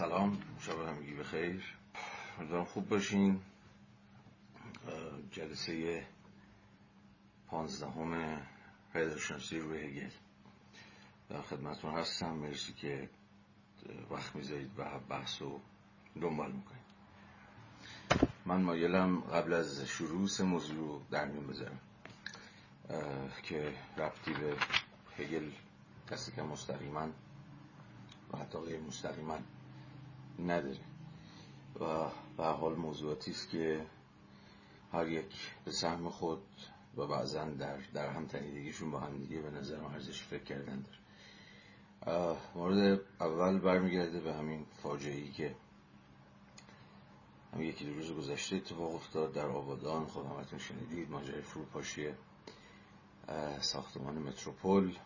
سلام شب همگی بخیر. امیدوارم خوب باشین. جلسه پانزدهم پیداشناسی روی هگل. در خدمتون هستم. مرسی که وقت می‌ذارید و بحث رو دنبال می‌کنید. من مایلم قبل از شروع سه موضوع در میون بذارم. که ربطی به هگل کسی که مستقیما و حتی غیر مستقیما نداره. و به حال موضوعاتی است که هر یک به سهم خود و بعضا در, در هم تنیدگیشون با هم دیگه به نظر ارزش فکر کردن داره. مورد اول برمیگرده به همین فاجعه ای که همین یکی دو روز گذشته اتفاق افتاد در آبادان. خب همتون شنیدید ماجرای فروپاشی ساختمان متروپول.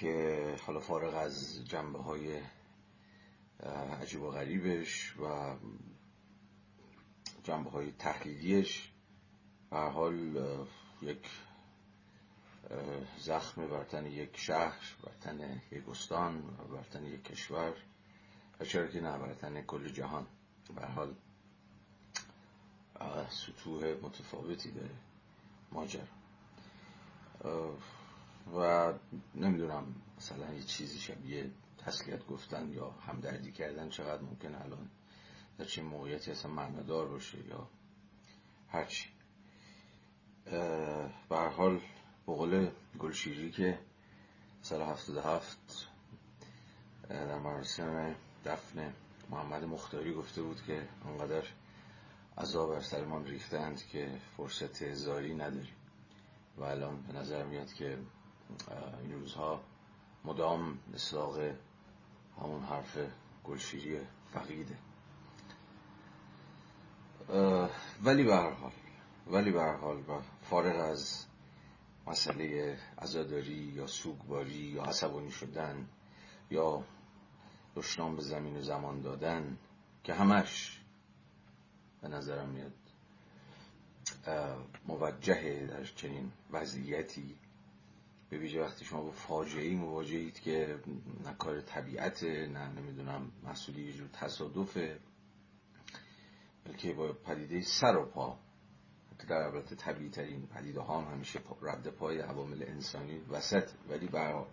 که حالا فارغ از جنبه های عجیب و غریبش و جنبه های تحلیلیش به حال یک زخم برتن یک شهر برتن یک استان برتن یک کشور و چرا که نه برتن کل جهان. به حال سطوح متفاوتی داره ماجرا. و نمی‌دونم مثلا یه چیزی شبیه تسلیت گفتن یا همدردی کردن چقدر ممکن الان در چه موقعیتی اصلا معنادار باشه یا هرچی به حال بقول گلشیری که سال هفتاد هفت در مراسم دفن محمد مختاری گفته بود که انقدر عذاب بر سرمان ریختند که فرصت زاری نداریم. و الان به نظر میاد که این روزها مدام اصلاق همون حرف گلشیری فقیده. ولی به حال ولی به حال فارغ از مسئله عزاداری یا سوگواری یا عصبانی شدن یا دشنام به زمین و زمان دادن که همش به نظرم میاد موجهه در چنین وضعیتی به ویژه وقتی شما با فاجعه مواجهید که نه کار طبیعت نه نمی‌دونم مسئولی یه جور تصادفه بلکه با پدیده سر و پا. که در البته طبیعی ترین پدیده ها هم همیشه رد پای عوامل انسانی وسط. ولی بر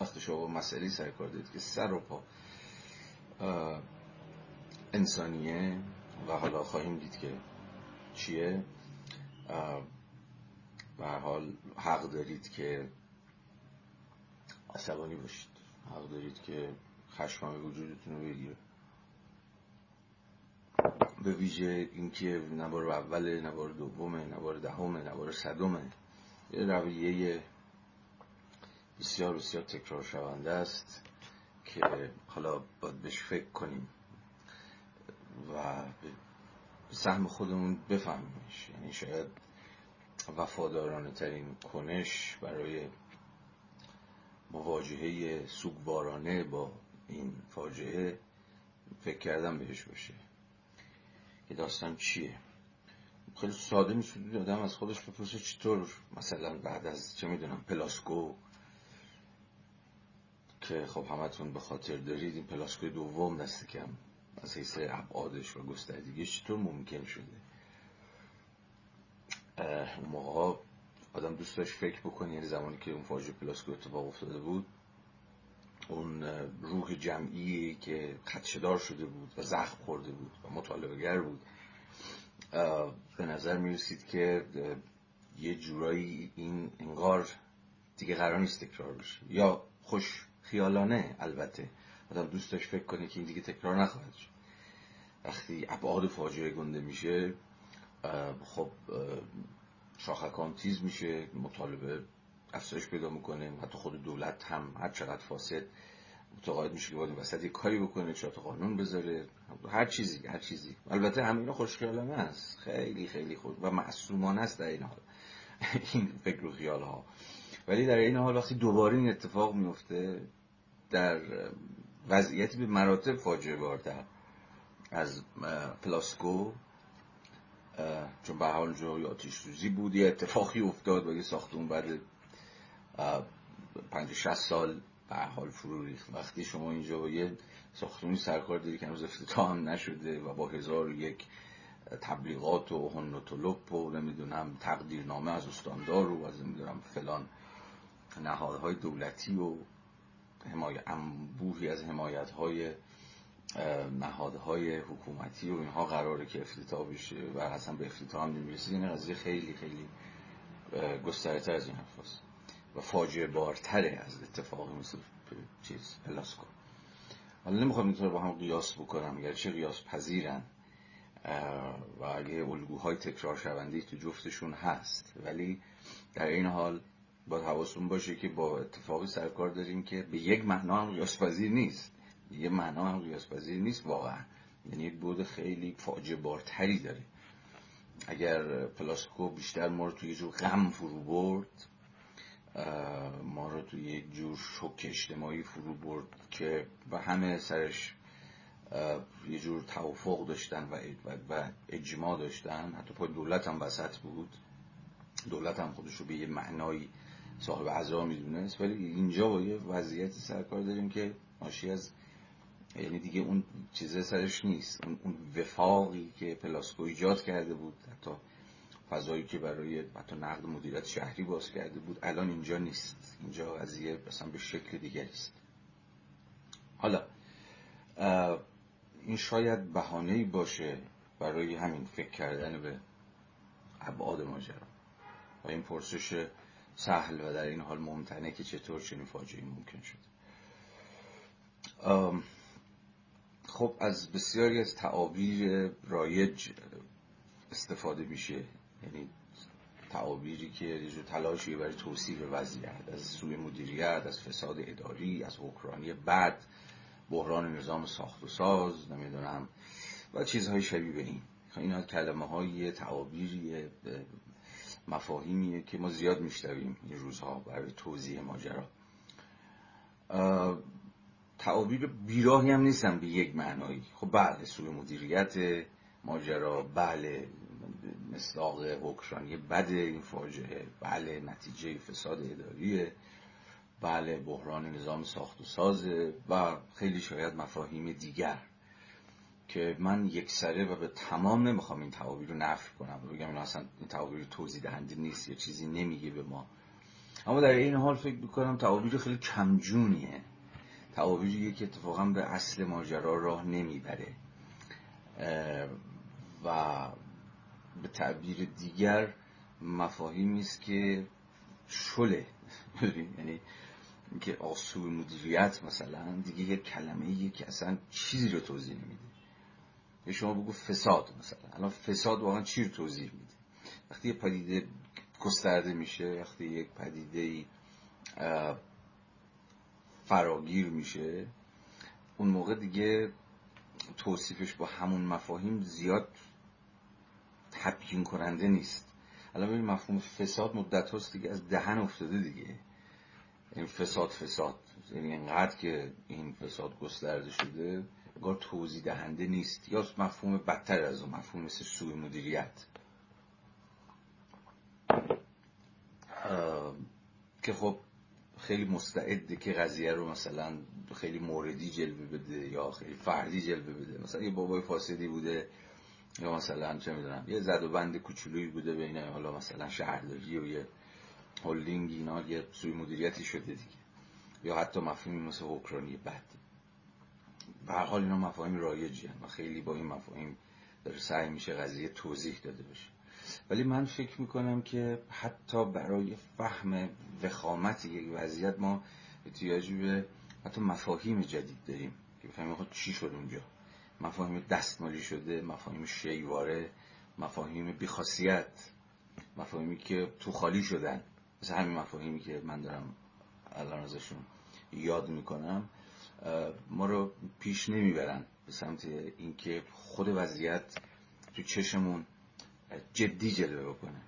وقتی شما با مسئله سر کار دارید که سر و پا انسانیه و حالا خواهیم دید که چیه به حال حق دارید که عصبانی باشید. حق دارید که خشمم وجودتون رو بگیره. به ویژه اینکه نبار اوله نبار دومه نبار دهمه نبار صدمه یه رویه بسیار بسیار تکرار شونده است که حالا باید بهش فکر کنیم و به سهم خودمون بفهمیمش. یعنی شاید وفادارانه ترین کنش برای مواجهه سوگوارانه با این فاجعه فکر کردم بهش باشه. که داستان چیه؟ خیلی ساده می‌شود آدم از خودش بپرسه چطور مثلا بعد از چه می‌دونم پلاسکو. که خب همتون به خاطر دارید این پلاسکو دوم دست کم. از حیث ابعادش و گستردگیش چطور ممکن شده؟ اون موقع آدم دوست داشت فکر بکنه یعنی زمانی که اون فاجعه پلاسکو اتفاق افتاده بود اون روح جمعی که خدشدار شده بود و زخم خورده بود و مطالبه بود به نظر می رسید که یه جورایی این انگار دیگه قرار نیست تکرار بشه. یا خوش خیالانه البته آدم دوست داشت فکر کنه که این دیگه تکرار نخواهد شد. وقتی ابعاد فاجعه گنده میشه خب شاخکان تیز میشه مطالبه افزایش پیدا می‌کنه حتی خود دولت هم هر چقدر فاسد متقاعد میشه که باید وسط یک کاری بکنه چرا قانون بذاره هر چیزی هر چیزی. البته همه اینا خوشخیالانه است. خیلی خیلی خود و معصومانه است در این حال. این فکر و خیال ها ولی در این حال وقتی دوباره این اتفاق میفته در وضعیتی به مراتب فاجعه بارتر از پلاسکو چون به حال جای آتیش سوزی بود یه اتفاقی افتاد و یه ساختمون بعد پنج شست سال به حال فرو ریخت. وقتی شما اینجا یه ساختمونی سرکار داری که هنوز افتتاح هم نشده و با هزار یک تبلیغات و هن و و نمی‌دونم تقدیرنامه از استاندار و از نمی‌دونم فلان نهادهای دولتی و حمایت انبوهی از حمایت های نهادهای حکومتی و اینها قراره که افتتاح بشه و اصلا به افتتاح هم نمی‌رسه. این قضیه خیلی خیلی گسترده از این حرف و فاجعه بارتره از اتفاقی مثل چیز پلاسکو. حالا نمی‌خوام اینطور با هم قیاس بکنم چه قیاس پذیرن و اگه الگوهای تکرار شونده تو جفتشون هست. ولی در این حال با حواستون باشه که با اتفاقی سرکار داریم که به یک معنا هم قیاس پذیر نیست. یه معنا هم قیاس پذیر نیست واقعا. یعنی یک بود خیلی فاجعه بارتری داره. اگر پلاسکو بیشتر ما رو توی یه جور غم فرو برد ما رو توی یک جور شک اجتماعی فرو برد که و همه سرش یه جور توافق داشتن و, و اجماع داشتن. حتی پای دولت هم وسط بود. دولت هم خودش رو به یه معنایی صاحب عزا می‌دونست. ولی اینجا با یه وضعیت سرکار داریم که ناشی از یعنی دیگه اون چیزه سرش نیست. اون, وفاقی که پلاسکو ایجاد کرده بود حتی فضایی که برای حتی نقد مدیریت شهری باز کرده بود الان اینجا نیست. اینجا قضیه مثلا به شکل دیگری است. حالا این شاید بهانه باشه برای همین فکر کردن به ابعاد ماجرا و این پرسش سهل و در این حال ممتنه که چطور چنین فاجعه ممکن شد. خب از بسیاری از تعابیر رایج استفاده میشه. یعنی تعابیری که یه تلاشی برای توصیف وضعیت از سوی مدیریت از فساد اداری از اوکراینی بد بحران نظام ساخت و ساز نمی‌دونم و چیزهای شبیه به این. خب این کلمه های تعابیری مفاهیمیه که ما زیاد میشنویم این روزها برای توضیح ماجرا. تعابیر بیراهی هم نیستن به یک معنایی. خب بله سوی مدیریت ماجرا بله مصداق اوکراینی بده این فاجعه بله نتیجه فساد اداریه بله بحران نظام ساخت و سازه و خیلی شاید مفاهیم دیگر. که من یک سره و به تمام نمی‌خوام این تعابیر رو نفی کنم. بگم این اصلا این تعابیر توضیح دهنده نیست یا چیزی نمیگه به ما. اما در این حال فکر می‌کنم تعابیر خیلی کمجونیه. تعابیریه که اتفاقا به اصل ماجرا راه نمی‌بره. و به تعبیر دیگر مفاهیمی است که شله یعنی که آسوب مدیریت مثلا دیگه یه کلمه که اصلا چیزی رو توضیح نمیده. یه شما بگو فساد مثلا. الان فساد واقعا چی رو توضیح میده؟ وقتی یه پدیده گسترده میشه وقتی یک پدیده فراگیر میشه اون موقع دیگه توصیفش با همون مفاهیم زیاد تبیین کننده نیست. الان ببین مفهوم فساد مدت هاست دیگه از دهن افتاده دیگه. این فساد فساد یعنی اینقدر که این فساد گسترده شده انگار توضیح دهنده نیست. یا مفهوم بدتر از اون مفهوم مثل سوی مدیریت. که خب خیلی مستعده که قضیه رو مثلا خیلی موردی جلوه بده یا خیلی فردی جلوه بده. مثلا یه بابای فاسدی بوده یا مثلا چه می‌دونم یه زد و بند کوچولویی بوده بین حالا مثلا شهرداری و یه هولینگ اینا یه سوی مدیریتی شده دیگه. یا حتی مفهومی مثل اوکراینی بد. به هر حال اینا مفاهیم رایجی و خیلی با این مفاهیم داره سعی میشه قضیه توضیح داده بشه. ولی من فکر می‌کنم که حتی برای فهم وخامت یک وضعیت ما احتیاجی به حتی مفاهیم جدید داریم که بفهمیم خود چی شد اونجا. مفاهیم دستمالی شده مفاهیم شیواره مفاهیم بیخاصیت مفاهیمی که تو خالی شدن. مثل همین مفاهیمی که من دارم الان ازشون یاد می‌کنم ما رو پیش نمی‌برن به سمت اینکه خود وضعیت تو چشمون جدی جلوه بکنه.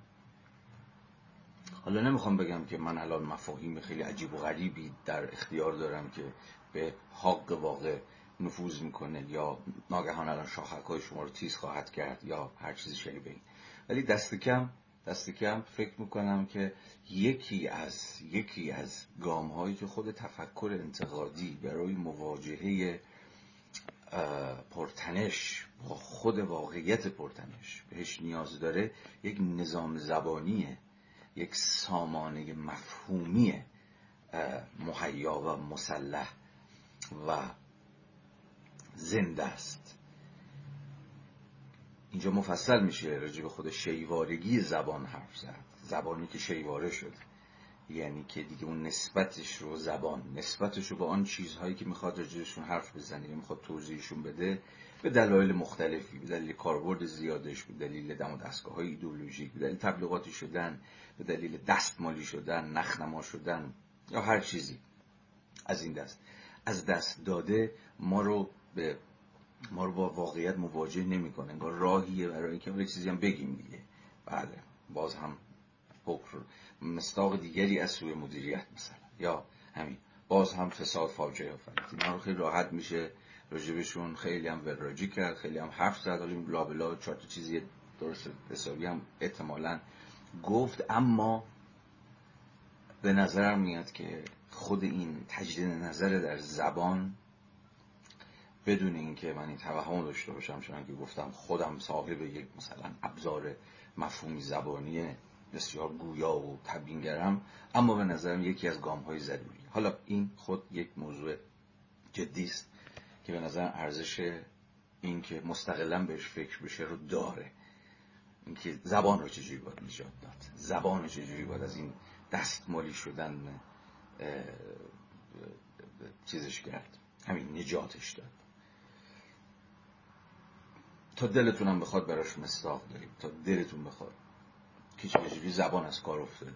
حالا نمی‌خوام بگم که من الان مفاهیم خیلی عجیب و غریبی در اختیار دارم که به حق واقع نفوذ می‌کنه یا ناگهان الان شاخک های شما رو تیز خواهد کرد یا هر چیزی شبیه این. ولی دست کم دست کم فکر می‌کنم که یکی از یکی از گام هایی که خود تفکر انتقادی برای مواجهه پرتنش با خود واقعیت پرتنش بهش نیاز داره یک نظام زبانیه یک سامانه مفهومی مهیا و مسلح و زنده است. اینجا مفصل میشه راجع به خود شیوارگی زبان حرف زد زبانی که شیواره شد یعنی که دیگه اون نسبتش رو زبان نسبتش رو به آن چیزهایی که می‌خواد راجعشون حرف بزنه یا می‌خواد توضیحشون بده به دلایل مختلفی به دلیل کاربرد زیادش به دلیل دم و دستگاه های ایدولوژیک به دلیل تبلیغاتی شدن به دلیل دستمالی شدن نخنما شدن یا هر چیزی از این دست. از دست داده ما رو به ما رو با واقعیت مواجه نمی‌کنه انگار راهیه برای اینکه یه چیزی هم بگیم دیگه. بله باز هم حکر مستاق دیگری از سوی مدیریت مثلا یا همین باز هم فساد فاجعه آفرید اینا رو خیلی راحت میشه راجبشون خیلی هم وراجی کرد خیلی هم حرف زد. حالا لابلا چهار چیزی درست حسابی هم احتمالا گفت. اما به نظرم میاد که خود این تجدید نظر در زبان بدون اینکه من این توهم داشته باشم چون که گفتم خودم صاحب یک مثلا ابزار مفهومی زبانی بسیار گویا و تبینگرم اما به نظرم یکی از گام های ضروری. حالا این خود یک موضوع جدی است که به نظر ارزش این که مستقلا بهش فکر بشه رو داره. اینکه زبان رو چجوری باید نجات داد؟ زبان رو چجوری باید از این دستمالی شدن چیزش کرد؟ همین نجاتش داد. تا دلتونم بخواد براش مستاق داریم. تا دلتون بخواد. چجوری زبان از کار افتاده.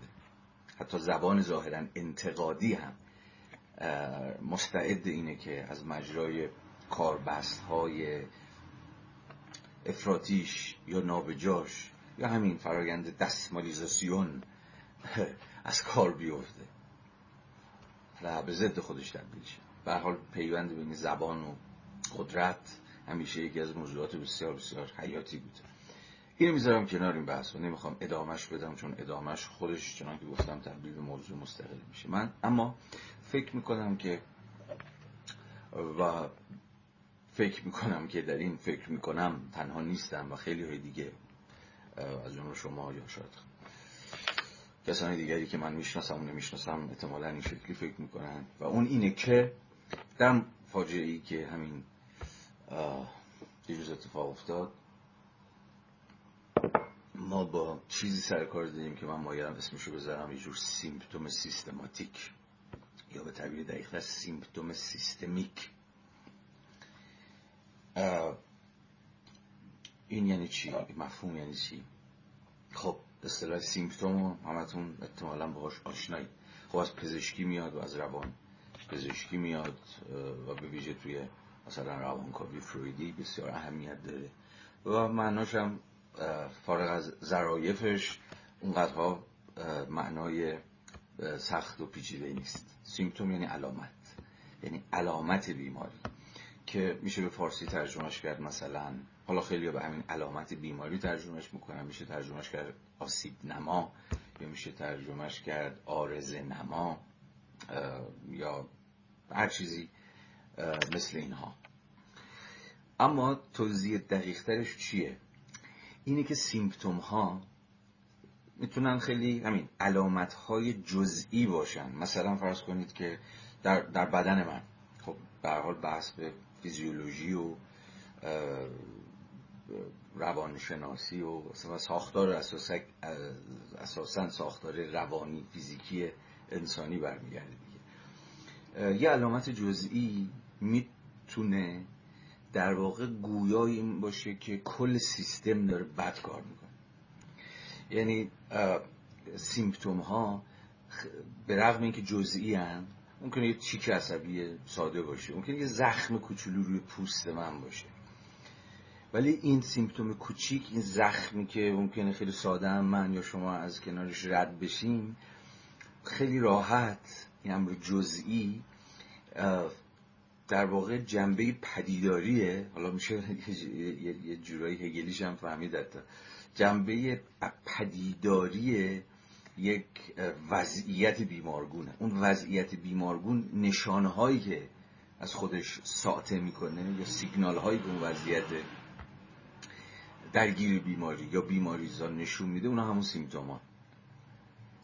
حتی زبان ظاهرا انتقادی هم مستعد اینه که از مجرای کاربست های افراتیش یا نابجاش یا همین فرایند دستمالیزاسیون از کار بیفته و به ضد خودش تبدیل شه. به حال پیوند بین زبان و قدرت همیشه یکی از موضوعات بسیار بسیار حیاتی بوده اینو می‌ذارم کنار این بحث و نمی‌خوام ادامش بدم چون ادامش خودش چنان که گفتم تبدیل به موضوع مستقل میشه. من اما فکر می‌کنم که و فکر می‌کنم که در این فکر می‌کنم تنها نیستم و خیلی های دیگه از جمله شما یا شاید کسانی دیگری که من می‌شناسم و نمی‌شناسم احتمالا این شکلی فکر می‌کنن. و اون اینه که در فاجعه ای که همین دیروز اتفاق افتاد. ما با چیزی سر کار داریم که من مایرم اسمشو بذارم یه جور سیمپتوم سیستماتیک. یا به تعبیر دقیقتر سیمپتوم سیستمیک. این یعنی چی؟ مفهوم یعنی چی؟ خب اصطلاح سیمپتوم همتون احتمالا باهاش آشنایی خب از پزشکی میاد و از روان. پزشکی میاد و به ویژه توی مثلا روانکاوی فرویدی بسیار اهمیت داره. و معناش هم فارغ از ظرایفش اونقدرها معنای سخت و پیچیده نیست. سیمپتوم یعنی علامت. یعنی علامت بیماری. که میشه به فارسی ترجمهش کرد مثلا حالا خیلی به همین علامت بیماری ترجمهش می‌کنن. میشه ترجمهش کرد آسیب نما یا میشه ترجمهش کرد آرز نما یا هر چیزی مثل اینها. اما توضیح دقیقترش چیه؟ اینه که سیمپتوم ها می‌تونن خیلی همین علامت های جزئی باشن. مثلا فرض کنید که در, در بدن من خب به حال بحث به فیزیولوژی و روانشناسی و ساختار اساسا ساختار روانی فیزیکی انسانی برمیگرده دیگه. یه علامت جزئی می‌تونه در واقع گویای این باشه که کل سیستم داره بد کار می‌کنه. یعنی سیمپتوم ها به رغم اینکه جزئی هن ممکنه یه چیک عصبی ساده باشه ممکنه یه زخم کوچولو روی پوست من باشه. ولی این سیمپتوم کوچیک این زخمی که ممکنه خیلی ساده هم من یا شما از کنارش رد بشیم خیلی راحت این امر جزئی در واقع جنبه پدیداریه. حالا میشه یه جورایی هگلیش هم فهمید جنبه پدیداری یک وضعیت بیمارگونه. اون وضعیت بیمارگون نشانه هایی که از خودش ساطع می‌کنه یا سیگنال هایی که اون وضعیت درگیر بیماری یا بیماریزا نشون میده اونا همون سیمتوم ها.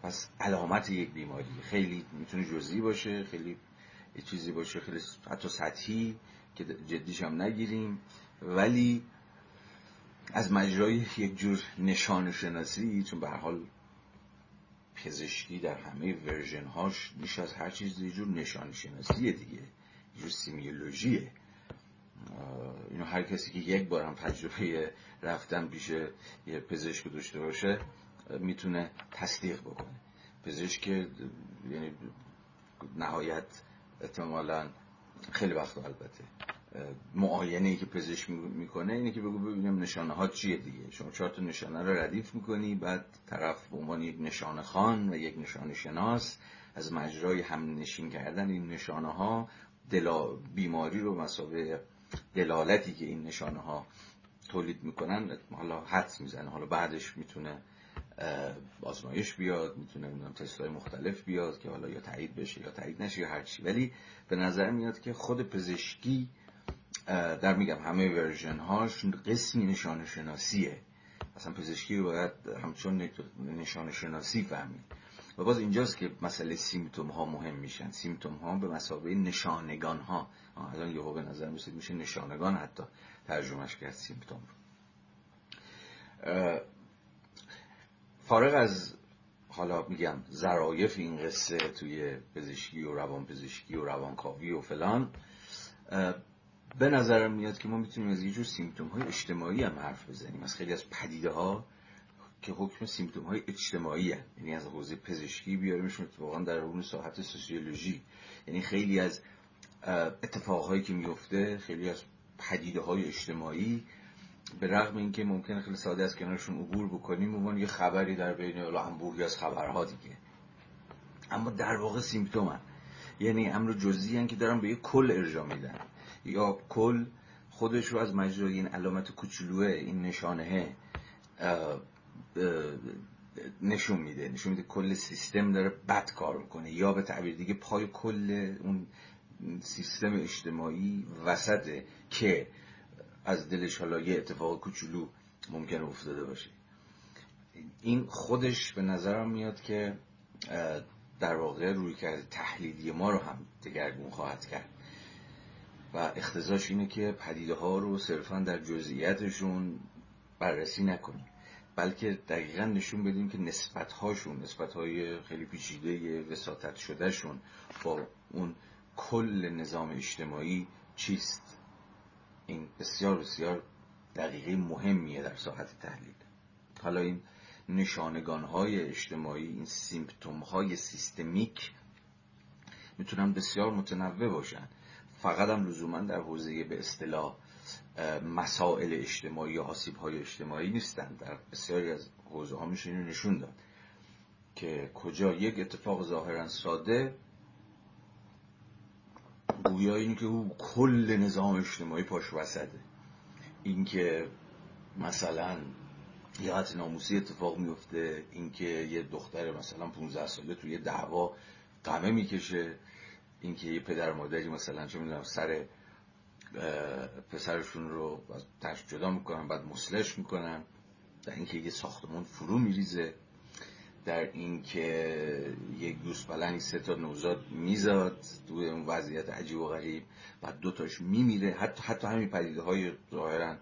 پس علامت یک بیماری. خیلی می‌تونه جزئی باشه خیلی یه چیزی باشه خیلی حتی سطحی که جدیش هم نگیریم. ولی از مجرای یک جور نشان شناسی چون به حال پزشکی در همه ورژن هاش بیش از هر چیز یه جور نشان شناسیه دیگه یه جور سیمیولوژیه. اینو هر کسی که یک بار هم تجربه رفتن پیش یه پزشک داشته باشه می‌تونه تصدیق بکنه. پزشک یعنی نهایت احتمالا خیلی وقت البته. معاینه ای که پزشک می‌کنه اینه که بگو ببینیم نشانه ها چیه دیگه. شما چهار تا نشانه رو ردیف می‌کنی بعد طرف به عنوان یک نشانه خان و یک نشانه شناس از مجرای هم نشین کردن این نشانه ها دلا بیماری رو مسابقه دلالتی که این نشانه ها تولید می‌کنن حالا حدس می‌زنه حالا بعدش می‌تونه آزمایش بیاد می‌تونه نمی‌دونم های مختلف بیاد که حالا یا تایید بشه یا تایید نشه یا هر چی ولی به نظر میاد که خود پزشکی در میگم همه ورژن هاش قسمی نشان شناسیه اصلا پزشکی رو باید همچون نشان شناسی فهمید. و باز اینجاست که مسئله سیمتوم ها مهم میشن. سیمتوم ها به مسابقه نشانگان ها الان یهو به نظر میسید میشه نشانگان حتی ترجمهش کرد سیمتوم رو. فارغ از حالا میگم ظرایف این قصه توی پزشکی و روان پزشکی و روانکاوی و فلان به نظرم میاد که ما می‌تونیم از یه جور سیمتوم های اجتماعی هم حرف بزنیم. از خیلی از پدیده ها که حکم سیمتوم های اجتماعی هست. یعنی از حوزه پزشکی بیاریمشون اتفاقا در اون ساحت سوسیولوژی. یعنی خیلی از اتفاقهایی که میفته خیلی از پدیده های اجتماعی به رغم اینکه ممکنه خیلی ساده از کنارشون عبور بکنیم عنوان یه خبری در بین انبوهی از خبرها دیگه. اما در واقع سیمتوم یعنی امر جزئی که دارن به یه کل ارجا میدن. یا کل خودش رو از مجرای این علامت کوچولوه این نشانه نشون میده. نشون میده کل سیستم داره بد کار می‌کنه. یا به تعبیر دیگه پای کل اون سیستم اجتماعی وسطه که از دلش حالا یه اتفاق کوچولو ممکن افتاده باشه. این خودش به نظرم میاد که در واقع روی کرده تحلیلی ما رو هم دگرگون خواهد کرد. و اختزاش اینه که پدیده ها رو صرفا در جزئیاتشون بررسی نکنیم. بلکه دقیقا نشون بدیم که نسبت هاشون نسبت های خیلی پیچیده وساطت شده شون با اون کل نظام اجتماعی چیست. این بسیار بسیار دقیقه مهمیه در ساحت تحلیل. حالا این نشانگان های اجتماعی این سیمپتوم های سیستمیک می‌تونن بسیار متنوع باشن. فقط هم لزوما در حوزه به اصطلاح مسائل اجتماعی یا حاسیب های اجتماعی نیستن. در بسیاری از حوزه ها میشه نشون داد که کجا یک اتفاق ظاهرا ساده گویا اینی که او کل نظام اجتماعی پاش وسده اینکه مثلا یه حد ناموسی اتفاق میفته اینکه یه دختر مثلا 15 ساله توی دعوا قمه می‌کشه اینکه یه پدر مادری مثلا چه می‌دونم سر پسرشون رو از جدا می‌کنن بعد مسلش می‌کنن در اینکه یه ساختمون فرو میریزه. در اینکه یک دوست بلنگ سه تا نوزاد میزاد تو اون وضعیت عجیب و غریب بعد دوتاش میمیره. حتی حتی همین پدیده های ظاهرا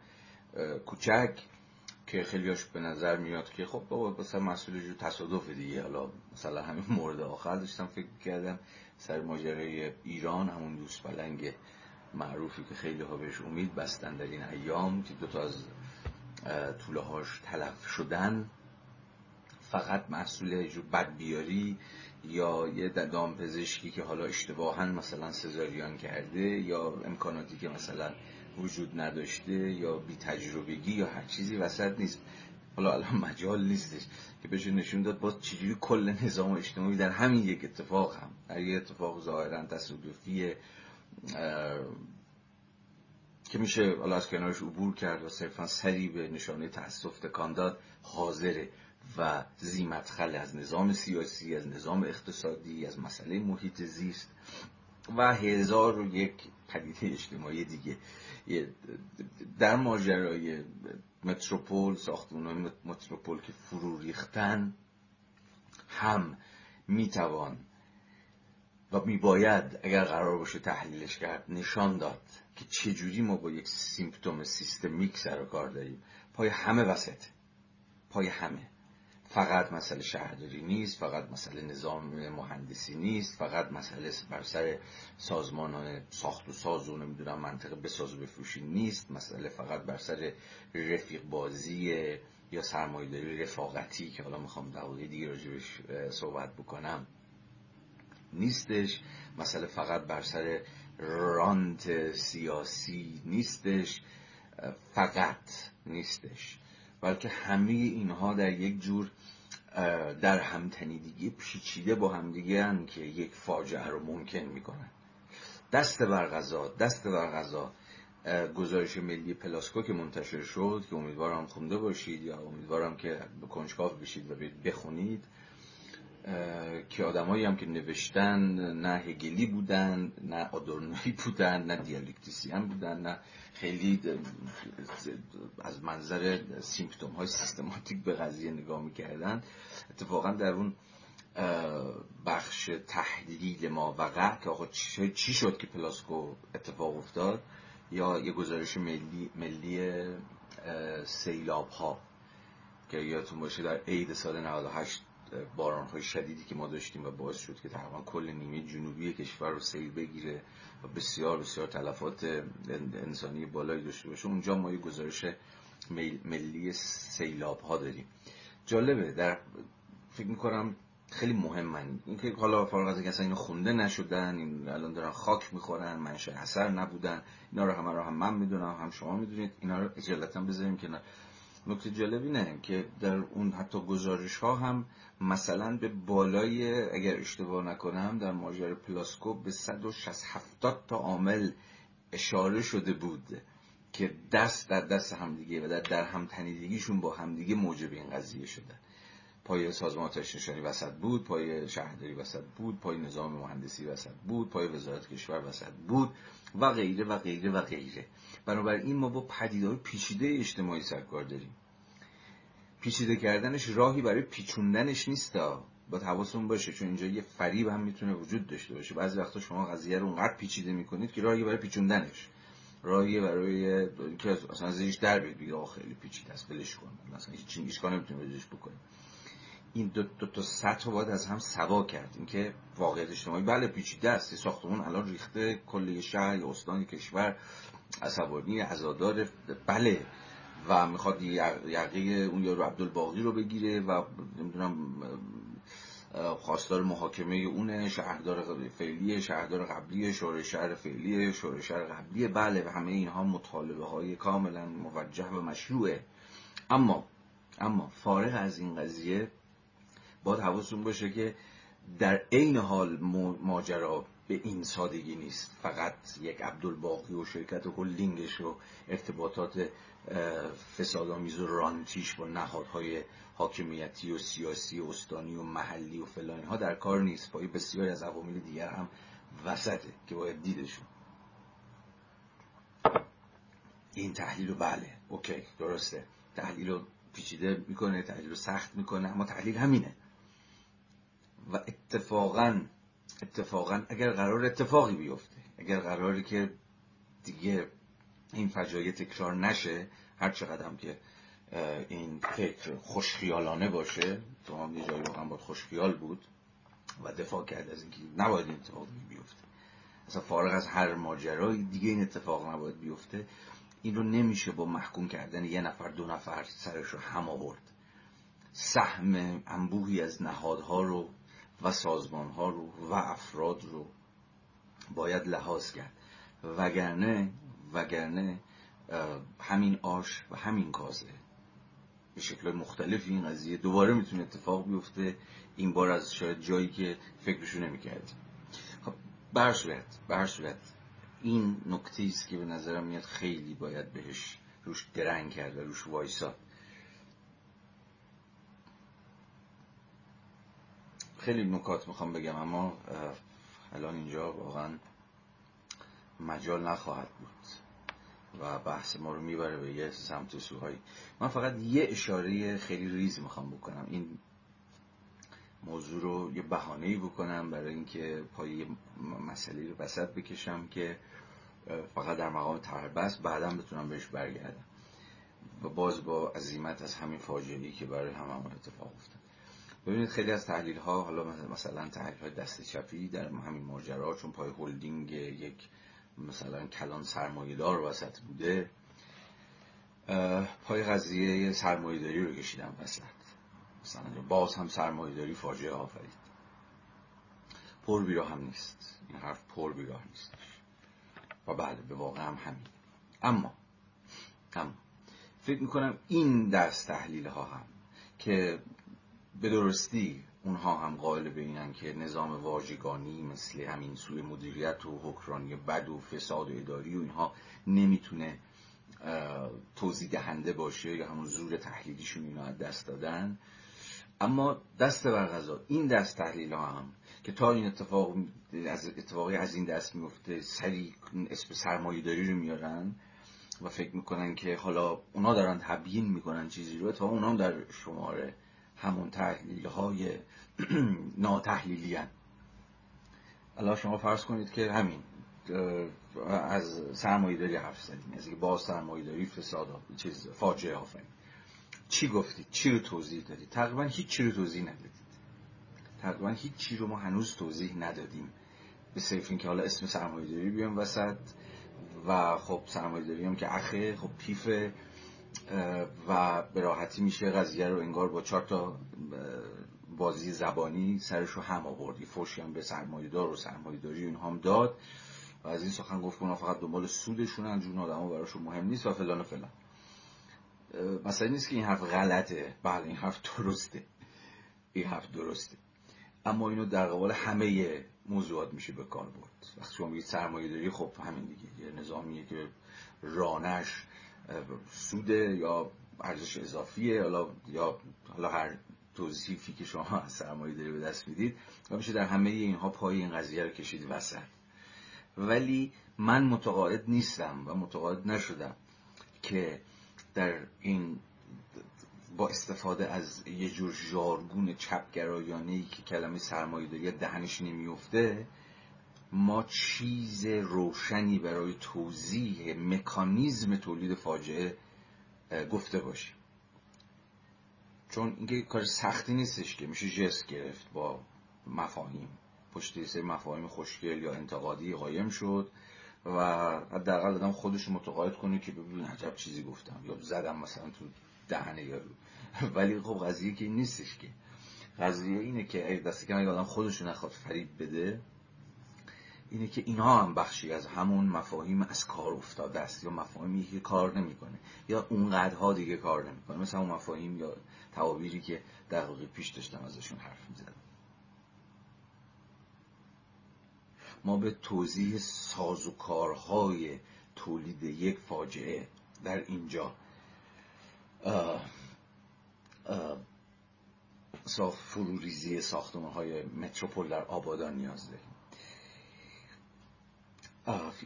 کوچک که خیلیاش به نظر میاد که خب بابا مثلا مسئول جو تصادف دیگه. حالا مثلا همین مورد آخر داشتم فکر کردم سر ماجرای ایران همون دوست بلنگ معروفی که خیلی ها بهش امید بستن در این ایام که دوتا از طوله هاش تلف شدن. فقط محصول بدبیاری یا یه دام پزشکی که حالا اشتباها مثلا سزاریان کرده یا امکاناتی که مثلا وجود نداشته یا بی تجربگی یا هر چیزی وسط نیست. حالا الان مجال نیستش که بشه نشون داد باز چجوری کل نظام اجتماعی در همین یک اتفاق هم در یک اتفاق ظاهرا تصادفی که میشه حالا از کنارش عبور کرد و صرفا سری به نشانه تاسف تکان داد حاضره. و زیمتخل از نظام سیاسی از نظام اقتصادی از مسئله محیط زیست و هزار و یک پدیده اجتماعی دیگه. در ماجرای متروپول ساختمان متروپول که فرو ریختن هم می‌توان و میباید اگر قرار باشه تحلیلش کرد نشان داد که چجوری ما با یک سیمپتوم سیستمیک سر و کار داریم. پای همه وسط. پای همه. فقط مسئله شهرداری نیست فقط مسئله نظام مهندسی نیست فقط مسئله بر سر سازمان ساخت و ساز و نمی‌دونم منطقه بساز و بفروشی نیست مسئله فقط بر سر رفیق بازی یا سرمایه‌داری رفاقتی که حالا می‌خوام دقیقه دیگه راجبش صحبت بکنم. نیستش. مسئله فقط بر سر رانت سیاسی نیستش. فقط نیستش. بلکه همه اینها در یک جور در همتنیدگی پیچیده با همدیگه هن که یک فاجعه رو ممکن می‌کنن. دست بر غذا دست بر غذا گزارش ملی پلاسکو که منتشر شد که امیدوارم خونده باشید یا امیدوارم که کنجکاو بشید و بخونید. که آدمایی هم که نوشتن نه هگلی بودن نه آدورنوی بودن نه dialectician بودن نه خیلی از منظر symptom های سیستماتیک به قضیه نگاه می‌کردن. اتفاقا در اون بخش تحلیل ما وقع که آقا چی شد که پلاسکو اتفاق افتاد؟ یا یه گزارش ملی, ملی سیلاب ها که یادتون باشه در عید سال 98 باران های شدیدی که ما داشتیم و باعث شد که تقریبا کل نیمه جنوبی کشور رو سیل بگیره و بسیار بسیار تلفات انسانی بالایی داشته باشه. اونجا ما یه گزارش ملی سیلاب ها داریم. جالبه. در فکر می‌کنم خیلی مهمن. اینکه حالا فارغ از اینکه اصلا اینو خونده نشدن این الان دارن خاک می‌خورن منشه اثر نبودن اینا رو همه رو هم من می‌دونم هم شما می‌دونید اینا رو اجالتا بذاریم که نکته جالب اینه که در اون حتی گزارش ها هم مثلا به بالای اگر اشتباه نکنم در ماجرای پلاسکوپ به 160 تا عامل اشاره شده بود که دست در دست همدیگه و در, در همتنیدگیشون با همدیگه موجب این قضیه شده. پای سازمان آتش نشانی وسط بود پای شهرداری وسط بود پای نظام مهندسی وسط بود پای وزارت کشور وسط بود و غیره و غیره و غیره. بنابراین ما با پدیدهای پیچیده اجتماعی سرکار داریم. پیچیده کردنش راهی برای پیچوندنش نیست با حواستون باشه چون اینجا یه فریب هم می‌تونه وجود داشته باشه. بعضی وقتا شما قضیه رو اونقدر پیچیده می‌کنید که راهی برای پیچوندنش. راهی برای که اصلا زیرش در بگید آخ خیلی پیچیده است بلش کن. مثلا هیچ چیزی کار بکنیم این دو, دو تا سطح باید از هم سوا کرد. اینکه واقعیت اجتماعی. بله پیچیده است. ساختمون الان ریخته. کل شهر یا استان کشور. عصبانی عزادار. بله. و می‌خواد یقه اون یارو عبدالباقی رو بگیره و نمی‌دونم خواستار محاکمه اونه شهردار فعلی شهردار قبلی شورای شهر فعلی شورای شهر قبلی بله و همه اینها مطالبه های کاملا موجه و مشروعه. اما اما فارغ از این قضیه باید حواستون باشه که در عین حال ماجرا به این سادگی نیست. فقط یک عبدالباقی و شرکت و هلدینگش و ارتباطات فسادآمیز و رانتیش با نهادهای حاکمیتی و سیاسی و استانی و محلی و فلان ها در کار نیست. پای بسیاری از عوامل دیگر هم وسطه که باید دیدشون. این تحلیل رو بله اوکی درسته. تحلیل رو پیچیده می‌کنه تحلیل رو سخت می‌کنه اما تحلیل همینه. و اتفاقا اتفاقا اگر قرار اتفاقی بیفته اگر قراری که دیگه این فجایع تکرار نشه هر چقدر که این فکر خوشخیالانه باشه تو هم یه جایی واقعا باید خوشخیال بود و دفاع کرد از اینکه نباید این اتفاق بیفته. اصلا فارغ از هر ماجرای دیگه این اتفاق نباید بیفته. این رو نمیشه با محکوم کردن یه نفر دو نفر سرش رو هم آورد. سهم انبوهی از نهادها رو و سازمانها رو و افراد رو باید لحاظ کرد. وگرنه وگرنه همین آش و همین کازه به شکل مختلفی این قضیه دوباره می‌تونه اتفاق بیفته. این بار از شاید جایی که فکرشو نمی‌کردیم. خب به صورت به صورت این نکته است که به نظرم میاد خیلی باید بهش روش درنگ کرد و روش وایساد. خیلی نکات می‌خوام بگم اما الان اینجا واقعا مجال نخواهد بود و بحث ما رو می‌بره به یه سمت سوهایی. من فقط یه اشاره خیلی ریز می‌خوام بکنم. این موضوع رو یه بهانه‌ای بکنم برای اینکه پای مسئله رو وسط بکشم که فقط در مقام بس بعدا بتونم بهش برگردم. و باز با عظیمت از همین فاجعه‌ای که برای هممون اتفاق افتاد ببینید خیلی از تحلیل ها حالا مثلا تحلیل های دست چپی در همین ماجرا چون پای هلدینگ یک مثلا کلان سرمایه‌دار وسط بوده پای قضیه سرمایه‌داری رو کشیدم وسط. مثلا باز هم سرمایه‌داری فاجعه آفرید. پر بیراه هم نیست. این حرف پر بیراه نیست. و بله به واقع هم همین. اما اما فکر می‌کنم این دست تحلیل ها هم که به درستی اونها هم قائل به اینن که نظام واژگانی مثل همین سوی مدیریت و حکرانی بد و فساد و اداری و اینها نمی‌تونه توضیح دهنده باشه یا همون زور تحلیلیشون اینا دست دادن. اما دست بر غذا این دست تحلیل ها هم که تا این اتفاق از اتفاقی از این دست میفته سری اسم سرمایه داری رو میارن و فکر می‌کنن که حالا اونا دارن تبیین می‌کنن چیزی رو تا اونا هم در شماره همون تحلیل های ناتحلیلی شما فرض کنید که همین از سرمایه داری حرف زدیم از اینکه با سرمایه داری فساد چیز فاجعه آفرین چی گفتید؟ چی رو توضیح دادید؟ تقریبا هیچ چی رو توضیح ندادید. تقریبا هیچ چی رو ما هنوز توضیح ندادیم. به صرف که حالا اسم سرمایه داری بیام وسط و خب سرمایه داری هم که اخه خب پیفه و به راحتی میشه قضیه رو انگار با چهار تا بازی زبانی سرش رو هم آوردی. فوشی هم به سرمایه دار و سرمایه داری اونها هم داد. و از این سخن گفت اونا فقط دنبال سودشون جون آدم براشون مهم نیست و فلان و فلان. مثلا نیست که این حرف غلطه. بله این حرف درسته. این حرف درسته. اما اینو در قبال همه موضوعات میشه به کار برد. وقتی شما میگید سرمایه داری خب همین دیگه. یه نظامیه که رانش سوده یا ارزش اضافیه حالا یا حالا هر توصیفی که شما از سرمایه داری به دست می‌دید و میشه در همه اینها پای این قضیه رو کشید وسط. ولی من متقاعد نیستم و متقاعد نشدم که در این با استفاده از یه جور ژارگون چپگرایانه ای که کلمه سرمایه‌داری دهنش نمیفته ما چیز روشنی برای توضیح مکانیزم تولید فاجعه گفته باشیم. چون اینکه کار سختی نیستش که میشه جست گرفت با مفاهیم. پشت سری مفاهیم خوشگل یا انتقادی قایم شد و حداقل آدم خودش متقاعد کنه که ببین عجب چیزی گفتم. یا زدم مثلا تو دهنه یارو ولی خب قضیه که نیستش که. قضیه اینه که دستی که آدم خودش نخواد فریب بده اینه که اینها هم بخشی از همون مفاهیم از کار افتاده است یا مفاهیمی که کار نمی‌کنه یا اونقدرها دیگه کار نمی‌کنه. مثل اون مفاهیم یا تعابیری که دقیقه پیش داشتم ازشون حرف می‌زدم. ما به توضیح سازوکارهای تولید یک فاجعه در اینجا فروریزی ساختمان های متروپول در آبادان نیاز داریم.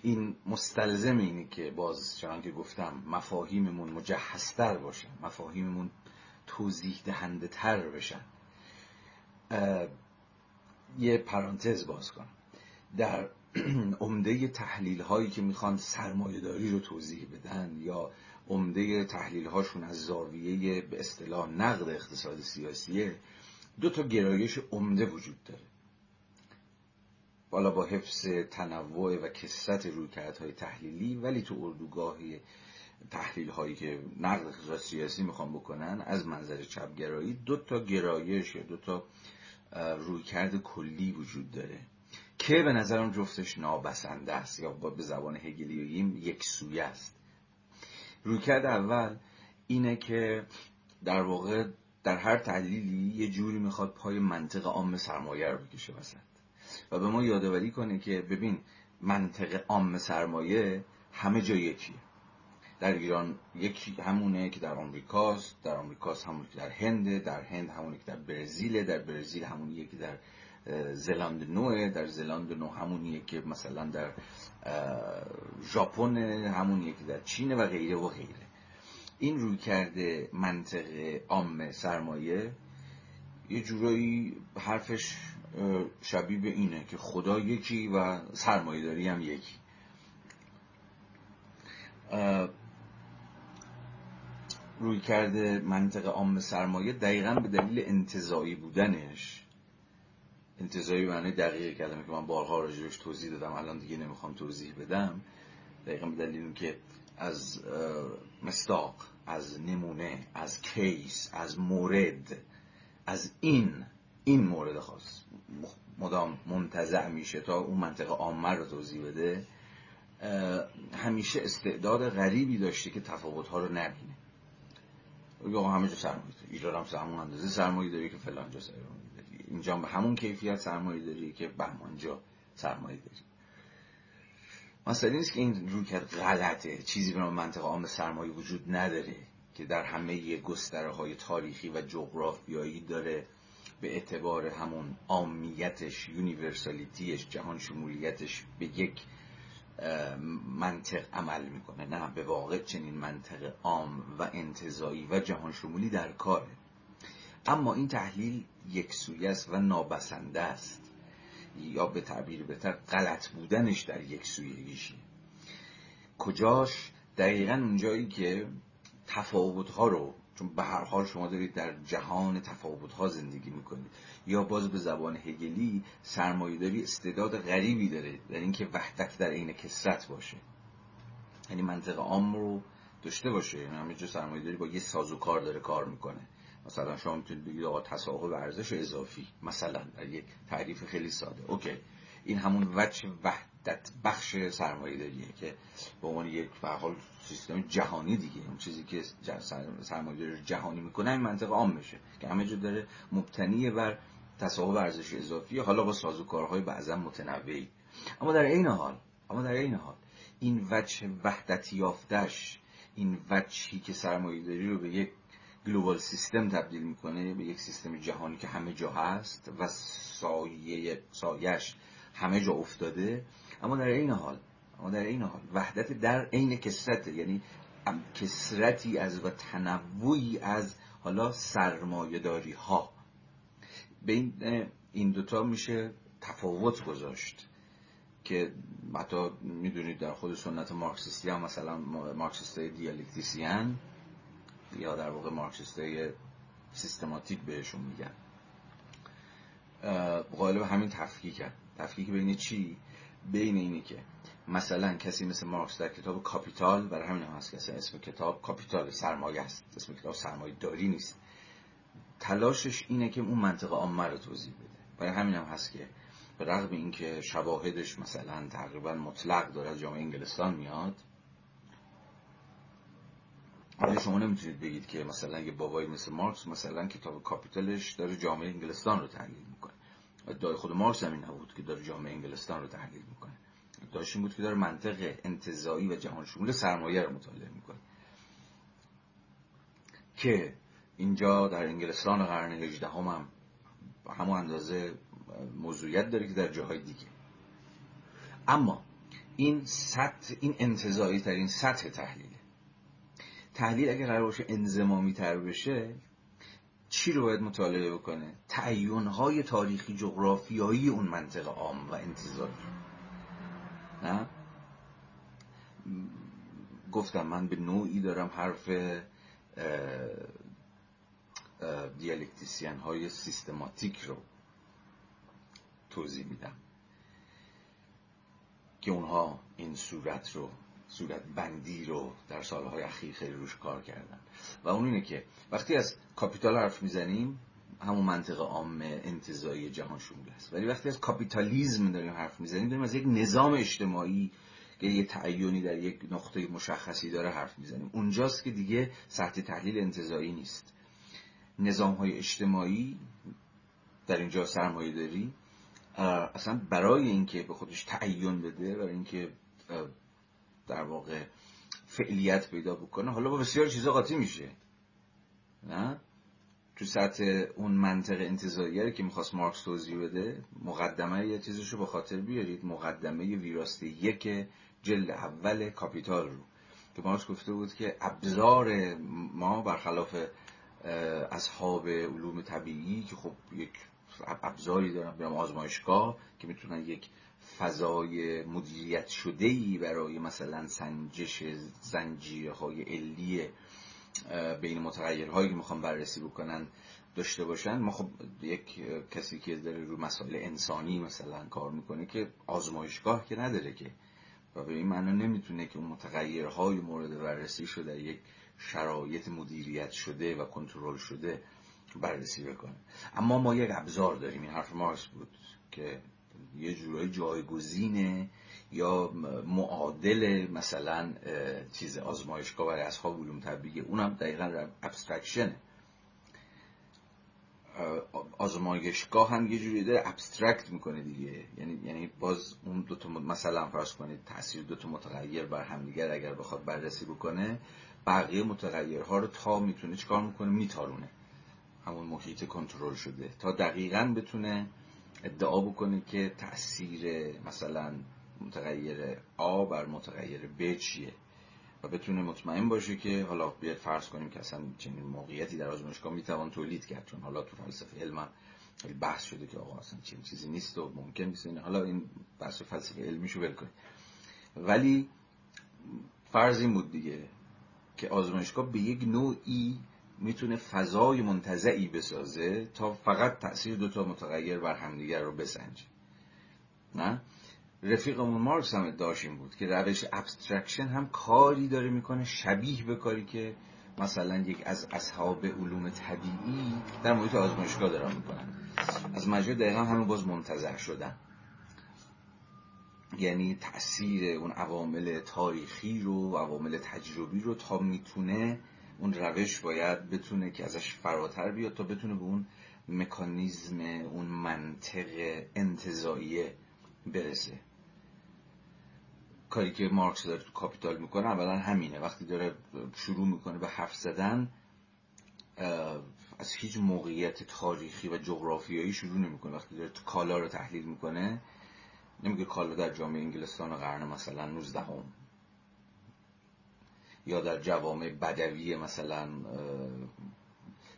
این مستلزم اینه که باز چنان که گفتم مفاهیممون مجهزتر باشه مفاهیممون توضیح دهنده تر بشن یه پرانتز باز کنم. در عمده تحلیل هایی که می‌خوان سرمایه داری رو توضیح بدن یا عمده تحلیل هاشون از زاویه به اصطلاح نقد اقتصاد سیاسیه دو تا گرایش عمده وجود داره. بالا با حفظ تنوع و کسرت رویکردهای تحلیلی ولی تو اردوگاه تحلیل هایی که نقد اقتصاد سیاسی می‌خوان بکنن از منظر چپگرایی دو تا گرایش یا دو تا رویکرد کلی وجود داره که به نظرم جفتش نابسنده است یا به زبان هگلی بگیم یک سویه است. رویکرد اول اینه که در واقع در هر تحلیلی یه جوری می‌خواد پای منطق عام سرمایه رو بکشه وسط. و به ما یادآوری کنه که ببین منطق عام سرمایه همه جا یکیه. در ایران یکی همونه که در آمریکاست در آمریکاست همونه که در هنده در هند همونه که در برزیل در برزیل همونیه که در زلاند نوه در زلاند نو همونیه که مثلا در ژاپن همونیه که در چین و غیره و غیره. این روی کرده منطق عام سرمایه یه جورایی حرفش شبیه به اینه که خدا یکی و سرمایه داری هم یکی. روی کرده منطق عام سرمایه دقیقا به دلیل انتظایی بودنش. انتظایی معنی دقیق کلمه که من بارها راجبش توضیح دادم الان دیگه نمی‌خوام توضیح بدم. دقیقا به دلیل که از مستاق از نمونه از کیس از مورد از این این مورد خاص. مدام منتزع میشه تا اون منطقه عامه رو توضیح بده. همیشه استعداد غریبی داشته که تفاوتها رو نبینه. یا همه جا سرمایه داری ایران هم همون اندازه سرمایه داری که فلان جا سرمایه داری. اینجا به همون کیفیت سرمایه داری که بهمانجا سرمایه داری. مثلا نیست که این روی کرد غلطه. چیزی به منطقه عام سرمایه وجود نداره که در همه گستره های تاریخی و جغرافیایی داره به اعتبار همون عامیتش یونیورسالیتیش جهان شمولیتش به یک منطق عمل می‌کنه. نه به واقع چنین منطق عام و انتظایی و جهان شمولی در کاره. اما این تحلیل یک سویه است و نابسنده است. یا به تعبیر بهتر غلط بودنش در یک سویگیشه کجاش؟ دقیقا اونجایی که تفاوت ها رو چون به هر حال شما دارید در جهان تفاوت ها زندگی می‌کنید. یا باز به زبان هگلی داری استعداد غریبی داره در اینکه وحدت در عین کسرت باشه. یعنی منطق عام رو داشته باشه. یعنی همه جا داری با یه سازوکار داره کار می‌کنه. مثلا شما می‌تونید بگید آقا تصاحب ارزش اضافی مثلا در یک تعریف خیلی ساده. اوکی. این همون وجه وحدت بخش سرمایه داریه که به عنوان یک حال سیستم جهانی دیگه اون چیزی که سرمایه جهانی می‌کنه این منطقه عام میشه که همه جا داره مبتنی بر تصاحب ارزش اضافی حالا با سازوکارهای بعضا متنوعی. اما در این حال اما در این حال این وجه وحدت یافتش این وجهی که سرمایه داری رو به یک گلوبال سیستم تبدیل می‌کنه به یک سیستم جهانی که همه جا هست و سایه سایش همه جا افتاده اما در این حال اما در این حال وحدت در عین کسرت یعنی کسرتی از و تنوعی از حالا سرمایه‌داری ها به این دوتا میشه تفاوت گذاشت که حتی می‌دونید در خود سنت مارکسیستی هم مثلا مارکسیستی dialectician یا در واقع مارکسیستی سیستماتیک بهشون میگن. غالب همین تفکیک تفکیک بین چی؟ بین اینی که مثلا کسی مثل مارکس در کتاب Capital برای همین هم هست که اسم کتاب Capital سرمایه است. اسم کتاب سرمایه داری نیست. تلاشش اینه که اون منطقه عامه رو توضیح بده. برای همین هم هست که به رغم اینکه شواهدش مثلا تقریبا مطلق داره از جامعه انگلستان میاد ولی شما نمی‌تونید بگید که مثلا یه بابایی مثل مارکس مثلا کتاب کاپیتالش داره جامعه انگلستان رو تحلیل می‌کنه؟ ادعای خود مارکس هم این نبود که داره جامعه انگلستان رو تحلیل می‌کنه. ادعاش این بود که داره منطق انتظایی و جهان شمول سرمایه رو مطالعه می‌کنه. که اینجا در انگلستان قرن 18 هم, هم همون اندازه موضوعیت داره که در جاهای دیگه. اما این سطح این انتظایی ترین سطح تحلیله. تحلیل اگر قرار باشه انزمامی تر بشه چی رو باید مطالعه بکنه؟ تعیونهای تاریخی جغرافیایی اون منطقه عام و انتظاری نه؟ گفتم من به نوعی دارم حرف dialectician های سیستماتیک رو توضیح میدم. که اونها این صورت رو صورت بندی رو در سالهای اخیر خیلی روش کار کردن. و اون اینه که وقتی از capital حرف می‌زنیم همون منطق عام انتزاعی جهان شمول است ولی وقتی از کاپیتالیزم داریم حرف می‌زنیم داریم از یک نظام اجتماعی که یه تعیونی در یک نقطه مشخصی داره حرف می‌زنیم. اونجاست که دیگه سطح تحلیل انتظایی نیست. نظام های اجتماعی در اینجا سرمایه داری اصلا برای اینکه به خودش تعین بده برای اینکه در واقع فعلیت پیدا بکنه. حالا با بسیار چیزا قاطی میشه. نه؟ تو سطح اون منطق انتظاریه که می‌خواست مارکس توضیح بده مقدمه یه چیزش رو به خاطر بیارید. مقدمه ویراسته یک جلد اول کاپیتال رو. که مارکس گفته بود که ابزار ما برخلاف اصحاب علوم طبیعی که خب یک ابزاری دارن برام آزمایشگاه که می‌تونن یک فضای مدیریت شده ای برای مثلا سنجش زنجیرهای علی بین متغیرهایی که می‌خوام بررسی بکنن داشته باشن. ما خب یک کسی که داره رو مسائل انسانی مثلا کار می‌کنه که آزمایشگاه که نداره که. و به این معنا نمی‌تونه که اون متغیرهای مورد بررسی شده یک شرایط مدیریت شده و کنترل شده بررسی بکنه. اما ما یک ابزار داریم این حرف مارکس بود که یه جورای جایگزینه یا معادل مثلا چیز آزمایشگاه برای اصحاب علوم طبیعیه اونم دقیقا abstraction ه آزمایشگاه هم یه جوری داره abstract می‌کنه دیگه. یعنی یعنی باز اون دو تا مثلا فرض کنید تاثیر دو تا متغیر بر همدیگر اگر بخواد بررسی بکنه بقیه متغیرها رو تا می‌تونه چیکار می‌کنه؟ میتارونه. همون محیط کنترل شده. تا دقیقا بتونه ادعا بکنه که تاثیر مثلا متغیر آ بر متغیر ب چیه و بتونه مطمئن باشه که حالا بیاد فرض کنیم که اصلا چنین موقعیتی در آزمایشگاه می‌توان تولید کرد. چون حالا تو فلسفه علم خیلی بحث شده که آقا اصلا چنین چیزی نیست و ممکن نیست حالا این بحث فلسفه علمیشو ول ولی فرض این بود دیگه که آزمایشگاه به یک نوعی می‌تونه فضای منتزعی بسازه تا فقط تاثیر دو تا متغیر بر همدیگر رو بسنجه. نه؟ رفیقمون مارکس هم ادعاش این بود که روش abstraction هم کاری داره می‌کنه شبیه به کاری که مثلا یک از اصحاب علوم طبیعی در محیط آزمایشگاه دارن می‌کنن. از مجموع دقیقا همون باز منتزع شدن. یعنی تاثیر اون عوامل تاریخی رو و عوامل تجربی رو تا می‌تونه اون روش باید بتونه که ازش فراتر بیاد تا بتونه به اون مکانیزم اون منطق انتظاییه برسه. کاری که مارکس داره تو کاپیتال می‌کنه اولا همینه. وقتی داره شروع می‌کنه به حرف زدن از هیچ موقعیت تاریخی و جغرافیایی شروع نمی‌کنه. وقتی داره کالا رو تحلیل می‌کنه نمیگه کالا در جامعه انگلستان قرن مثلا 19 هم. یا در جوامع بدوی مثلا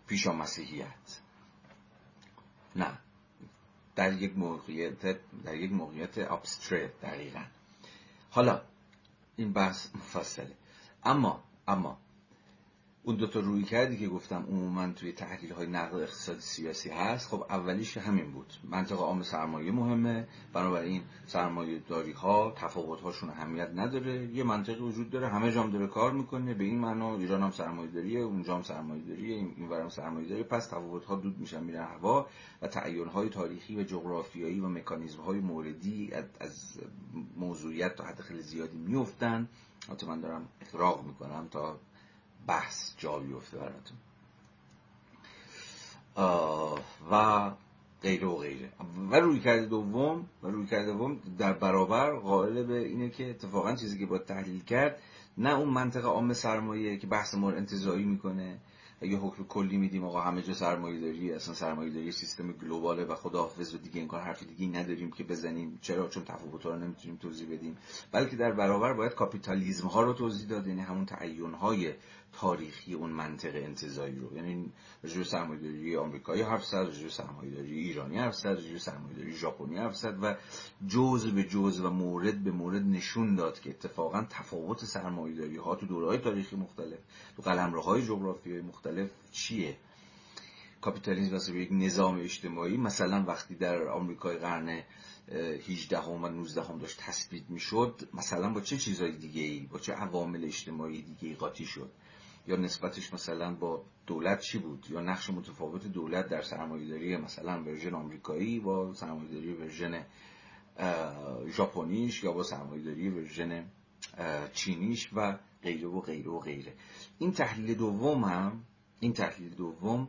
پیشا مسیحیت. نه. در یک موقعیت در یک موقعیت ابسترکت دقیقا. حالا این بحث مفصله. اما اما اون دوتا روی کردی که گفتم عموما توی تحلیل های نقد اقتصادی سیاسی هست خب اولیش همین بود. منطقه عام سرمایه مهمه بنابراین سرمایه داری ها تفاوت هاشون اهمیت نداره. یه منطقی وجود داره همه جام داره کار می‌کنه به این معنا ایران هم سرمایه داریه اونجا هم سرمایه داریه این ورم سرمایه داری پس تفاوت ها دود میشن میرن هوا و تعین های تاریخی و جغرافیایی و مکانیزم های موردی از موضوعیت تا حد خیلی زیادی میفتن البته من دارم اخراق می‌کنم تا بحث جا بیفته براتون. و غیره و غیره. و روی کرده دوم و روی کرده دوم در برابر قائل به اینه که اتفاقا چیزی که باید تحلیل کرد نه اون منطقه عام سرمایه که بحث ما انتظایی می‌کنه. یه حکم کلی میدیم آقا همه جا سرمایه داری اصلا سرمایه داری سیستم گلوباله و خداحافظ و دیگه کار حرف دیگه نداریم که بزنیم. چرا؟ چون تفاوت رو نمی‌تونیم توضیح بدیم. بلکه در برابر باید کاپیتالیزم ها رو توضیح داد یعنی همون تعین های تاریخی اون منطق انتظایی رو. یعنی رجوع سرمایه‌داری آمریکایی حرف زد رجوع سرمایه‌داری ایرانی حرف زد رجوع سرمایه‌داری ژاپنی حرف زد و جزء به جزء و مورد به مورد نشون داد که اتفاقا تفاوت سرمایه‌داری ها تو دوره‌های تاریخی مختلف تو قلمروهای جغرافیایی مختلف چیه؟ کاپیتالیسم به مثابه یک نظام اجتماعی مثلا وقتی در آمریکای قرن 18 هم و 19 هم داشت تثبیت می‌شد مثلا با چه چیزهای دیگه ای با چه عوامل اجتماعی دیگه ای قاطی شد؟ یا نسبتش مثلا با دولت چی بود؟ یا نقش متفاوت دولت در سرمایه‌داری مثلا version آمریکایی با سرمایه‌داری version ژاپنیش یا با سرمایه‌داری version چینیش و غیره و غیره و غیره. این تحلیل دوم هم این تحلیل دوم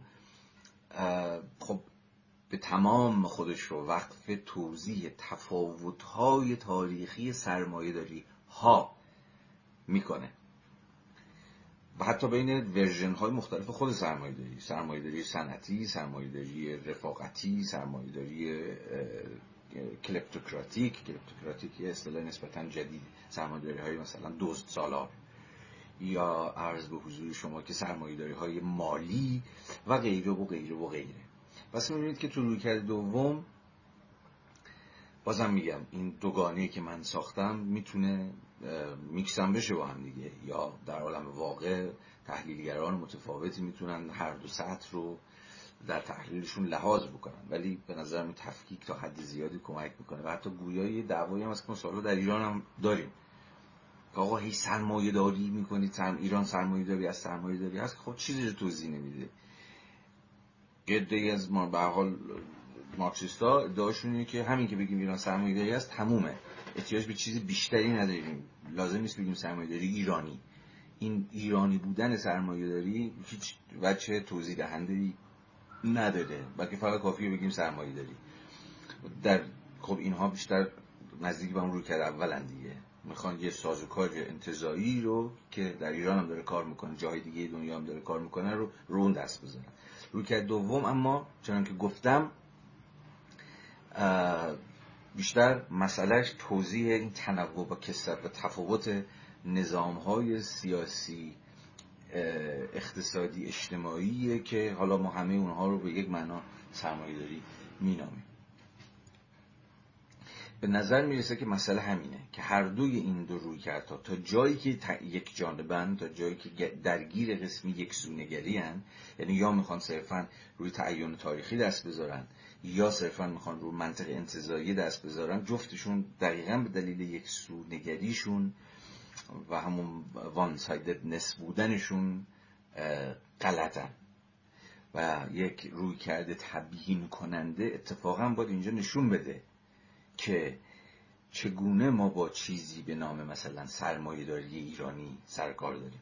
خب به تمام خودش رو وقف توضیح تفاوت‌های تاریخی سرمایه داری ها می‌کنه. و حتی بین ورژن های مختلف خود سرمایه داری سرمایه داری سنتی سرمایه داری رفاقتی سرمایه داری کلپتوکراتیک. کلپتوکراتیک یه اصطلاح نسبتا جدید. سرمایه داری های مثلا دوست سالار. یا عرض به حضور شما که سرمایه داری های مالی و غیره و غیره و غیره. پس می‌بینید که تو رویکرد دوم بازم میگم این دوگانه که من ساختم می‌تونه میکسم بشه با هم دیگه. یا در عالم واقع تحلیلگران متفاوتی می‌تونن هر دو سطح رو در تحلیلشون لحاظ بکنن. ولی به نظر من تفکیک تا حد زیادی کمک می‌کنه. و حتی گویای دعوایی هم از که در ایران هم داریم. که آقا هی سرمایه داری می‌کنید سرم ایران سرمایه داری از سرمایه داری هست خب چیزی رو توضیح نمیده. گده از ما به حال مارکسیستا ادعاشون که همین که بگیم ایران سرمایه داری هست تمومه. احتیاج به چیز بیشتری نداریم. لازم نیست بگیم سرمایه داری ایرانی. این ایرانی بودن سرمایه داری هیچ وجه توضیح دهنده نداره. بلکه فقط کافیه بگیم سرمایه داری در خب اینها بیشتر نزدیک به اون روی کرد اولن دیگه. می‌خوان یه سازوکار انتظایی رو که در ایران هم داره کار می‌کنه جای دیگه دنیا هم داره کار می‌کنه رو رو اون دست بزنن روی کرد دوم اما چنان که گفتم بیشتر مسئلهش توضیح این تنوع و کسرت و تفاوت نظام های سیاسی اقتصادی اجتماعی که حالا ما همه اونها رو به یک معنا سرمایه داری مینامیم. به نظر می‌رسه که مسئله همینه که هر دوی این دو روی کرد تا جایی که یک جانبن تا جایی که درگیر قسمی یک سونگری یعنی یا می‌خوان صرفا روی تعین تاریخی دست بذارن یا صرفا می‌خوان روی منطق انتظایی دست بذارن جفتشون دقیقا به دلیل یک سونگریشون و همون وان سایددنس بودنشون غلطن. و یک روی کرده تبیین کننده اتفاقا باید اینجا نشون بده که چگونه ما با چیزی به نام مثلا سرمایه داری ایرانی سرکار داریم.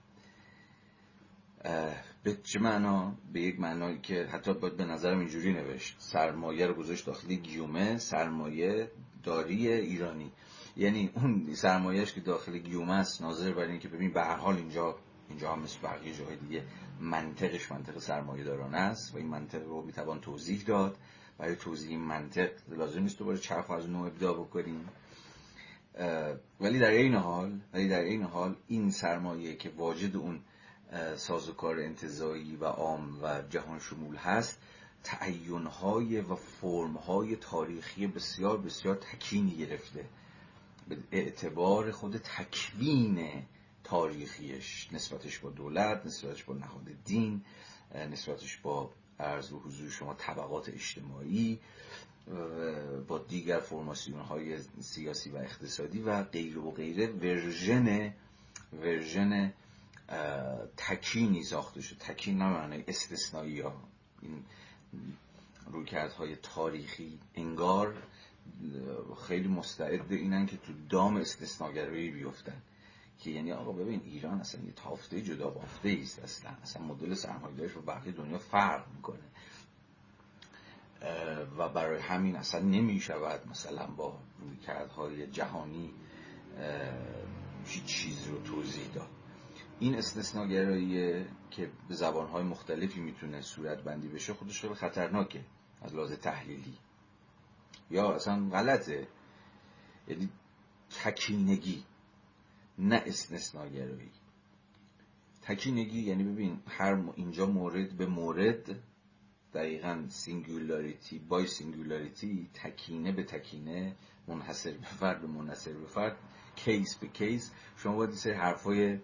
به چه معنا؟ به یک معنایی که حتی باید به نظرم اینجوری نوشت. سرمایه رو گذاشت داخلی گیومه سرمایه داری ایرانی. یعنی اون سرمایهش که داخل گیومه است ناظر بر اینکه ببین به هر حال اینجا اینجا هم مثل بقیه جاهای دیگه منطقش منطق سرمایه دارانه است و این منطق رو می‌توان توضیح داد. برای توضیح منطق لازم نیست دوباره چرخ از نوع ابدا بکنیم. ولی در این حال ولی در این حال این سرمایه که واجد اون سازوکار انتظایی و عام و جهان شمول هست. تعینهای و فرمهای تاریخی بسیار بسیار تکینی گرفته به اعتبار خود تکوین تاریخیش. نسبتش با دولت نسبتش با نهاد دین نسبتش با عرض به حضور شما طبقات اجتماعی با دیگر formation های سیاسی و اقتصادی و غیره و غیره. version version تکینی ساخته شد. تکین نه معنی استثنایی ها. این رویکردهای تاریخی انگار خیلی مستعد اینن که تو دام استثناگرایی بیفتن. که یعنی آقا ببین ایران اصلا یه تافته جدا بافته است اصلا. اصلا مدل سرمایه‌داریش رو بقیه دنیا فرق می‌کنه. و برای همین اصلا نمی‌شود مثلا با رویکردهای جهانی چیز رو توضیح داد. این استثناگرایی که به زبانهای مختلفی می‌تونه صورت بندی بشه خودش رو خطرناکه از لحاظ تحلیلی. یا اصلا غلطه. یعنی تکینگی نه استثناگرایی. تکینگی یعنی ببین هر اینجا مورد به مورد دقیقا singularity by singularity تکینه به تکینه منحصر به فرد به منحصر به فرد case به case شما باید سری حرفای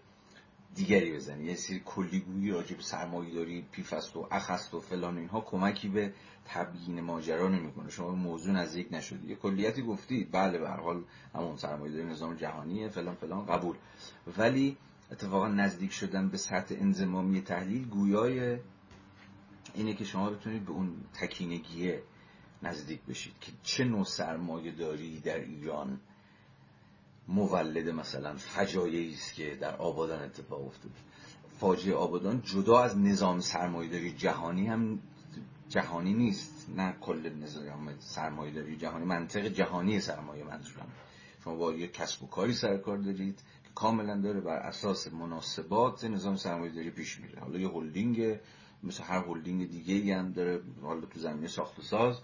دیگری بزنی. یه سری کلیگویی راجع به سرمایه داری پیفست و اخست و فلان اینها کمکی به تبیین ماجرا نمی‌کنه. شما موضوع نزدیک نشدی. یه کلیتی گفتید بله به هر حال همون سرمایه داری نظام جهانیه فلان فلان قبول. ولی اتفاقا نزدیک شدن به سطح انضمامی تحلیل گویای اینه که شما بتونید به اون تکینگیه نزدیک بشید که چه نوع سرمایه داری در ایران مولد مثلا فجایعی است که در آبادان اتفاق افتاد. فاجعه آبادان جدا از نظام سرمایه‌داری جهانی هم جهانی نیست. نه کل نظام سرمایه داری جهانی منطق جهانی سرمایه منظورم. شما با یه کسب و کاری سرکار دارید که کاملا داره بر اساس مناسبات نظام سرمایه داری پیش میره. حالا یه هلدینگ مثل هر هلدینگ دیگه ای هم داره حالا تو زمینه ساخت و ساز.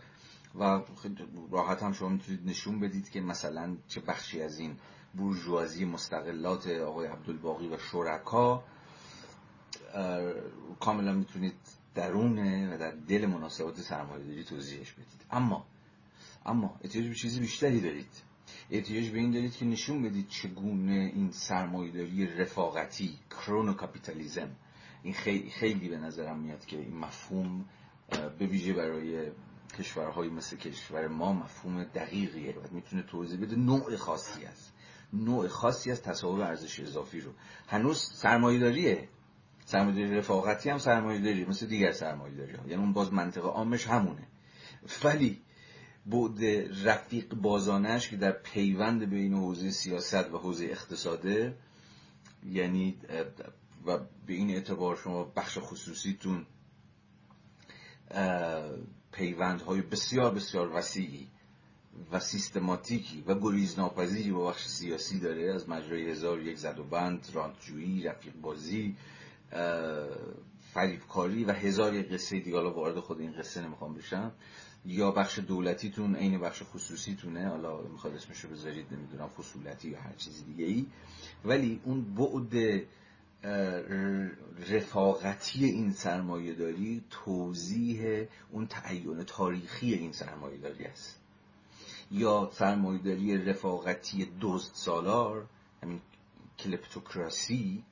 و راحت هم شما می‌تونید نشون بدید که مثلا چه بخشی از این بورژوازی مستقلات آقای عبدالباقی و شرکا کاملا می‌تونید درونه و در دل مناسبات سرمایه‌داری توضیحش بدید. اما اما احتیاج به چیزی بیشتری دارید. احتیاج به این دارید که نشون بدید چگونه این سرمایه‌داری رفاقتی crony capitalism این خیلی, خیلی به نظرم میاد که این مفهوم به ویژه برای کشورهایی مثل کشور ما مفهوم دقیقیه و می‌تونه توضیح بده نوع خاصی است. نوع خاصی از تصاحب ارزش اضافی رو. هنوز سرمایه داریه سرمایه رفاقتی هم سرمایه داری مثل دیگر سرمایه داری ها. یعنی اون باز منطقه عامش همونه. ولی بعد رفیق بازانش که در پیوند بین حوزه سیاست و حوزه اقتصاده یعنی و به این اعتبار شما بخش خصوصیتون پیوندهای بسیار بسیار وسیعی و سیستماتیکی و گریزناپذیری با بخش سیاسی داره. از مجرای هزار یک زد و بند رانتجویی رفیق بازی فریبکاری و هزار یک قصه دیگه. حالا وارد خود این قصه نمی‌خوام بشم. یا بخش دولتیتون عین بخش خصوصیتونه. حالا می‌خواد اسمشو بذارید نمی‌دونم فصولتی یا هر چیز دیگه ای ولی اون بعد رفاقتی این سرمایه داری توضیح اون تعین تاریخی این سرمایه داری است. یا سرمایه داری رفاقتی دوست سالار همین کلپتوکراسی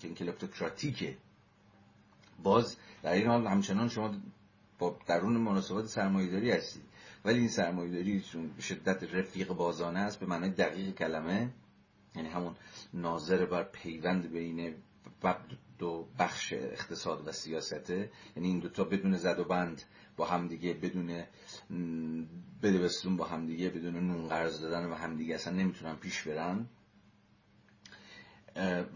که این کلپتوکراتیکه. باز در این حال همچنان شما با درون مناسبات سرمایه داری هستید ولی این سرمایه داری شدت رفیق بازانه است به معنی دقیق کلمه یعنی همون ناظر بر پیوند بین دو بخش اقتصاد و سیاسته. یعنی این دوتا بدون زد و بند با همدیگه بدون بده بستون با همدیگه بدون نون قرض دادن و همدیگه اصلا نمی‌تونن پیش برن.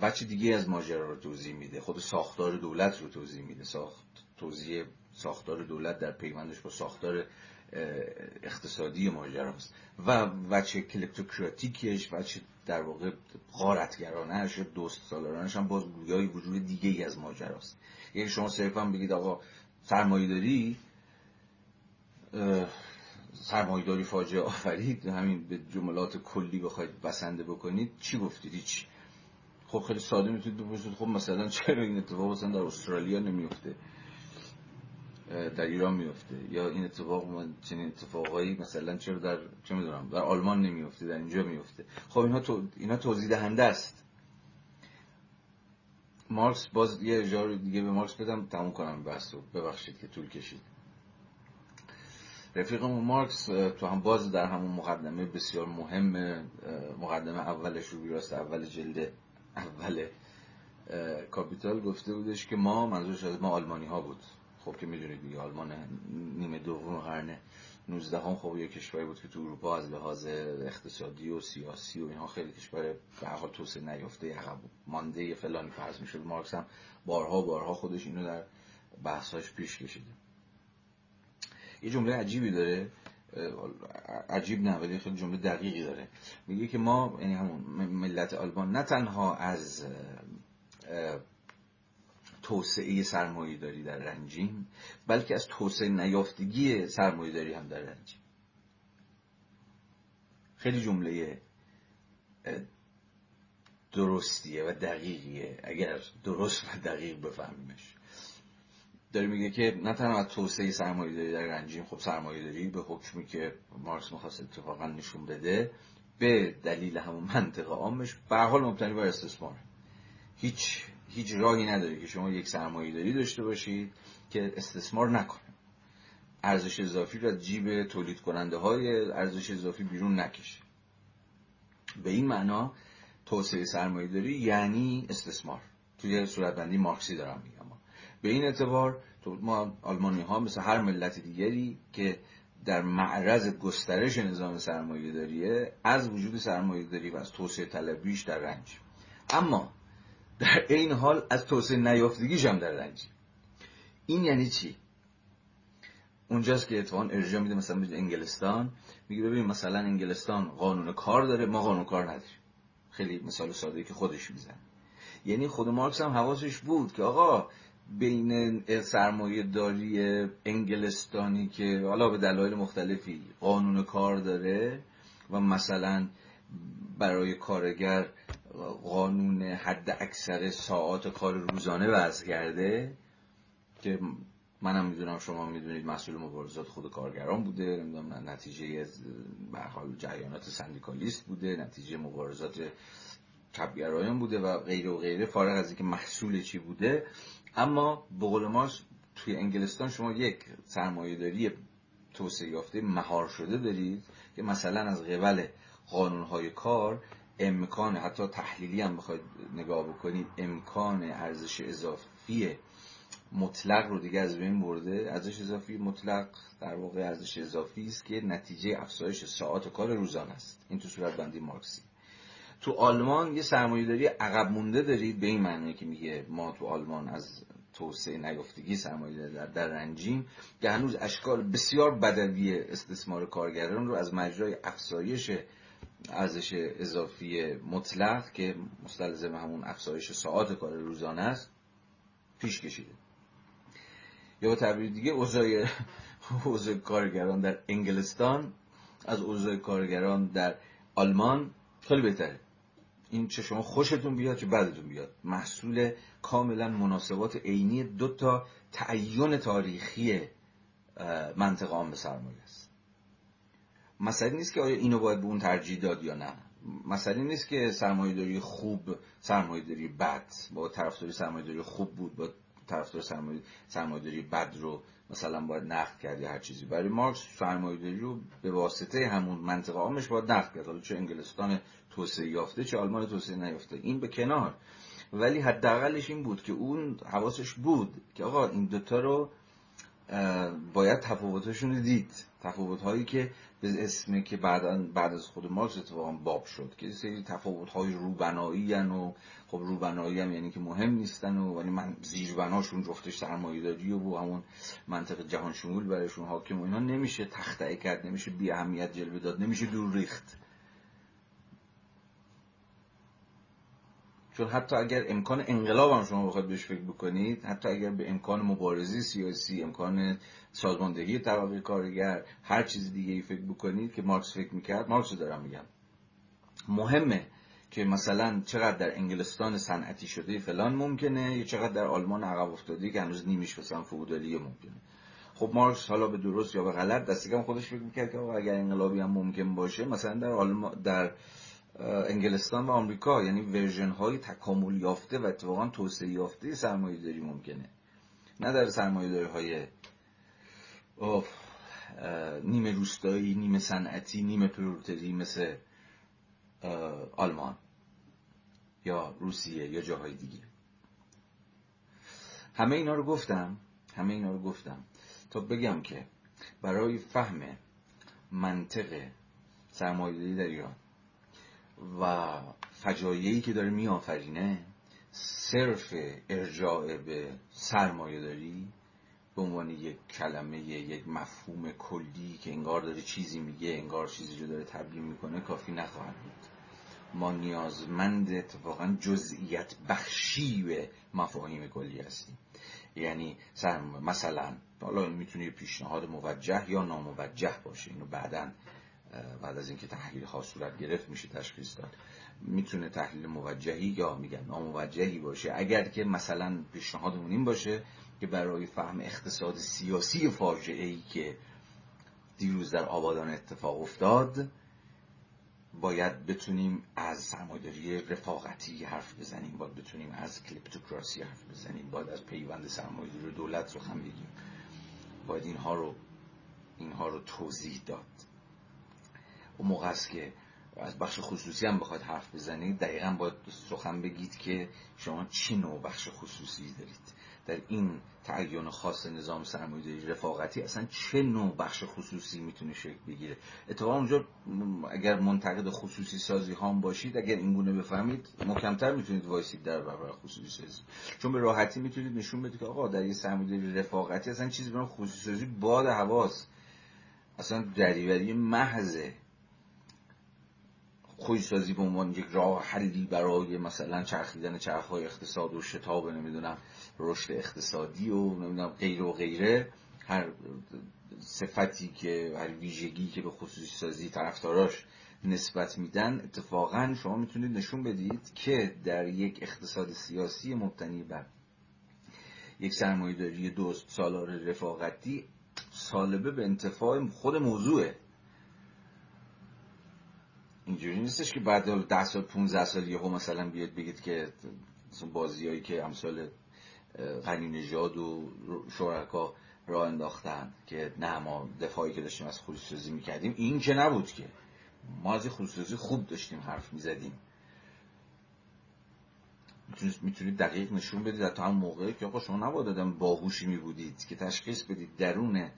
بچه دیگه از ماجرا رو توضیح میده. خود ساختار دولت رو توضیح میده. ساخت توضیح ساختار دولت در پیوندش با ساختار اقتصادی ماجراست. و وچه کلپتوکراتیکش وچه در واقع غارتگرانش دوست سالارانش هم باز گویای وجود دیگه ای از ماجراست. یعنی شما صرفا بگید آقا سرمایه داری سرمایه داری فاجعه آفرید همین به جملات کلی بخواید بسنده بکنید چی گفتید؟ هیچ. خب خیلی ساده می‌تونید بپرسید خب مثلا چرا این اتفاق مثلا در استرالیا نمیفته در ایران میفته یا این اتفاق چنین اتفاقایی مثلا چرا در چه می‌دونم در آلمان نمیفته در اینجا میفته خب اینها تو اینا توضیح دهنده است. مارکس باز یه اجاره دیگه به مارکس بدم تموم کنم بحث رو. ببخشید که طول کشید. رفیقمون مارکس تو هم باز در همون مقدمه بسیار مهم مقدمه اولش رو بیراست اول جلد اول کاپیتال گفته بودش که ما منظورش از ما آلمانی ها بود. خب که می‌دونید دیگه آلمان نیمه دوم قرن 19 هم خب یه کشوری بود که تو اروپا از لحاظ اقتصادی و سیاسی و اینها خیلی کشور به حال توسعه نیافته عقب مانده فلانی فرض می‌شد. مارکس هم بارها بارها خودش اینو در بحثاش پیش کشیده. یه جمله عجیبی داره. عجیب نه ولی خیلی جمله دقیقی داره. میگه که ما یعنی همون ملت آلمان نه تنها از توسعه سرمایه داری در رنجیم بلکه از توسعه نیافتگی سرمایه داری هم در رنجیم خیلی جمله درستیه و دقیقیه. اگر درست و دقیق بفهمیمش. داره میگه که نه تنها از توسعه سرمایه داری در رنجیم خب سرمایه داری به حکمی که مارکس می‌خواست اتفاقا نشون بده به دلیل همون منطق عامش به حال مبتنی بر استثمار. هیچ هیچ راهی نداره که شما یک سرمایه داری داشته باشید که استثمار نکنه. ارزش اضافی را جیب تولید کننده های ارزش اضافی بیرون نکشه. به این معنا توسعه سرمایه داری یعنی استثمار. توی صورتبندی مارکسی دارم میگم. به این اعتبار ما آلمانی ها مثل هر ملت دیگری که در معرض گسترش نظام سرمایه داریه از وجود سرمایه داری و از توسعه طلبیش در رنج. اما در این حال از توسعه نیافتگیش هم در رنج. این یعنی چی؟ اونجاست که اتفاقا ارجاع میده مثلا به انگلستان میگه ببین مثلا انگلستان قانون کار داره ما قانون کار نداریم. خیلی مثال ساده که خودش میزن یعنی خود مارکس هم حواسش بود که آقا بین سرمایه داری انگلستانی که حالا به دلایل مختلفی قانون کار داره و مثلا برای کارگر قانون حد اکثر ساعات کار روزانه وضع کرده که منم می‌دونم شما می‌دونید مسئول مبارزات خود کارگران بوده نتیجه به حال جریانات سندیکالیست بوده نتیجه مبارزات چپگرایان بوده و غیره و غیره فارغ از اینکه محصول چی بوده. اما به قول ما توی انگلستان شما یک سرمایه‌داری توسعه یافته مهار شده دارید که مثلا از قبل قانونهای کار امکان حتی تحلیلی هم بخواید نگاه بکنید امکان ارزش اضافی مطلق رو دیگه از بین برده. ارزش اضافی مطلق در واقع ارزش اضافی است که نتیجه افزایش ساعات کار روزانه است. این تو صورت بندی مارکسی. تو آلمان یه سرمایه‌داری عقب مونده دارید به این معنی که میگه ما تو آلمان از توسعه نیافتگی سرمایه در, در رنجیم که هنوز اشکال بسیار بدوی استثمار کارگران رو از مجرای افزایش ارزش اضافی مطلق که مستلزم همون افزایش ساعات کار روزانه است پیش کشیده. یا با تعبیر دیگه اوضاع اوضاع کارگران در انگلستان از اوضاع کارگران در آلمان خیلی بهتره. این چه شما خوشتون بیاد چه بدتون بیاد. محصول کاملا مناسبات عینی دو تا تعین تاریخی منطقه عام سرمایه مسئله نیست که آیا اینو باید به اون ترجیح داد یا نه. مسئله نیست که سرمایه‌داری خوب سرمایه‌داری بد. با طرفداری سرمایه‌داری خوب بود با طرفدار سرمایه سرمایه‌داری بد رو مثلا باید نقد کرد یا هر چیزی. برای مارکس سرمایه‌داری رو به واسطه همون منطقه عامش باید نقد کرد. حالا چه انگلستان توسعه یافته چه آلمان توسعه نیافته. این به کنار. ولی حداقلش این بود که اون حواسش بود که آقا این دوتا رو باید تفاوتشون رو دید. تفاوت هایی که به اسم که بعد بعد از خود مارکس اتفاقا باب شد که سری تفاوت های روبنایی و خب روبنایی هم یعنی که مهم نیستن و ولی من زیربناشون جفتش سرمایه‌داری و همون منطق جهان شمول برایشون حاکم و اینا. نمیشه تخته کرد نمیشه بی اهمیت جلوه داد نمیشه دور ریخت. چون حتی اگر امکان انقلاب هم شما بخواید بهش فکر بکنید حتی اگر به امکان مبارزه سیاسی امکان سازماندهی طبقه کارگر هر چیز دیگه ای فکر بکنید که مارکس فکر می‌کرد مارکس دارم میگم. مهمه که مثلا چقدر در انگلستان صنعتی شده فلان ممکنه یا چقدر در آلمان عقب افتاده که هنوز نیمیش مثلا فئودالی ممکنه. خب مارکس حالا به درست یا به غلط دستگاه خودش فکر می‌کرد که اگر انقلابی هم ممکن باشه مثلا در آلمان در انگلستان و آمریکا. یعنی ورژن های تکامل یافته و اتفاقا توسعه یافته سرمایه داری ممکنه. نه در سرمایه داری های نیمه روستایی نیمه صنعتی نیمه پرولتری مثل آلمان یا روسیه یا جاهای دیگه. همه اینا رو گفتم همه اینا رو گفتم تا بگم که برای فهم منطق سرمایه‌داری در ایران و فجایعی که داره میآفرینه صرف ارجاع به سرمایه داری به عنوان یک کلمه یک مفهوم کلی که انگار داره چیزی میگه انگار چیزی رو داره تبیین می‌کنه کافی نخواهد بود. ما نیازمند اتفاقا جزئیت بخشی به مفاهیم کلی هستیم. یعنی مثلا حالا می‌تونه پیشنهاد موجه یا ناموجه باشه اینو بعدا بعد از اینکه تحلیل خاص صورت گرفت میشه تشخیص داد. می‌تونه تحلیل موجهی یا میگن ناموجهی باشه. اگر که مثلا پیشنهادمون این باشه که برای فهم اقتصاد سیاسی فاجعه ای که دیروز در آبادان اتفاق افتاد باید بتونیم از سرمایه‌داری رفاقتی حرف بزنیم باید بتونیم از کلیپتوکراسی حرف بزنیم باید از پیوند سرمایه‌داری دولت رو هم بگیم. باید اینها رو اینها رو توضیح داد. اون موقع است که از بخش خصوصی هم بخواید حرف بزنید دقیقا باید سخن بگید که شما چی نوع بخش خصوصی دارید. در این تعین خاص نظام سرمایه‌داری رفاقتی اصلا چه نوع بخش خصوصی می‌تونه شکل بگیره؟ اتفاقا اونجا اگر منتقد خصوصی سازی هم باشید اگر این گونه بفهمید محکمتر می‌تونید وایسید در برابر خصوصی سازی. چون به راحتی می‌تونید نشون بدید که آقا در یه سرمایه‌داری رفاقتی اصلا چیزی به خصوصی سازی باد حواس اصلا دریوری محضه. سازی به عنوان یک راه حلی برای مثلا چرخیدن چرخهای اقتصاد و شتاب نمی‌دونم رشد اقتصادی و نمی‌دونم غیر و غیره هر صفتی که هر ویژگی که به خصوصی سازی طرفداراش نسبت میدن اتفاقا شما می‌تونید نشون بدید که در یک اقتصاد سیاسی مبتنی بر یک سرمایه‌داری دوست سالار رفاقتی سالبه به انتفاع خود موضوعه. اینجوری نیستش که بعد ده سال 15 سال یهو مثلا بیاد بگید که بازیایی که امثال غنی نژاد و شرکا را انداختن که نه ما دفاعی که داشتیم از خودسازی می‌کردیم این که نبود که. ما از خودسازی خوب داشتیم حرف می‌زدیم. می‌تونید دقیق نشون بدید تا هم موقعی که آقا شما نباید آدم باهوشی میبودید که تشخیص بدید درون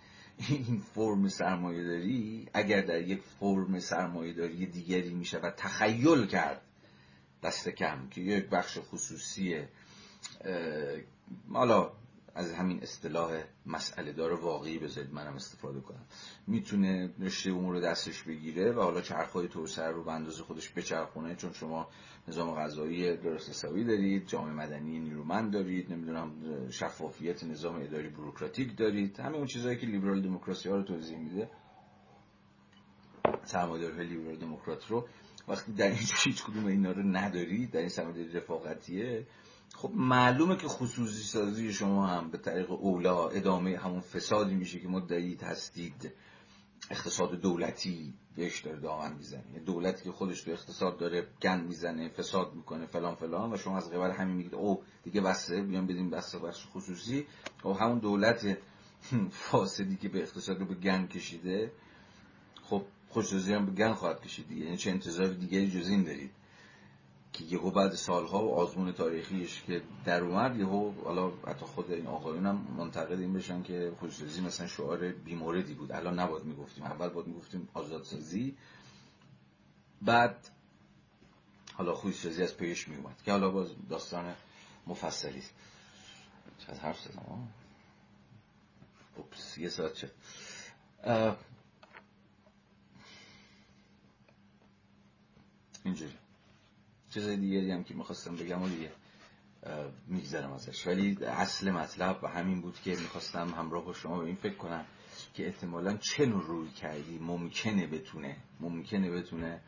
این فرم سرمایه داری اگر در یک فرم سرمایه داری دیگری میشه و تخیل کرد دست کم که یک بخش خصوصی حالا از همین اصطلاح مسئله دار واقعی بذارید منم استفاده کنم. می‌تونه رشته امور رو دستش بگیره و حالا چرخهای توسعه رو به اندازه خودش بچرخونه چون شما نظام غذایی درست حسابی دارید جامعه مدنی نیرومند دارید نمی‌دونم شفافیت نظام اداری بروکراتیک دارید همه اون چیزهایی که لیبرال دموکراسی ها رو توضیح میده. سرمایه‌داری لیبرال دموکرات رو. وقتی در این هیچ کدوم اینا رو ندارید در این سرمایه‌داری رفاقتیه خب معلومه که خصوصی سازی شما هم به طریق اولا ادامه همون فسادی میشه که مدعیت هستید. اقتصاد دولتی بهش داره دامن می‌زنه. یعنی دولتی که خودش تو اقتصاد داره گند می‌زنه فساد می‌کنه فلان فلان و شما از قبل همین میگید او دیگه بسته بیان بدیم بسته بخش خصوصی. و همون دولت فاسدی که به اقتصاد رو به گند کشیده خب خصوصی هم به گند خواهد کشید دیگه. یعنی چه انتظار دیگری جز این دارید. که یهو بعد سالها و آزمون تاریخیش که در اومد یهو حالا حتی خود این آقایون هم منتقد این بشن که خودسازی مثلا شعار بیموردی بود. الان نباید می‌گفتیم اول باید می‌گفتیم آزادسازی. بعد حالا خودسازی از پیش میومد که حالا باز داستان مفصلی. است چقدر حرف زدم؟ اوپس یه ساعت چه؟ اینجوری. چیز دیگری هم که می‌خواستم بگم و دیگه میگذرم ازش. ولی اصل مطلب و همین بود که می‌خواستم همراه با شما به این فکر کنم که احتمالا چه نوع روی کردی ممکنه بتونه ممکنه بتونه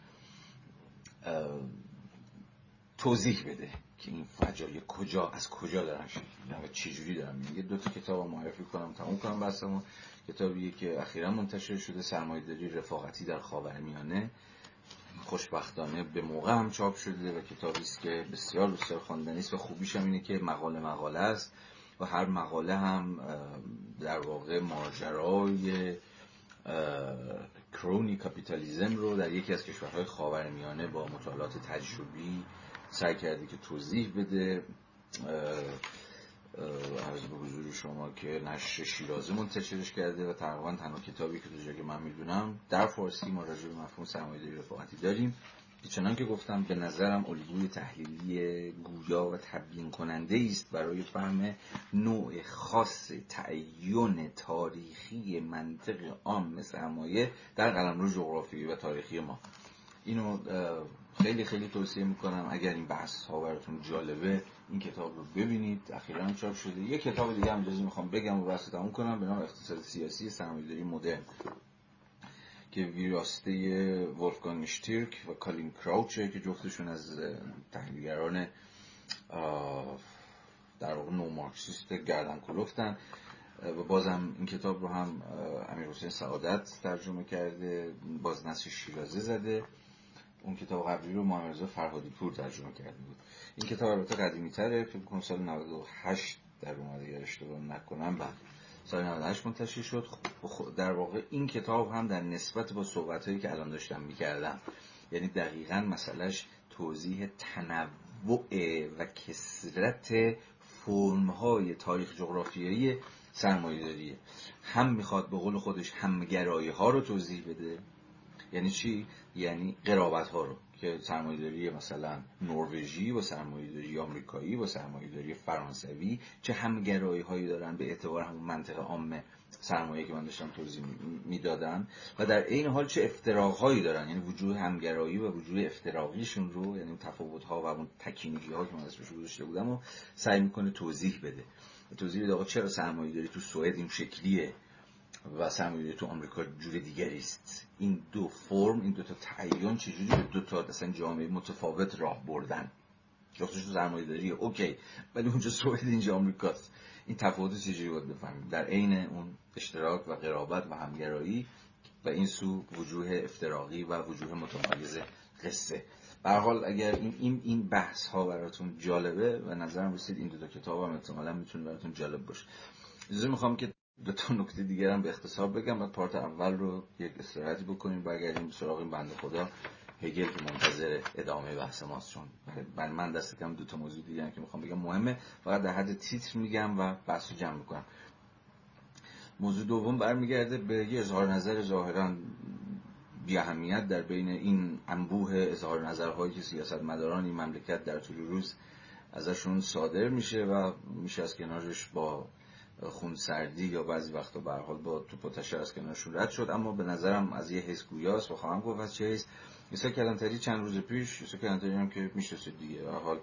توضیح بده که این فجایع کجا از کجا دارن شکل و چجوری دارن یه دو تا کتاب معرفی کنم تموم کنم بحثمو. کتابی که اخیرا منتشر شده سرمایه‌داری رفاقتی در خاورمیانه. خوشبختانه به موقع هم چاپ شده و کتابی است که بسیار بسیار خواندنی است و خوبیش هم اینه که مقاله مقاله است و هر مقاله هم در واقع ماجرای کرونی کاپیتالیزم رو در یکی از کشورهای خاورمیانه با مطالعات تجربی سعی کرده که توضیح بده. عرض به حضور شما که نشر شیرازه منتشرش کرده و تقریبا تنها کتابی که تو که من می‌دونم در فارسی ما راجع به مفهوم سرمایه‌داری رفاقتی داریم. چنان که گفتم به نظرم الگوی تحلیلی گویا و تبیین کننده است برای فهم نوع خاص تعین تاریخی منطق عام سرمایه در قلمرو جغرافیایی و تاریخی ما. اینو خیلی خیلی توصیه می‌کنم اگر این بحث ها براتون جالبه. این کتاب رو ببینید. اخیرا چاپ شده. یه کتاب دیگه هم اجازه می‌خوام بگم و بحث تموم کنم. به نام اقتصاد سیاسی سرمایه‌داری مدرن. که ویراسته ولفگانگ شتیرک و کالین کراوچه که جفتشون از تحلیلگران در واقع نو مارکسیست گردن کلفتن و بازم این کتاب رو هم امیر حسین سعادت ترجمه کرده. باز نسل شیرازه زده. اون کتاب قبلی رو محمد فرهادی پور ترجمه کرده بود. این کتاب البته قدیمی تره فکر کنم سال 98 در اومده اگر اشتباه نکنم بعد سال 98 منتشر شد. خب در واقع این کتاب هم در نسبت با صحبت هایی که الان داشتم می‌کردم یعنی دقیقا مسئلهش توضیح تنوع و کسرت فرمهای تاریخ جغرافیایی سرمایه داریه هم می‌خواد به قول خودش همگرایی ها رو توضیح بده یعنی چی؟ یعنی قرابت ها رو که سرمایه‌داری مثلا نروژی و سرمایه‌داری آمریکایی و سرمایه‌داری فرانسوی چه همگرایی هایی دارن به اعتبار همون منطقه عام سرمایه که من داشتم توضیح می‌دادم و در این حال چه افتراقهایی دارن؟ یعنی وجود همگرایی و وجود افتراقیشون رو یعنی تفاوت ها و اون تکینگی ها که من ازش گذاشته بودم و سعی می‌کنه توضیح بده. توضیح بده آقا چرا سرمایه داری تو سوئد این شکلیه؟ و سرمایه تو آمریکا جور دیگری است. این دو فرم این دو تا تعین چجوری به دو تا اصلا جامعه متفاوت راه بردن؟ جفتش تو سرمایه داری اوکی ولی اونجا سوئد اینجا آمریکاست. این تفاوت چجوری باید بفهمیم؟ در عین اون اشتراک و قرابت و همگرایی و این سو وجوه افتراقی و وجوه متمایز قصه. به حال اگر این این این بحث ها براتون جالبه و نظرم رسید این دو تا کتاب هم احتمالاً می‌تونه براتون جالب باشه. اجازه می‌خوام که دو تا نکته دیگر هم به اختصار بگم و پارت اول رو یک استراحتی بکنیم برگردیم سراغ این بنده خدا. هگل که منتظر ادامه بحث ماست چون برای من دست کم دو تا موضوع دیگه که می‌خوام بگم مهمه. فقط در حد تیتر میگم و بحث رو جمع می‌کنم. موضوع دوم برمیگرده به یه اظهار نظر ظاهرا بی اهمیت در بین این انبوه اظهار نظرهایی که سیاست مداران این مملکت در طول روز ازشون صادر میشه و میشه از کنارش با خونسردی یا بعضی وقتا به حال با توپ و تشر از کنارشون رد شد. اما به نظرم از یه حس گویاست. و خواهم گفت از چه حس. ایسا کلانتری چند روز پیش ایسا کلانتری هم که می‌شناسید دیگه به حال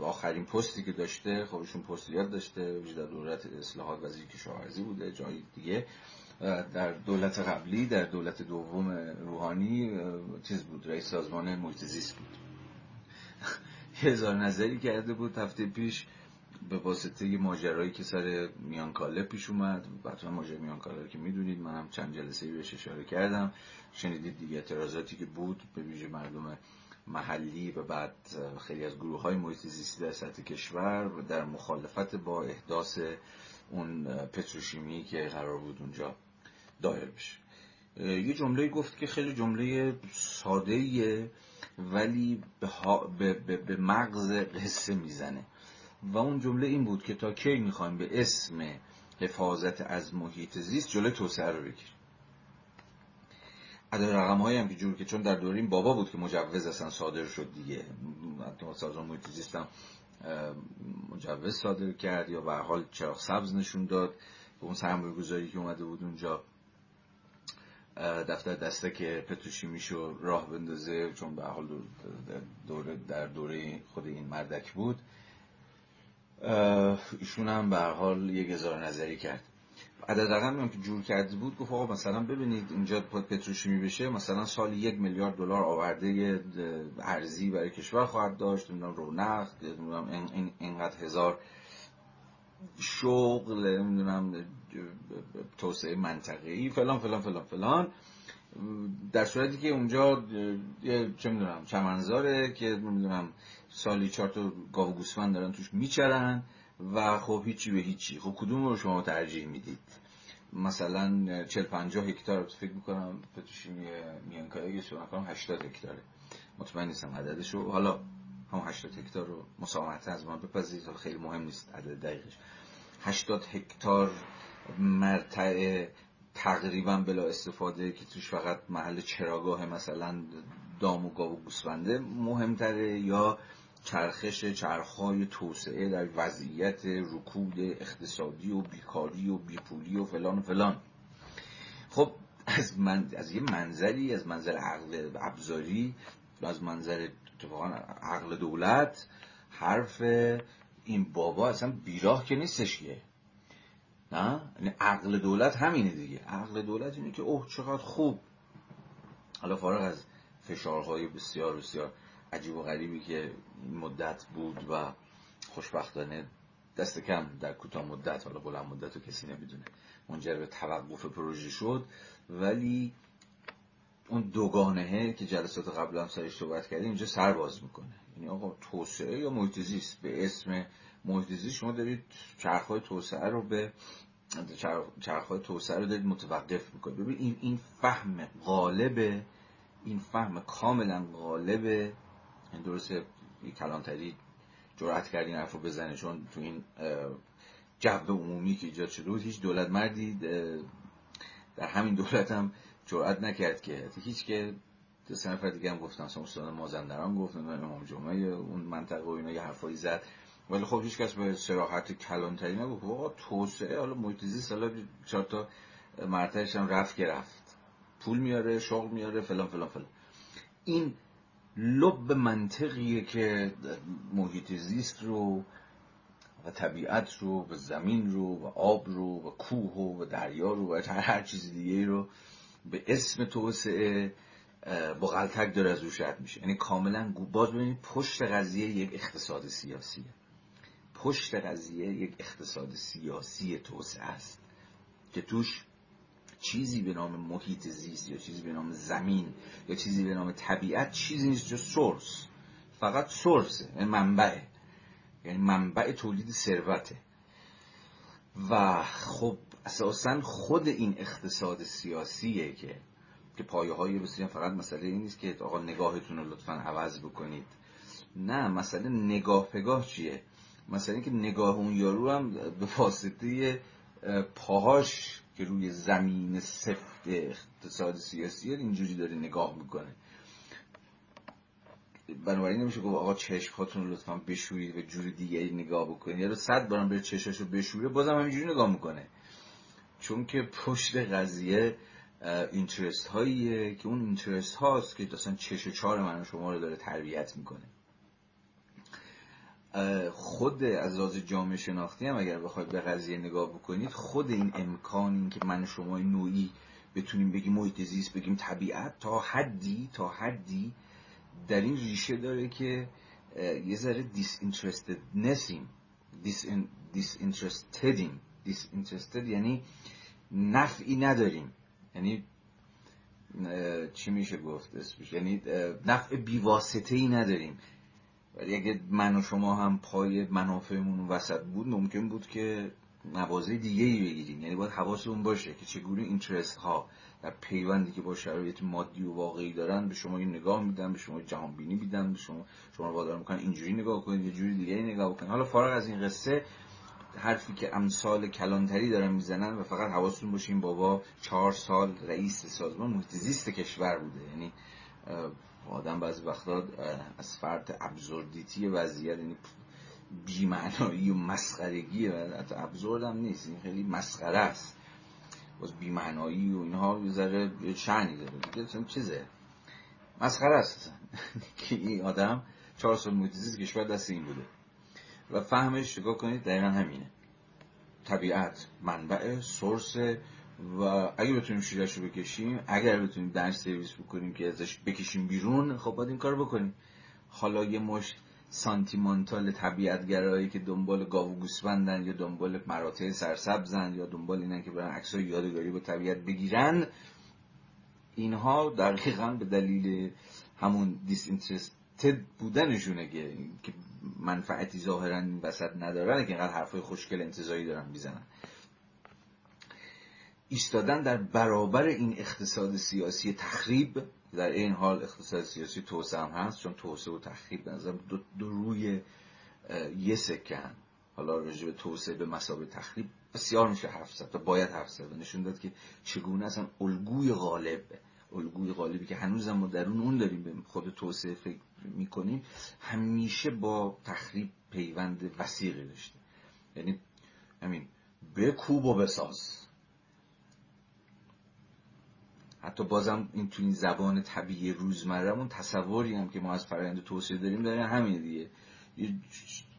آخرین پستی که داشته خودشون پست یاد داشته در دولت اصلاحات وزیر کشاورزی بوده جایی دیگه در دولت قبلی در دولت دوم روحانی چیز بود رئیس سازمان محیط بود. هزار نظری کرده بود هفته پیش به واسطه ماجرایی که سر میانکاله پیش اومد. حتما ماجرای میانکاله که می‌دونید. منم چند جلسه بهش اشاره کردم. شنیدید دیگه اعتراضاتی که بود به ویژه مردم محلی و بعد خیلی از گروه های محیط زیستی در سطح کشور در مخالفت با احداث اون پتروشیمی که قرار بود اونجا دایر بشه. یه جمله گفت که خیلی جمله ساده ولی به, به, به مغز قصه می‌زنه. و اون جمله این بود که تا کی می‌خوایم به اسم حفاظت از محیط زیست جلوی توسعه رو بگیریم. عدد رقم هایی هم که جور که چون در دوره این بابا بود که مجوز اصلا صادر شد دیگه. سازمان محیط زیست هم مجوز صادر کرد یا به حال چراغ سبز نشون داد. به اون سرمایه گذاری که اومده بود اونجا دفتر دسته که پتروشیمیشو راه بندازه چون به حال دوره در دوره خود این مردک بود. ایشون هم به حال یک هزار نظری کرد. عدد رقمی هم که جور کرده بود گفت آقا مثلا ببینید اینجا پتروشیمی بشه مثلا سال یک میلیارد دلار آورده ارزی برای کشور خواهد داشت نمی‌دونم رونق نمی‌دونم اینقدر هزار شغل نمی‌دونم توسعه منطقه‌ای فلان فلان فلان فلان. در صورتی که اونجا چه می‌دونم چمنزاره که نمی‌دونم سالی چهار تا گاو گوسفند دارن توش میچرن و خب هیچی به هیچی. خب کدوم رو شما ترجیح می‌دید؟ مثلا 40 50 هکتار فکر می‌کنم پتروشیمی میانکایی اگه شما کنم 80 هکتاره. مطمئن نیستم عددش رو حالا هم 80 هکتار رو مساهمتا از من بپذیرید. خیلی مهم نیست عدد دقیقش. 80 هکتار مرتع تقریبا بلا استفاده که توش فقط محل چراگاه مثلا دام و گاو و گوسفنده مهمتره یا چرخش چرخهای توسعه در وضعیت رکود اقتصادی و بیکاری و بیپولی و فلان و فلان. خب از, من، از یه منظری از منظر عقل ابزاری و از منظر عقل دولت حرف این بابا اصلا بیراه که نیستش که. نه؟ یعنی عقل دولت همینه دیگه. عقل دولت اینه که اوه چقدر خوب. حالا فارغ از فشارهای بسیار بسیار عجیب و غریبی که مدت بود و خوشبختانه دست کم در کوتاه مدت حالا بلند مدت رو کسی نمی‌دونه. منجر به توقف پروژه شد. ولی اون دوگانهه که جلسات قبل هم سرش صحبت کردیم اینجا سر باز می‌کنه. یعنی آقا توسعه یا محیط زیست به اسم محیط زیست شما دارید چرخهای توسعه رو به چرخهای توسعه رو دارید متوقف می‌کنید. ببین این این فهم غالب این فهم کاملا غالبه. درسته کلانتری جرأت کرد این حرف رو بزنه چون تو این جو عمومی که ایجاد شده بود هیچ دولت مردی در همین دولت هم جرأت نکرد که. هیچ که دو سه نفر دیگه هم گفتن مثلا استاد مازندران گفت امام جمعه اون منطقه و اینا یه حرفایی زد. ولی خب هیچ کس به صراحت کلانتری نگفت. واقعا توسعه حالا محیط زیست حالا چهار تا مرتبش هم رفت که رفت. پول میاره شغل میاره فلان فلان فلان. این لب منطقیه که محیط زیست رو و طبیعت رو و زمین رو و آب رو و کوه و دریا رو و هر چیز دیگه رو به اسم توسعه با غلطک داره از روش میشه. یعنی کاملا باز ببینید پشت قضیه یک اقتصاد سیاسیه. پشت قضیه یک اقتصاد سیاسی توسعه است که توش چیزی به نام محیط زیست یا چیزی به نام زمین یا چیزی به نام طبیعت چیزی نیست جز سورس. فقط سورسه یعنی منبعه یعنی منبع تولید ثروته. و خب اساسا خود این اقتصاد سیاسیه که که پایه های فقط مسئله این نیست که آقا نگاهتون رو لطفا عوض بکنید. نه مسئله نگاه پگاه چیه؟ مثلا اینکه نگاه اون یارو هم به واسطه پاهاش که روی زمین سفت اقتصاد سیاسی اینجوری داره نگاه می‌کنه. بنابراین نمیشه گفت آقا چشم خودتون لطفا بشورید و جور دیگه نگاه بکنید. یا صد بارم بره چشاشو بشوره بازم همینجوری نگاه می‌کنه. چون که پشت قضیه اینترست هاییه که اون اینترست هاست که اصلا چش و چار من شما رو داره تربیت می‌کنه. خود از لحاظ جامعه شناختی هم اگر بخواید به قضیه نگاه بکنید خود این امکان این که من شما نوعی بتونیم بگیم محیط زیست بگیم طبیعت تا حدی تا حدی در این ریشه داره که یه ذره دیس نسیم. دیس اینترستدیم دیس یعنی نفعی نداریم. یعنی چی میشه گفت اسمش؟ یعنی نفع بیواسطه ای نداریم. ولی اگه من و شما هم پای منافعمون وسط بود ممکن بود که موازه دیگه ای بگیریم. یعنی باید حواسمون باشه که چگونه اینترست ها در پیوندی که با شرایط مادی و واقعی دارن به شما این نگاه میدن به شما جهان بینی میدن به شما شما رو وادار می‌کنن اینجوری نگاه کنید یه جوری دیگه نگاه کنید حالا فارغ از این قصه حرفی که امثال کلانتری دارن می‌زنن و فقط حواستون باشه این بابا چهار سال رئیس سازمان محیط زیست کشور بوده. یعنی آدم بعضی وقتا از فرد ابزوردیتی وضعیت یعنی بیمعنایی و مسخرگی حتی ابزورد هم نیست این خیلی مسخره است. باز بیمعنایی و اینها یه ذره شعنی داره چیزه؟ مسخره است. که این آدم چهار سال محیط زیست کشور دست این بوده. و فهمش نگاه کنید دقیقا همینه. طبیعت منبع سورس و اگه بتونیم شیرش رو بکشیم اگر بتونیم دنج سرویس بکنیم که ازش بکشیم بیرون خب باید این کار بکنیم. حالا یه مشت سانتیمانتال طبیعتگرایی که دنبال گاو و یا دنبال مراتع سرسبزن یا دنبال اینن که برن عکسای یادگاری با طبیعت بگیرن اینها دقیقا به دلیل همون دیس بودنشونه که منفعتی ظاهرا این وسط ندارن که اینقدر حرفای خوشگل انتظایی دارن می‌زنن. ایستادن در برابر این اقتصاد سیاسی تخریب در این حال اقتصاد سیاسی توسعه هم هست چون توسعه و تخریب نظر دو, دو روی یه سکه حالا راجع به توسعه به مسابه تخریب بسیار میشه حرف زد و باید حرف زد. و نشون داد که چگونه اصلا الگوی غالب الگوی غالبی که هنوزم ما درون اون داریم به خود توسعه فکر می‌کنیم همیشه با تخریب پیوند وسیقی داشته. یعنی همین بکوب و بساز. حتی بازم این تو این زبان طبیعی روزمرهمون تصوری هم که ما از فرآیند توسعه داریم داره همین دیگه.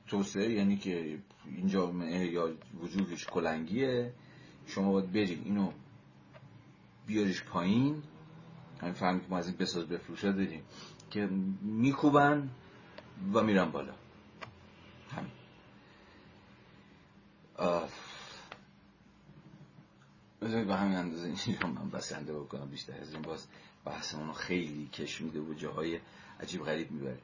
توسعه یعنی که این جامعه یا وجودش کلنگیه. شما باید بری اینو بیاریش پایین. همین فهمی که ما از این بساز بفروشه داریم که میکوبن و میرن بالا. همین. بذارید به همین اندازه اینجا من بسنده بکنم بیشتر از این باز بحثمون خیلی کش میده و جاهای عجیب غریب می‌بره.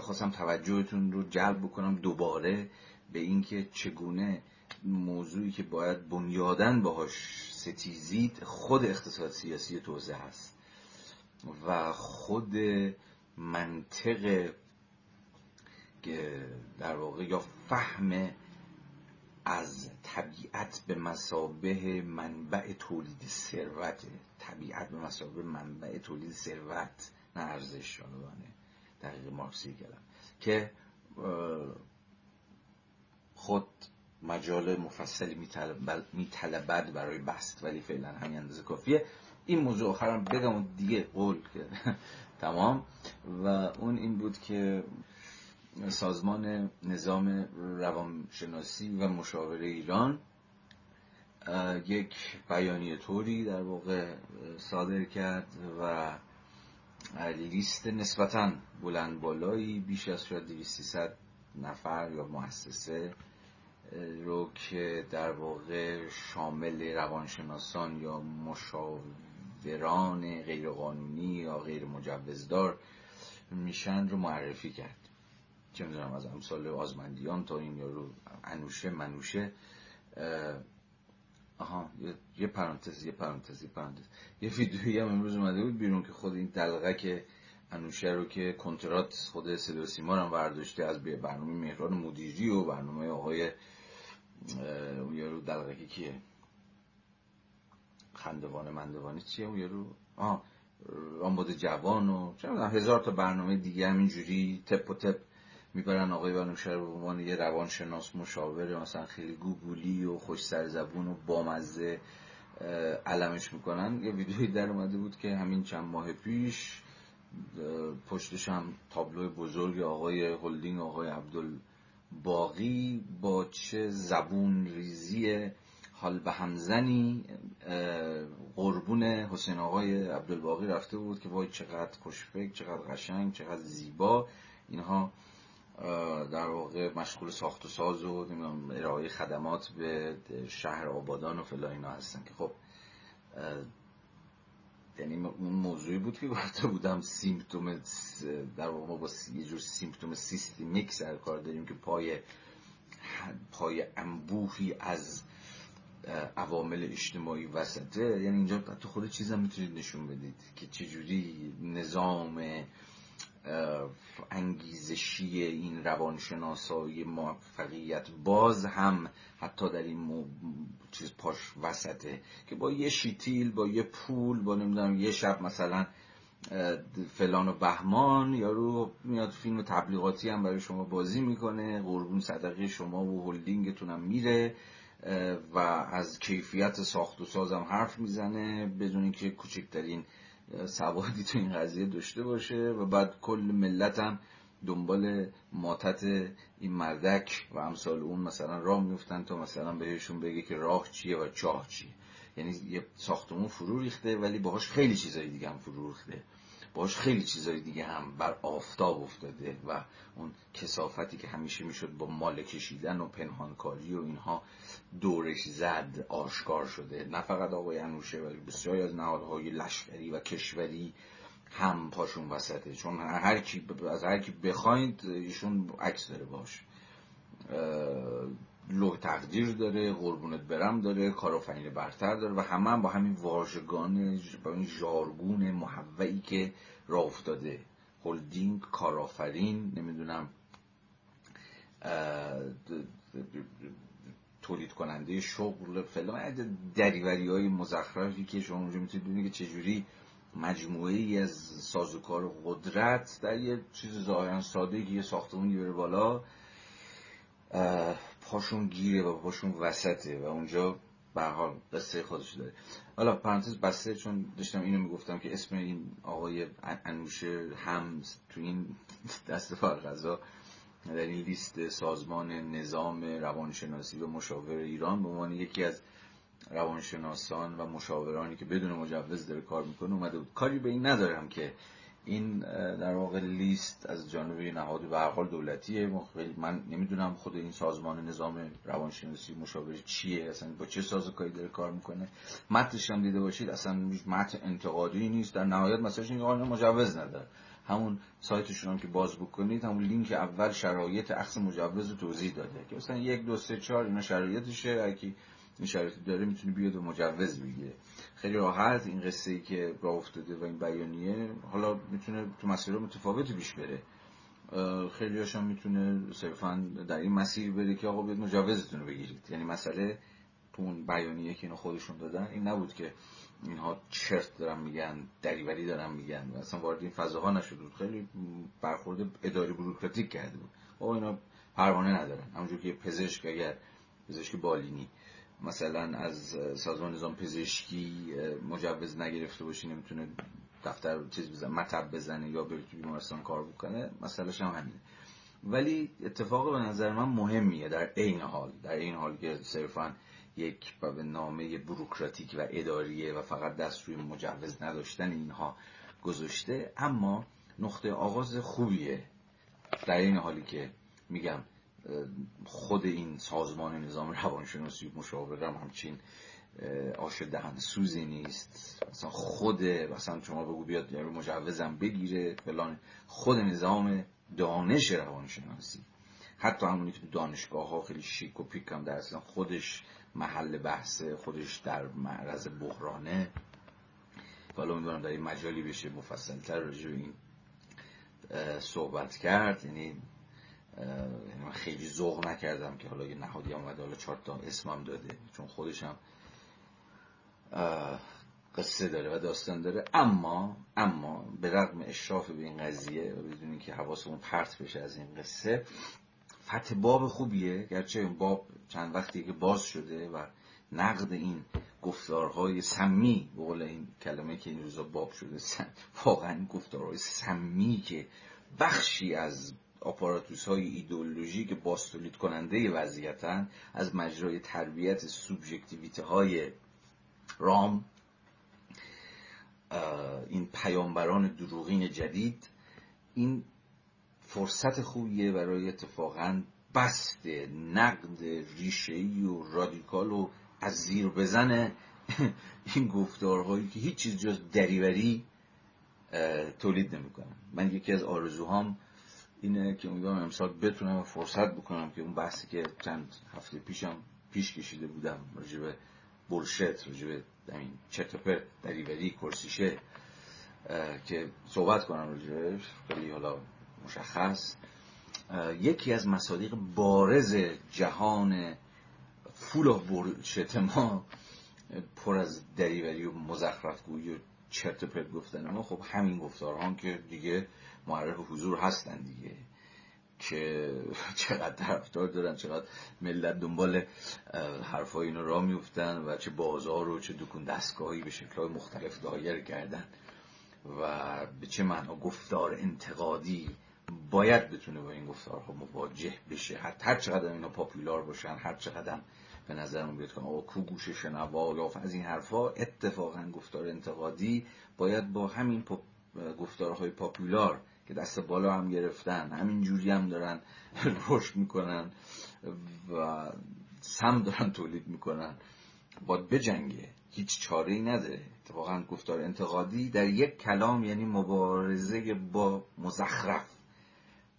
خواستم توجهتون رو جلب بکنم دوباره به اینکه چگونه موضوعی که باید بنیادن باهاش ستیزید خود اقتصاد سیاسی توزه هست و خود منطق در واقع یا فهم از طبیعت به مسابه منبع تولید ثروت طبیعت به مسابه منبع تولید ثروت نه ارزش دقیق مارکسی کلم که خود مجال مفصلی میطلبد برای بست ولی فعلا همین اندازه کافیه. این موضوع آخرم بگم دیگه قول که تمام. و اون این بود که سازمان نظام روانشناسی و مشاوره ایران یک بیانیه طوری در واقع صادر کرد و لیست نسبتا بلند بالایی بیش از شاید 200 نفر یا مؤسسه رو که در واقع شامل روانشناسان یا مشاوران غیرقانونی یا غیر مجوزدار میشن رو معرفی کرد. چه می‌دونم از امثال آزمندیان تا این یارو انوشه منوشه آها یه پرانتز یه پرانتز یه پرانتز. یه ویدیویی هم امروز اومده بود بیرون که خود این دلغه که انوشه رو که کنترات خود صدا سیما هم برداشته از برنامه مهران مدیری و برنامه آقای اون یارو دلغه کیه؟ خندوان مندوانی چیه اون یارو؟ آه آمبود جوان و هزار تا برنامه دیگه همینجوری تپ و تپ می‌برن آقای بنوشه رو به عنوان یه روانشناس مشاور مثلا خیلی گوگولی و خوش سرزبون و بامزه علمش می‌کنن. یه ویدیویی در اومده بود که همین چند ماه پیش پشتش هم تابلو بزرگ آقای هلدینگ آقای عبدالباقی با چه زبون ریزی حال به همزنی قربون حسین آقای عبدالباقی رفته بود که وای چقدر خوشفکر چقدر قشنگ چقدر زیبا. اینها در واقع مشغول ساخت و ساز و ارائه خدمات به شهر آبادان و فلا اینا هستن که خب یعنی اون موضوعی بود که گفته بودم سیمپتوم در واقع ما با یه جور سیمپتوم سیستمیک سر کار داریم که پای پای انبوهی از عوامل اجتماعی وسطه. یعنی اینجا تو خود چیزم می‌تونید نشون بدید که چجوری نظام انگیزشی این روانشناسای موفقیت باز هم حتی در این چیز پاش وسطه که با یه شیتیل با یه پول با نمی‌دونم یه شب مثلا فلان و بهمان یارو میاد فیلم تبلیغاتی هم برای شما بازی می‌کنه قربون صدقه شما و هلدینگتون هم میره و از کیفیت ساخت و سازم حرف می‌زنه بدون اینکه کوچکترین سوادی تو این قضیه داشته باشه و بعد کل ملت هم دنبال ماتت این مردک و امثال اون مثلا راه میفتن تا مثلا بهشون بگه که راه چیه و چاه چیه. یعنی یه ساختمون فرو ریخته ولی باهاش خیلی چیزای دیگه هم فرو ریخته. باش خیلی چیزای دیگه هم بر آفتاب افتاده و اون کسافتی که همیشه می‌شد با مال کشیدن و پنهانکاری و اینها دورش زد آشکار شده. نه فقط آقای انوشه ولی بسیاری از نهادهای لشکری و کشوری هم پاشون وسطه. چون هر کی از هر کی بخواید ایشون عکس داره باش. لوح تقدیر داره قربونت برم داره کارآفرین برتر داره و همه هم با همین واژگان با این ژارگون محوعی که راه افتاده. هلدینگ کارآفرین نمی‌دونم تولید کننده شغل فلان دریوری های مزخرفی که شما اونجا می‌تونید ببینید که چجوری مجموعه ای از سازوکار قدرت در یه چیز ظاهرا ساده یه ساختمونی بره بالا پاشون گیره و پاشون وسطه و اونجا به حال قصه خودش داره. حالا پرانتز بسته چون داشتم اینو می‌گفتم که اسم این آقای انوشه هم تو این دست غذا در این لیست سازمان نظام روانشناسی و مشاور ایران به عنوان یکی از روانشناسان و مشاورانی که بدون مجوز داره کار می‌کنه اومده بود. کاری به این ندارم که این در واقع لیست از جانب نهاد به هر دولتیه. من نمی‌دونم خود این سازمان نظام روانشناسی مشاور چیه اصلا با چه سازوکاری داره کار می‌کنه. متنش هم دیده باشید اصلا متن انتقادی نیست. در نهایت مثلا این مجوز نداره همون سایتشون هم که باز بکنید همون لینک اول شرایط اخذ مجوز توضیح داده که مثلا یک دو سه چهار اینا شرایطشه. اگه این شرایطی داره می‌تونه بیاد و مجوز بگیره. خیلی راحت این قصه ای که راه افتاده و این بیانیه حالا می‌تونه تو مسیر متفاوتی پیش بره. خیلی هاشم می‌تونه صرفا در این مسیر بره که آقا بیاد مجوزتون رو بگیرید. یعنی مسئله تو اون بیانیه که اینو خودشون دادن این نبود که اینها چرت دارن میگن دریوری دارن میگن. و اصلا وارد این فضاها نشده بود. خیلی برخورد اداری بروکراتیک کرده بود. آقا اینا پروانه ندارن. همونجور که پزشک اگر پزشک بالینی مثلا از سازمان نظام پزشکی مجوز نگرفته باشه نمی‌تونه دفتر چیز بزنه مطب بزنه یا بره تو بیمارستان کار بکنه مسئلهش هم همینه. ولی اتفاق به نظر من مهمیه در عین حال در این حال که صرفا یک به نامه بروکراتیک و اداریه و فقط دست روی مجوز نداشتن اینها گذاشته اما نقطه آغاز خوبیه. در این حالی که میگم خود این سازمان نظام روانشناسی مشاورم همچین آش دهن سوزی نیست. مثلا خود مثلا شما بگو بیاد یارو مجوزم بگیره فلان. خود نظام دانش روانشناسی. حتی همونی که دانشگاه ها خیلی شیک و پیک هم در اصلا خودش محل بحث خودش در معرض بحرانه. حالا امیدوارم در این مجالی بشه مفصلتر راجع به این صحبت کرد. یعنی, من خیلی ذوق نکردم که حالا یه نهادی آمده حالا چهار تا اسمم داده چون خودشم قصه داره و داستان داره. اما اما به رغم اشراف به این قضیه بدون که حواسمون پرت بشه از این قصه فتح باب خوبیه. گرچه این باب چند وقتی که باز شده و نقد این گفتارهای سمی به قول این کلمه که این روزا باب شده واقعا گفتارهای سمی که بخشی از آپاراتوس های ایدئولوژی که باستولید کننده وضعیتن از مجرای تربیت سوبژکتیویته های رام این پیامبران دروغین جدید این فرصت خوبیه برای اتفاقا بست نقد ریشه‌ای و رادیکال و از زیر بزن این گفتارهایی که هیچ چیز جز دریوری تولید نمی‌کنن. من یکی از آرزوهام اینه که امیدوارم امسال بتونم فرصت بکنم که اون بحثی که چند هفته پیشم پیش کشیده بودم راجب بولشت راجب این چتپر دریوری کرسیشه که صحبت کنم راجبش خیلی حالا مشخص. یکی از مصادیق بارز جهان فول آف بولشت ما پر از دریوری و مزخرفگویی و چرت پرت گفتن ما خب همین گفتارها که دیگه معرف حضور هستن دیگه. که چقدر طرفدار دارن چقدر ملت دنبال حرفای اینو را میفتن و چه بازار و چه دکون دستگاهی به شکلهای مختلف دایر کردن و به چه معنا گفتار انتقادی باید بتونه با این گفتارها مواجه بشه. هر چقدر اینا پاپولار باشن هر چقدر به نظرمون بیاد که کو گوش شنوا از این حرفها اتفاقا گفتار انتقادی باید با همین گفتارهای پاپولار که دست بالا هم گرفتن همین جوری هم دارن رشد می‌کنن و سم دارن تولید می‌کنن. باید بجنگه. هیچ چاره ای نداره اتفاقا گفتار انتقادی در یک کلام یعنی مبارزه با مزخرف.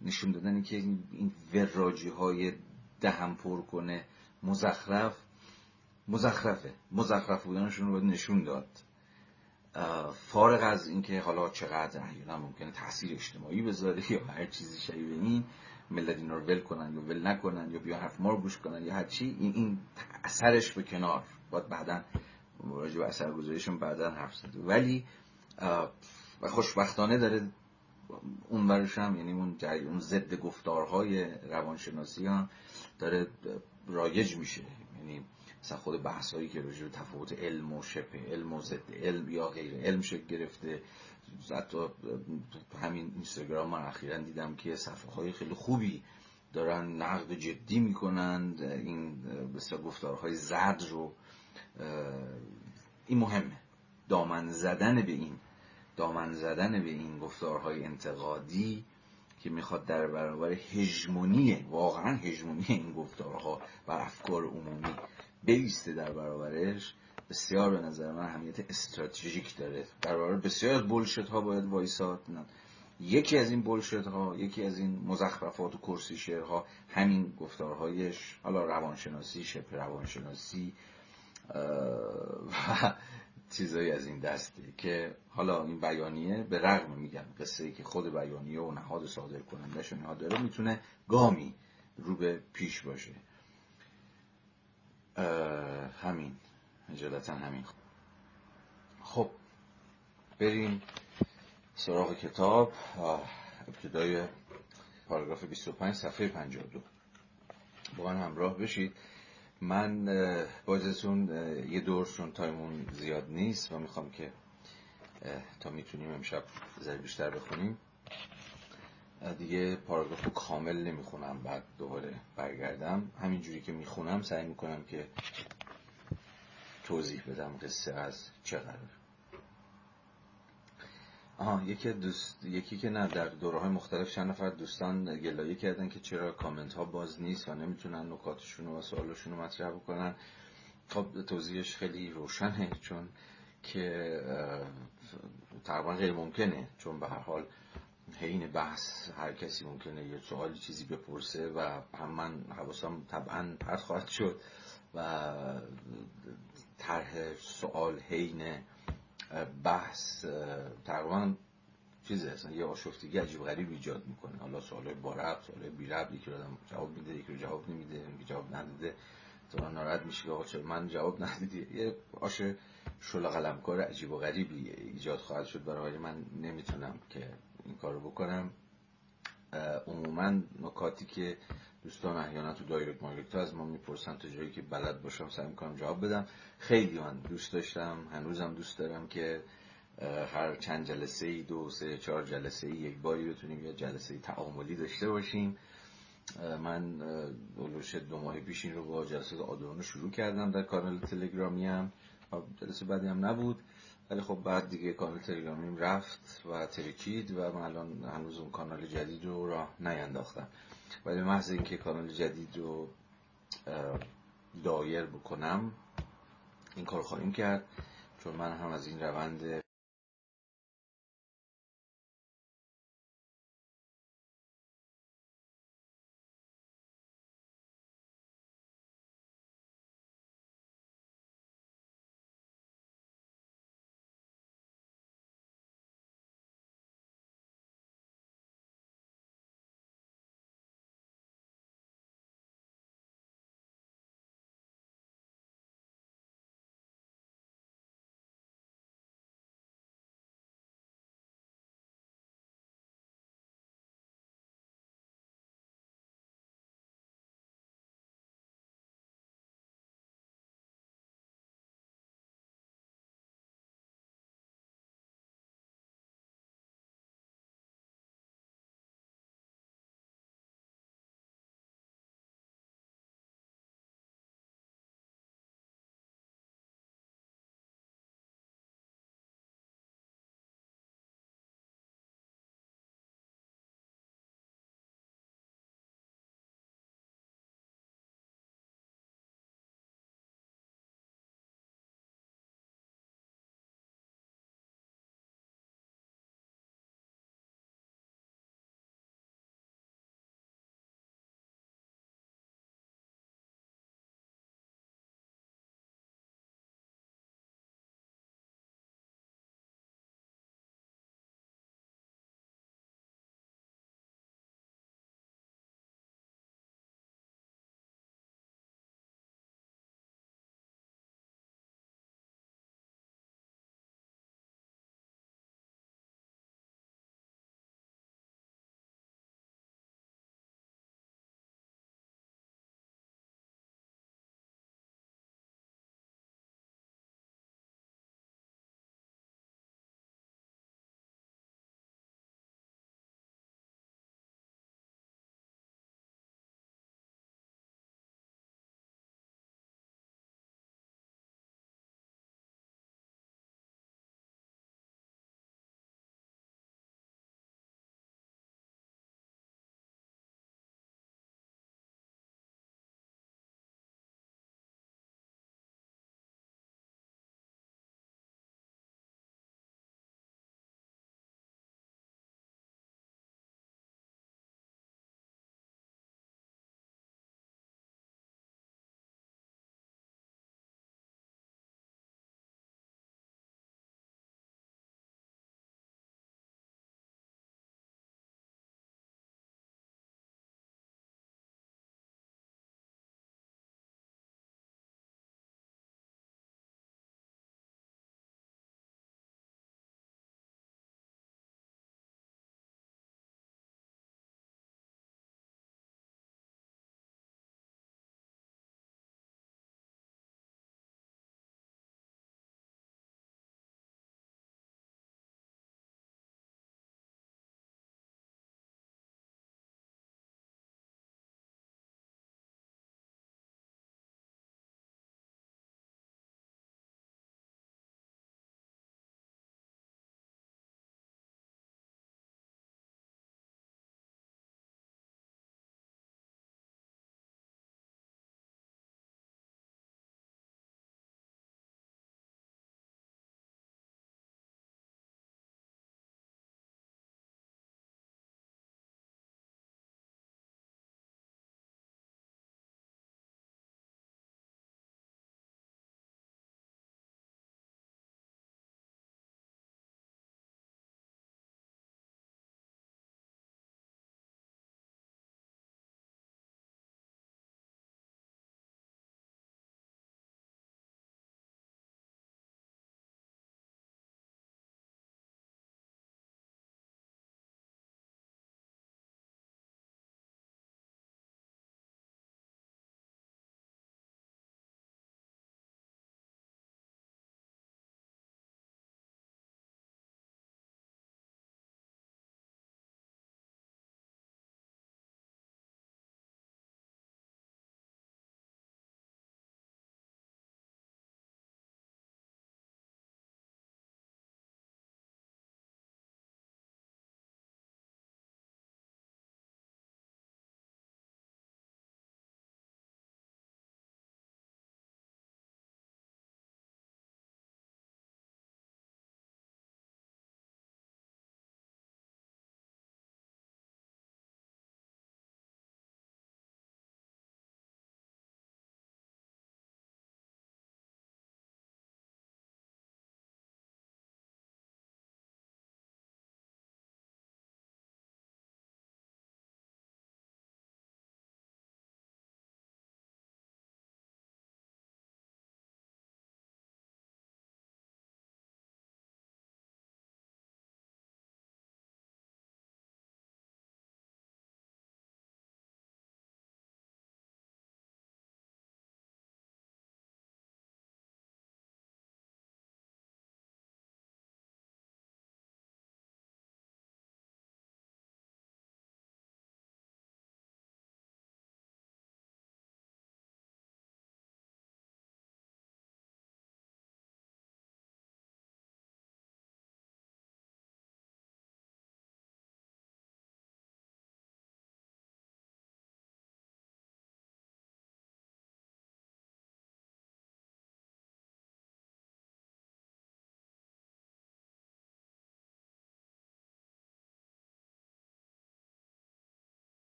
نشون دادن که این وراجی های دهم پر کنه. مزخرف مزخرفه. مزخرف بودنشون رو باید نشون داد. فارغ از اینکه حالا چقدر احیانا ممکنه تاثیر اجتماعی بذاره یا هر چیزی شبیه این ملت اینا رو ول کنن یا ول نکنن یا بیا حرف ما رو گوش کنن یا هر چی این, این اثرش به کنار. باید بعدا راجع به اثر گذاریشون بعدا حرف زد ولی و خوشبختانه داره اون برش هم یعنی اون اون ضد گفتارهای روانشناسی هم داره رایج میشه. یعنی مثلا خود بحث هایی که راجع به تفاوت علم و شبه علم و ضد علم یا غیر علم شکل گرفته. حتی همین اینستاگرام من اخیرا دیدم که صفحه های خیلی خوبی دارن نقد جدی می‌کنند این بسیار گفتارهای زد رو این مهمه. دامن زدن به این دامن زدن به این گفتارهای انتقادی که می‌خواد در برابر هژمونی واقعا هژمونی این گفتارها بر افکار عمومی بیسته در برابرش بسیار به نظر من اهمیت استراتژیک داره. در برابر بسیار از بولشت ها باید وایساد. یکی از این بولشت ها یکی از این مزخرفات و کرسی شعرها همین گفتارهایش حالا روانشناسی شبه روانشناسی و چیزایی از این دسته که حالا این بیانیه به رغم میگم قصه ای که خود بیانیه و نهاد صادر کنندش و داره می‌تونه گامی رو به پیش باشه. همین. اجالتا همین. خب بریم سراغ کتاب. ابتدای پاراگراف 25 صفحه 52 با من همراه بشید. من با یه دور چون تایمون زیاد نیست و می‌خوام که تا می‌تونیم امشب ذره بیشتر بخونیم. دیگه پاراگراف کامل نمی‌خونم بعد دوباره برگردم. همینجوری که می‌خونم سعی می‌کنم که توضیح بدم قصه از چه قرار آها یکی دوست یکی که نه در دوره های مختلف چند نفر دوستان گلایه کردن که چرا کامنت ها باز نیست و نمی‌تونن نکاتشون و سوالشون رو مطرح بکنن. خب توضیحش خیلی روشنه چون که تقریبا غیر ممکنه چون به هر حال حین بحث هر کسی ممکنه یه سوالی چیزی بپرسه و هم من حواسم طبعا پرت خواهد شد و طرح سوال حین بحث تقریبا چیزه اصلا یه آشفتگی عجیب غریب ایجاد می‌کنه. حالا سوال با ربط سوال بی ربط یکی رو جواب میده یکی رو جواب نمیده یکی جواب نداده تو ناراحت میشه که آقا من جواب ندیدی یه آش شل قلمکار عجیب و غریبی ایجاد خواهد شد. برای من نمی‌تونم که این کارو بکنم. عموما نکاتی که دوستان احیانا تو دایرکت مایرکت از ما می‌پرسن تا جایی که بلد باشم سعی می‌کنم جواب بدم. خیلی من دوست داشتم. هنوزم دوست دارم که هر چند جلسه ای دو سه چهار جلسه ای یک باری بتونیم یه جلسه تعاملی داشته باشیم. من دولوش دو ماه پیش این رو با جلسه آدوانو شروع کردم در کانال تلگرامی هم. جلسه بعدی هم نبود. ولی خب بعد دیگه کانال تلگرامیم رفت و ترکید و من الان هنوز اون کانال جدید رو راه نینداختم. ولی محض اینکه کانال جدید رو دایر بکنم این کار خواهیم کرد چون من هم از این روند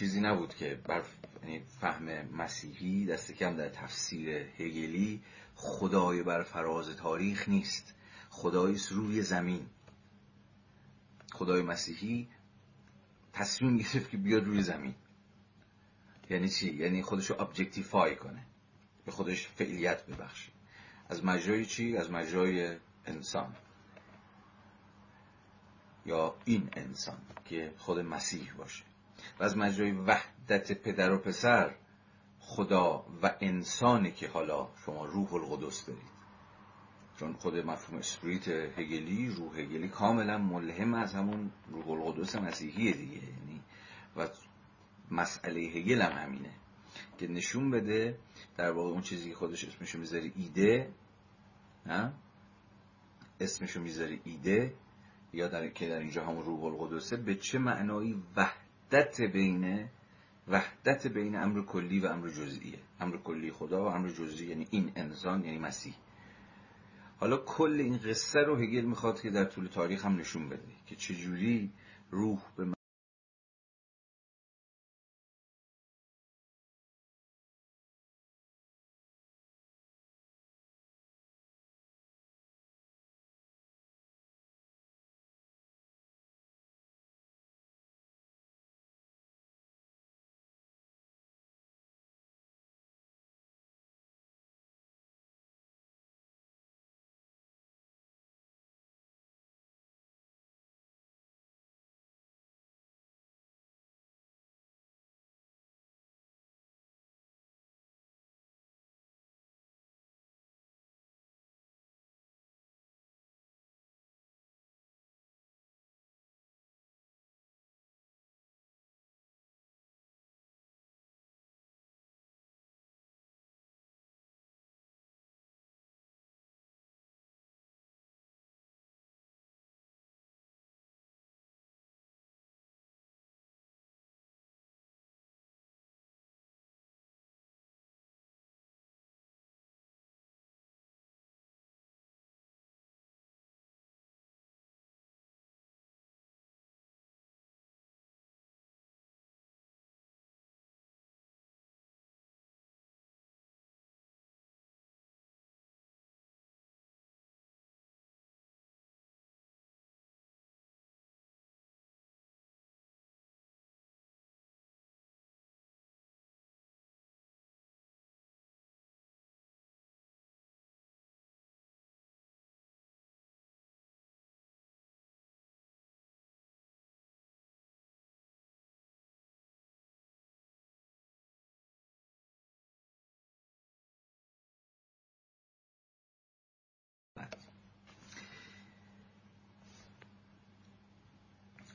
چیزی نبود که بر یعنی فهم مسیحی دست کم در تفسیر هگلی خدای بر فراز تاریخ نیست. خدای روی زمین. خدای مسیحی تصمیم گرفت که بیاد روی زمین. یعنی چی؟ یعنی خودشو objectify کنه. به خودش فعلیت ببخشه. از مجرای چی؟ از مجرای انسان. یا این انسان که خود مسیح باشه. و از مجرای وحدت پدر و پسر خدا و انسانی که حالا شما روح القدس دارید. چون خود مفهوم اسپریت هگلی روح هگلی کاملا ملهم از همون روح القدس مسیحی دیگه. یعنی و مسئله هگل هم همینه که نشون بده در واقع اون چیزی که خودش اسمشو می‌ذاره ایده اسمشو می‌ذاره ایده یا در که در اینجا همون روح القدسه به چه معنایی وحدت بین وحدت بین امر کلی و امر جزئیه. امر کلی خدا و امر جزئی یعنی این انسان یعنی مسیح. حالا کل این قصه رو هگل می‌خواد که در طول تاریخ هم نشون بده که چجوری روح به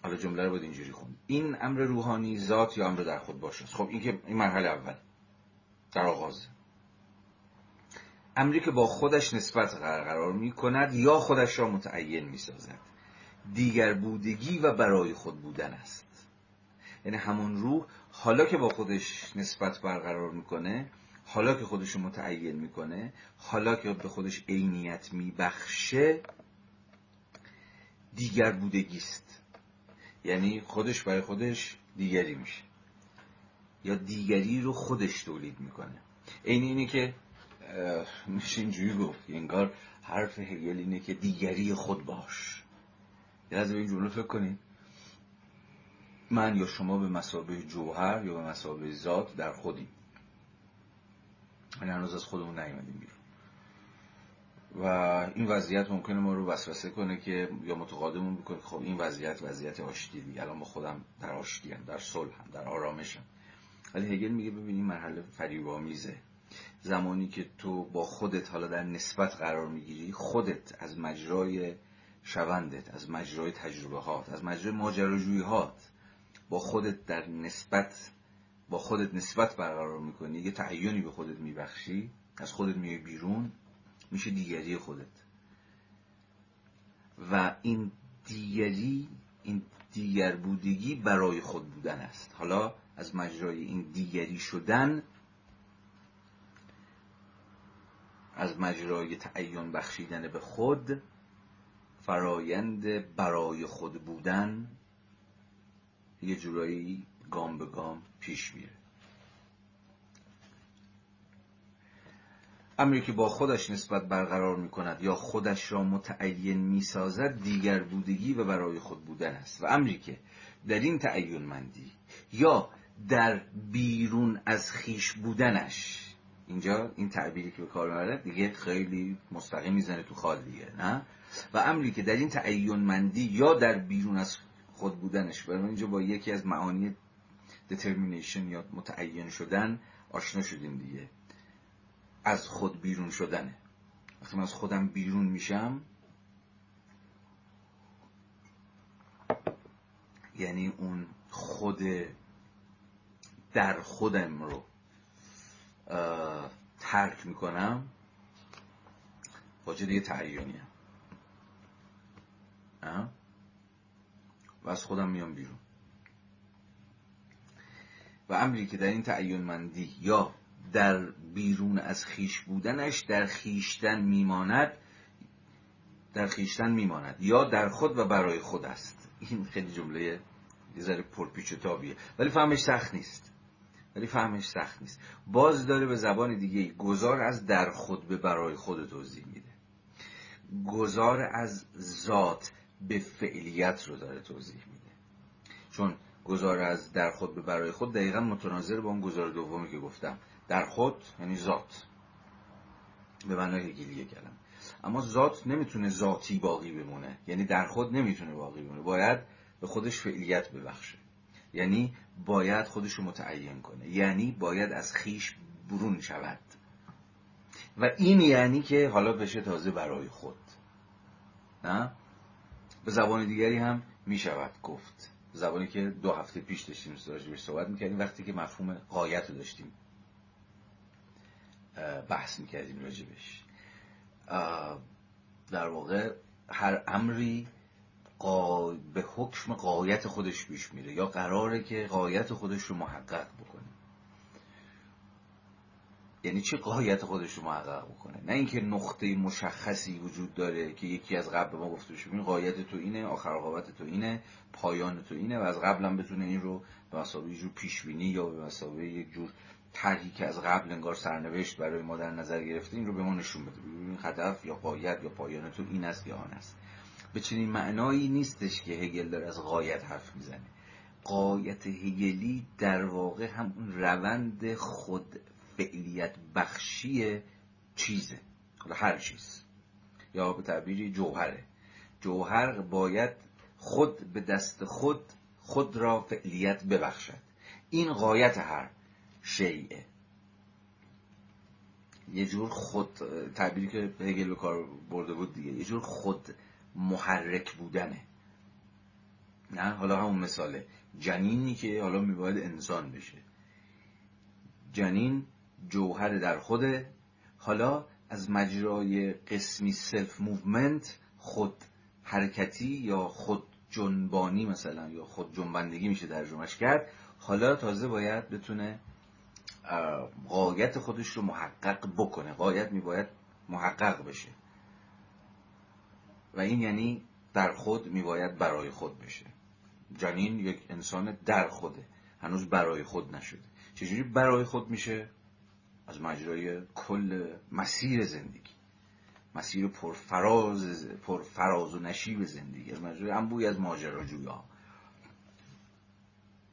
حالا جمله رو باید اینجوری خون. این امر روحانی ذات یا امر در خود باشه. خب این که این مرحله اول. در آغاز. امری که با خودش نسبت قرار می کند یا خودش را متعین می سازد دیگر بودگی و برای خود بودن است. یعنی همون روح حالا که با خودش نسبت برقرار می‌کنه حالا که خودش متعین می‌کنه حالا که به خودش عینیت میبخشه دیگر بودگی است. یعنی خودش برای خودش دیگری میشه. یا دیگری رو خودش تولید می‌کنه. این اینه که میشه اینجوری گفت. انگار حرف هگل اینه که دیگری خود باش. یه از این جمله فکر کنید من یا شما به مسابه جوهر یا به مسابه ذات در خودیم. یعنی هنوز از خودمون نیومدیم بیرون. و این وضعیت ممکنه ما رو وسوسه کنه که یا متقادمون بکنه. خب این وضعیت وضعیت آشتی دیگه. الان با خودم در آشتی هم در صلح هم در آرامشم. ولی هگل میگه ببین این مرحله فریبامیزه زمانی که تو با خودت حالا در نسبت قرار می‌گیری خودت از مجرای شوندت از مجرای تجربه هات از مجرای ماجراجویی هات با خودت در نسبت با خودت نسبت برقرار می‌کنی یه تعیینی به خودت میبخشی از خودت میای بیرون میشه دیگری خودت. و این دیگری این دیگر بودگی برای خود بودن است. حالا از مجرای این دیگری شدن از مجرای تعین بخشیدن به خود فرایند برای خود بودن یه جورایی گام به گام پیش میره. امری که با خودش نسبت برقرار می کند یا خودش را متعین می سازد دیگر بودگی و برای خود بودن است. و امری که در این تعین مندی یا در بیرون از خیش بودنش. اینجا این تعبیری که به کار می‌بره دیگه خیلی مستقیم می‌زنه تو خال دیگه نه؟ و امری که در این تعین مندی یا در بیرون از خود بودنش برای اینجا با یکی از معانی determination یا متعین شدن آشنا شدیم دیگه. از خود بیرون شدنه. وقتی من از خودم بیرون میشم. یعنی اون خود در خودم رو ترک می‌کنم. واجه دیگه تعیینی و از خودم میام بیرون. و امری که در این تعیین مندی یا در بیرون از خیش بودنش در خیشتن میماند در خیشتن میماند یا در خود و برای خود است. این خیلی جمله یه ذره پرپیچ و تابیه. ولی فهمش سخت نیست. ولی فهمش سخت نیست. باز داره به زبان دیگه گذار از در خود به برای خود توضیح میده. گذار از ذات به فعلیت رو داره توضیح میده. چون گذار از در خود به برای خود دقیقا متناظر با اون گذار دومی که گفتم. در خود یعنی ذات. به معنای هگلیه کلم اما ذات نمی‌تونه ذاتی باقی بمونه. یعنی در خود نمی‌تونه باقی بمونه. باید به خودش فعلیت ببخشه. یعنی باید خودش رو متعین کنه. یعنی باید از خیش برون شود. و این یعنی که حالا بشه تازه برای خود. نه؟ به زبان دیگری هم می شود گفت. زبانی که دو هفته پیش داشتیم صحبت می‌کردیم. وقتی که مفهوم قایت رو داشتیم بحث می‌کردیم راجبش. در واقع هر امری به حکم قایت خودش پیش میره یا قراره که قایت خودش رو محقق بکنه. یعنی چه قایت خودش رو محقق بکنه؟ نه اینکه نقطه مشخصی وجود داره که یکی از قبل ما گفته بشه قایت تو اینه آخر قایت تو اینه پایان تو اینه و از قبلم بتونه این رو به مسابقه یه جور پیشبینی یا به مسابقه یک جور طرحی که از قبل انگار سرنوشت برای ما در نظر گرفته این رو به ما نشون بده. این هدف یا قایت یا پایان تو این است یا آن است. به چنین معنایی نیستش که هگل داره از قایت حرف می‌زنه. قایت هگلی در واقع هم روند خود فعلیت بخشی چیزه. حالا هر چیز. یا به تعبیری جوهره. جوهر باید خود به دست خود خود را فعلیت ببخشد. این قایت هر. شیعه. یه جور خود تعبیری که هگل به کار برده بود دیگه یه جور خود محرک بودنه. نه؟ حالا همون مثاله. جنینی که حالا میباید انسان بشه. جنین جوهر در خوده. حالا از مجرای قسمی self movement خود حرکتی یا خود جنبانی مثلا یا خود جنبندگی میشه ترجمهش کرد. حالا تازه باید بتونه غایت خودش رو محقق بکنه. غایت میباید محقق بشه. و این یعنی در خود میباید برای خود بشه. جنین یک انسان در خوده. هنوز برای خود نشده. چجوری برای خود میشه؟ از مجرای کل مسیر زندگی. مسیر پرفراز پرفراز و نشیب زندگی. از مجرای انبوی از ماجراجویی ها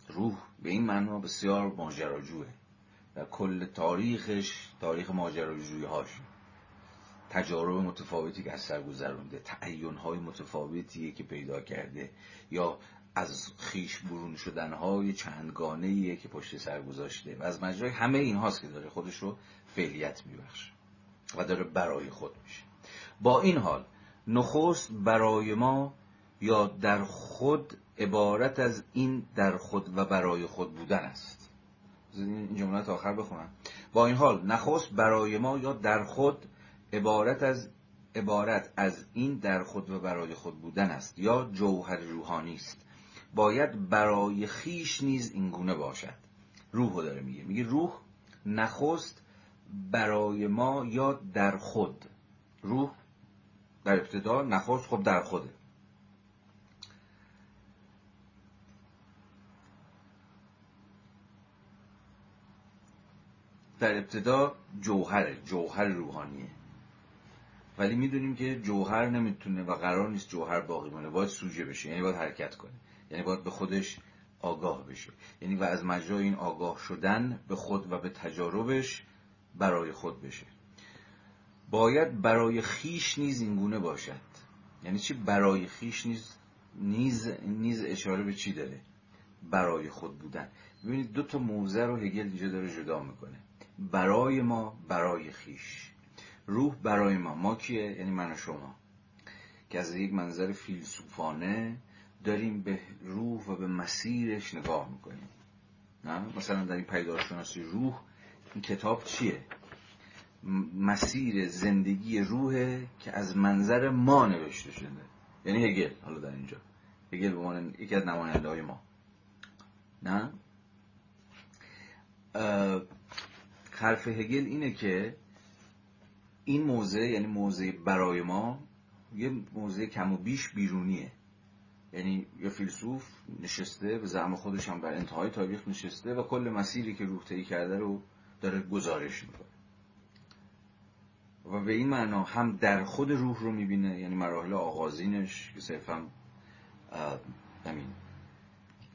روح به این معنا بسیار ماجراجوه. در کل تاریخش تاریخ ماجراجویی هاش تجارب متفاوتی که از سر گذرونده تعین های متفاوتیه که پیدا کرده. یا از خیش برون شدن های چندگانه که پشت سر گذاشته. و از مجرای همه این هاست که داره خودش رو فعلیت میبخشه و داره برای خود میشه. با این حال نخست برای ما یا در خود عبارت از این در خود و برای خود بودن است. این جملات آخر بخونم. با این حال نخست برای ما یا در خود عبارت از عبارت از این در خود و برای خود بودن است یا جوهر روحانی است. باید برای خیش نیز این گونه باشد. روح داره میگه. میگه روح نخست برای ما یا در خود. روح در ابتدا نخست خب در خوده. در ابتدا جوهره جوهر روحانیه. ولی می‌دونیم که جوهر نمی‌تونه و قرار نیست جوهر باقی مونه باید سوژه بشه یعنی باید حرکت کنه. یعنی باید به خودش آگاه بشه. یعنی و از مجرای این آگاه شدن به خود و به تجاربش برای خود بشه. باید برای خیش نیز اینگونه باشد. یعنی چی برای خیش نیز نیز, نیز اشاره به چی داره؟ برای خود بودن. ببینید دو تا موزه رو هگل اینجا داره جدا می‌کنه. برای ما برای خیش. روح برای ما. ما کیه؟ یعنی من و شما. که از یک منظر فیلسوفانه داریم به روح و به مسیرش نگاه می‌کنیم. نه؟ مثلا در این پیدارشناسی روح این کتاب چیه؟ مسیر زندگی روحه که از منظر ما نوشته شده. یعنی هگل حالا در اینجا. هگل به عنوان یکی از نماینده های ما. نه؟ حرف هگل اینه که این موضع یعنی موضع برای ما یه موضع کم و بیش بیرونیه. یعنی یه فیلسوف نشسته به زعم خودش هم در انتهای تاریخ نشسته و کل مسیری که روح طی کرده رو داره گزارش می‌کنه. و به این معنا هم در خود روح رو می‌بینه یعنی مراحل آغازینش که صرفا همین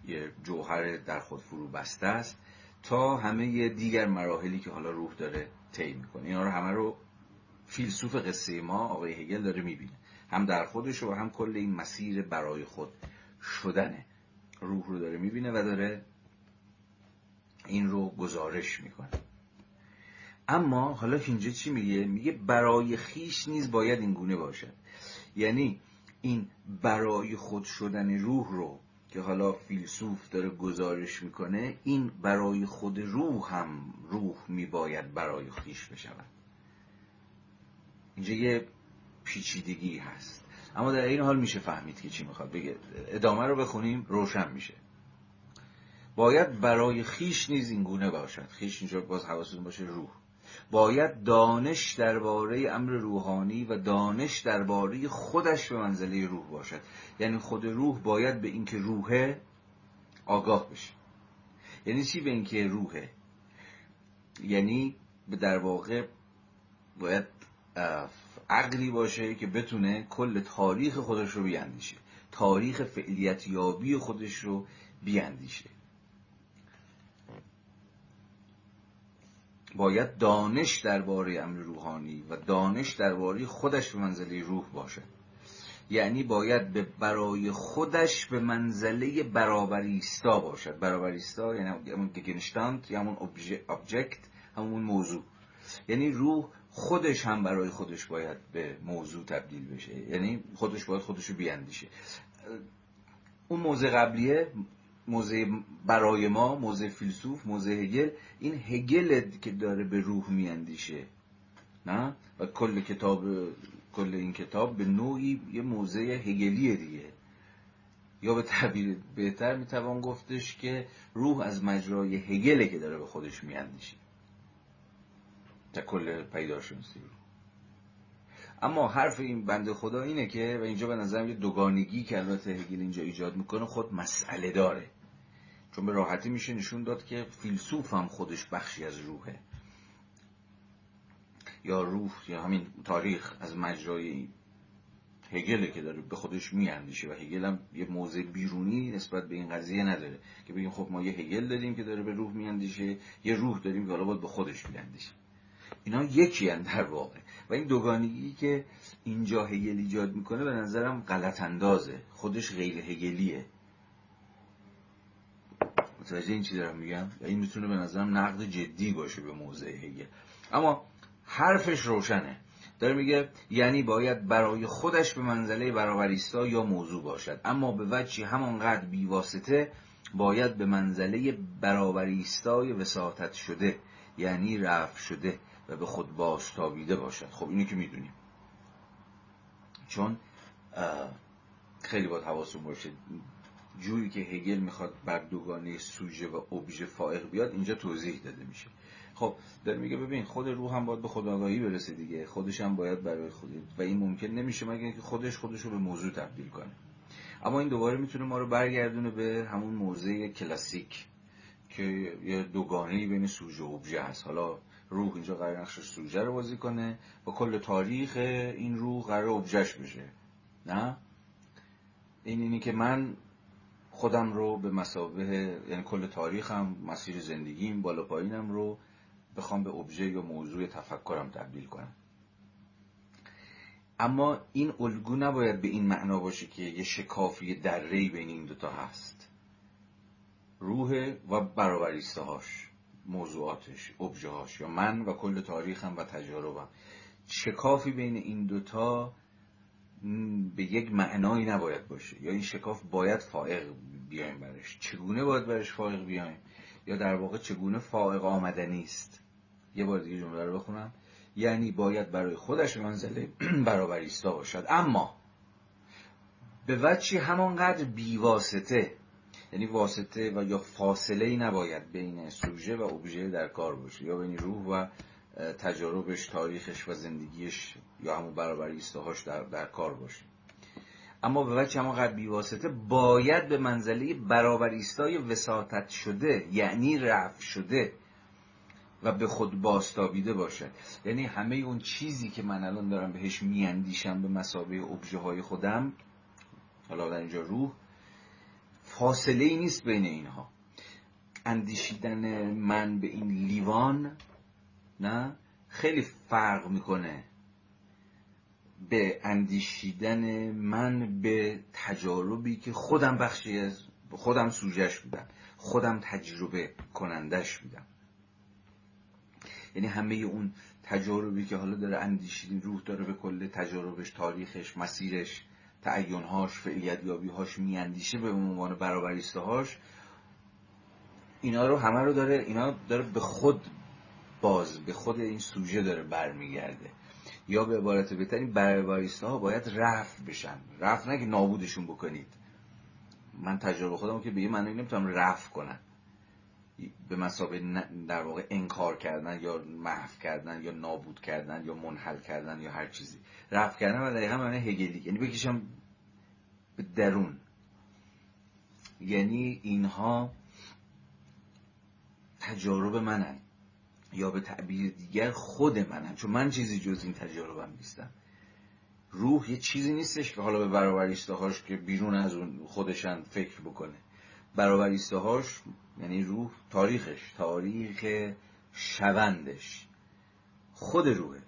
یه جوهر در خود فرو بسته است. تا همه دیگر مراحلی که حالا روح داره طی می‌کنه. اینا رو همه رو فیلسوف قصه ما آقای هگل داره می‌بینه. هم در خودش و هم کل این مسیر برای خود شدنه. روح رو داره می‌بینه و داره این رو گزارش می‌کنه. اما حالا اینجا چی میگه؟ میگه برای خیش نیز باید این گونه باشد. یعنی این برای خود شدن روح رو که حالا فیلسوف داره گزارش می‌کنه این برای خود روح هم روح میباید برای خیش بشود. اینجا یه پیچیدگی هست. اما در این حال میشه فهمید که چی می‌خواد. بگه ادامه رو بخونیم روشن میشه. باید برای خیش نیز این گونه باشد. خیش اینجا باز حواستون باشه روح. باید دانش درباره امر روحانی و دانش درباره خودش به منزله روح باشد. یعنی خود روح باید به اینکه روحه آگاه بشه. یعنی چی به اینکه روحه یعنی در واقع باید عقلی باشه که بتونه کل تاریخ خودش رو بیاندیشه. تاریخ فعلیت یابی خودش رو بیاندیشه. باید دانش درباره امر روحانی و دانش درباره خودش به منزله روح باشه. یعنی باید به برای خودش به منزله برابریستا باشد برابریستا یعنی همون گگنشتانت یا همون ابجکت همون موضوع. یعنی روح خودش هم برای خودش باید به موضوع تبدیل بشه. یعنی خودش باید خودش رو بیاندیشه. اون موضع قبلیه موضع برای ما موضع فیلسوف موضع هگل این هگل که داره به روح میاندیشه نه؟ و کل کتاب کل این کتاب به نوعی یه موضع هگلیه دیگه. یا به تعبیر بهتر می‌توان گفتش که روح از مجرای هگله که داره به خودش میاندیشه. تا کل پیداشناسی. رو اما حرف این بنده خدا اینه که و اینجا به نظرم یه دوگانگی که البته هگل اینجا ایجاد می‌کنه خود مسئله داره. چون به راحتی میشه نشون داد که فیلسوف هم خودش بخشی از روحه. یا روح یا همین تاریخ از مجرای هگله که داره به خودش میاندیشه و هگل هم یه موضع بیرونی نسبت به این قضیه نداره که بگیم خب ما یه هگل داریم که داره به روح میاندیشه یه روح داریم که حالا باید به خودش میاندیشه. اینا یکی هن در واقع. و این دوگانگی که اینجا هگل ایجاد می‌کنه به نظرم غلط اندازه خودش غیر هگلیه. متوجه این چی دارم میگم و این می‌تونه به نظرم نقد جدی باشه به موضع هگل. اما حرفش روشنه. داره میگه یعنی باید برای خودش به منزله برابریستا یا موضوع باشد. اما به وجهی همانقدر بیواسطه باید به منزله برابریستای وساطت شده یعنی رفع شده و به خود بازتابیده باشد. خب اینو که می‌دونیم. چون خیلی باید حواسون باشه. جوری که هگل می‌خواد بر دوگانه سوژه و ابژه فائق بیاد اینجا توضیح داده میشه. خب داره میگه ببین خود روح هم باید به خداگاهی برسه دیگه. خودش هم باید برای خود و این ممکن نمیشه مگر اینکه خودش خودش رو به موضوع تبدیل کنه. اما این دوباره می‌تونه ما رو برگردونه به همون موضع کلاسیک که یه دوگانه بین سوژه و ابژه هست. حالا روح اینجا قرار نقش سوژه رو بازی کنه و کل تاریخ این روح قرار ابژش بشه. نه؟ این اینی که من خودم رو به مسابه یعنی کل تاریخم مسیر زندگیم بالا پایینم رو بخوام به ابژه یا موضوع تفکرم تبدیل کنم. اما این الگو نباید به این معنا باشه که یه شکافی دره بین این دوتا هست. روح و برابریسته هاش موضوعاتش ابژه هاش یا من و کل تاریخم و تجاربم. شکافی بین این دوتا به یک معنایی نباید باشه. یا این شکاف باید فائق بیایم برش. چگونه باید برش فائق بیایم؟ یا در واقع چگونه فائق آمدنی است یه بار دیگه جمله رو بخونم. یعنی باید برای خودش منزله برابریستا باشد. اما به وجه همانقدر بیواسطه یعنی واسطه و یا فاصله ای نباید بین سوژه و ابژه در کار باشه. یا بین روح و تجاربش تاریخش و زندگیش یا همون برابریستاهاش در, در کار باشه. اما به وجه همانقدر بیواسطه باید به منزله برابریستای وساطت شده یعنی رفع شده و به خود باستابیده باشد. یعنی همه اون چیزی که من الان دارم بهش میاندیشم به مسابه ابژه های خودم حالا در اینجا روح فاصله ای نیست بین اینها. اندیشیدن من به این لیوان نه خیلی فرق می‌کنه به اندیشیدن من به تجاربی که خودم بخشی از خودم سوژش بودم خودم تجربه کنندش بودم. یعنی همه اون تجاربی که حالا داره اندیشیدین روح داره به کل تجاربش تاریخش مسیرش تعینهاش فعلیت یابیهاش میاندیشه به عنوان برابریسته هاش اینا رو همه رو داره اینا داره به خود باز به خود این سوژه داره برمیگرده. یا به عبارت بهتری برابریسته ها باید رفع بشن. رفع نه که نابودشون بکنید. من تجربه خودم که به یه معنی نمی‌تونم رفع کنم. به مسابه در واقع انکار کردن یا محو کردن یا نابود کردن یا منحل کردن یا هر چیزی. رفع کردن و دقیقا معنی هگلی یعنی بکشم به درون. یعنی اینها تجارب منن. یا به تعبیر دیگر خود منن چون من چیزی جز این تجاربم نیستم. روح یه چیزی نیستش که حالا به برابریسته هاش که بیرون از اون خودشن فکر بکنه. برابریسته هاش یعنی روح تاریخش تاریخ شوندش. خود روحه.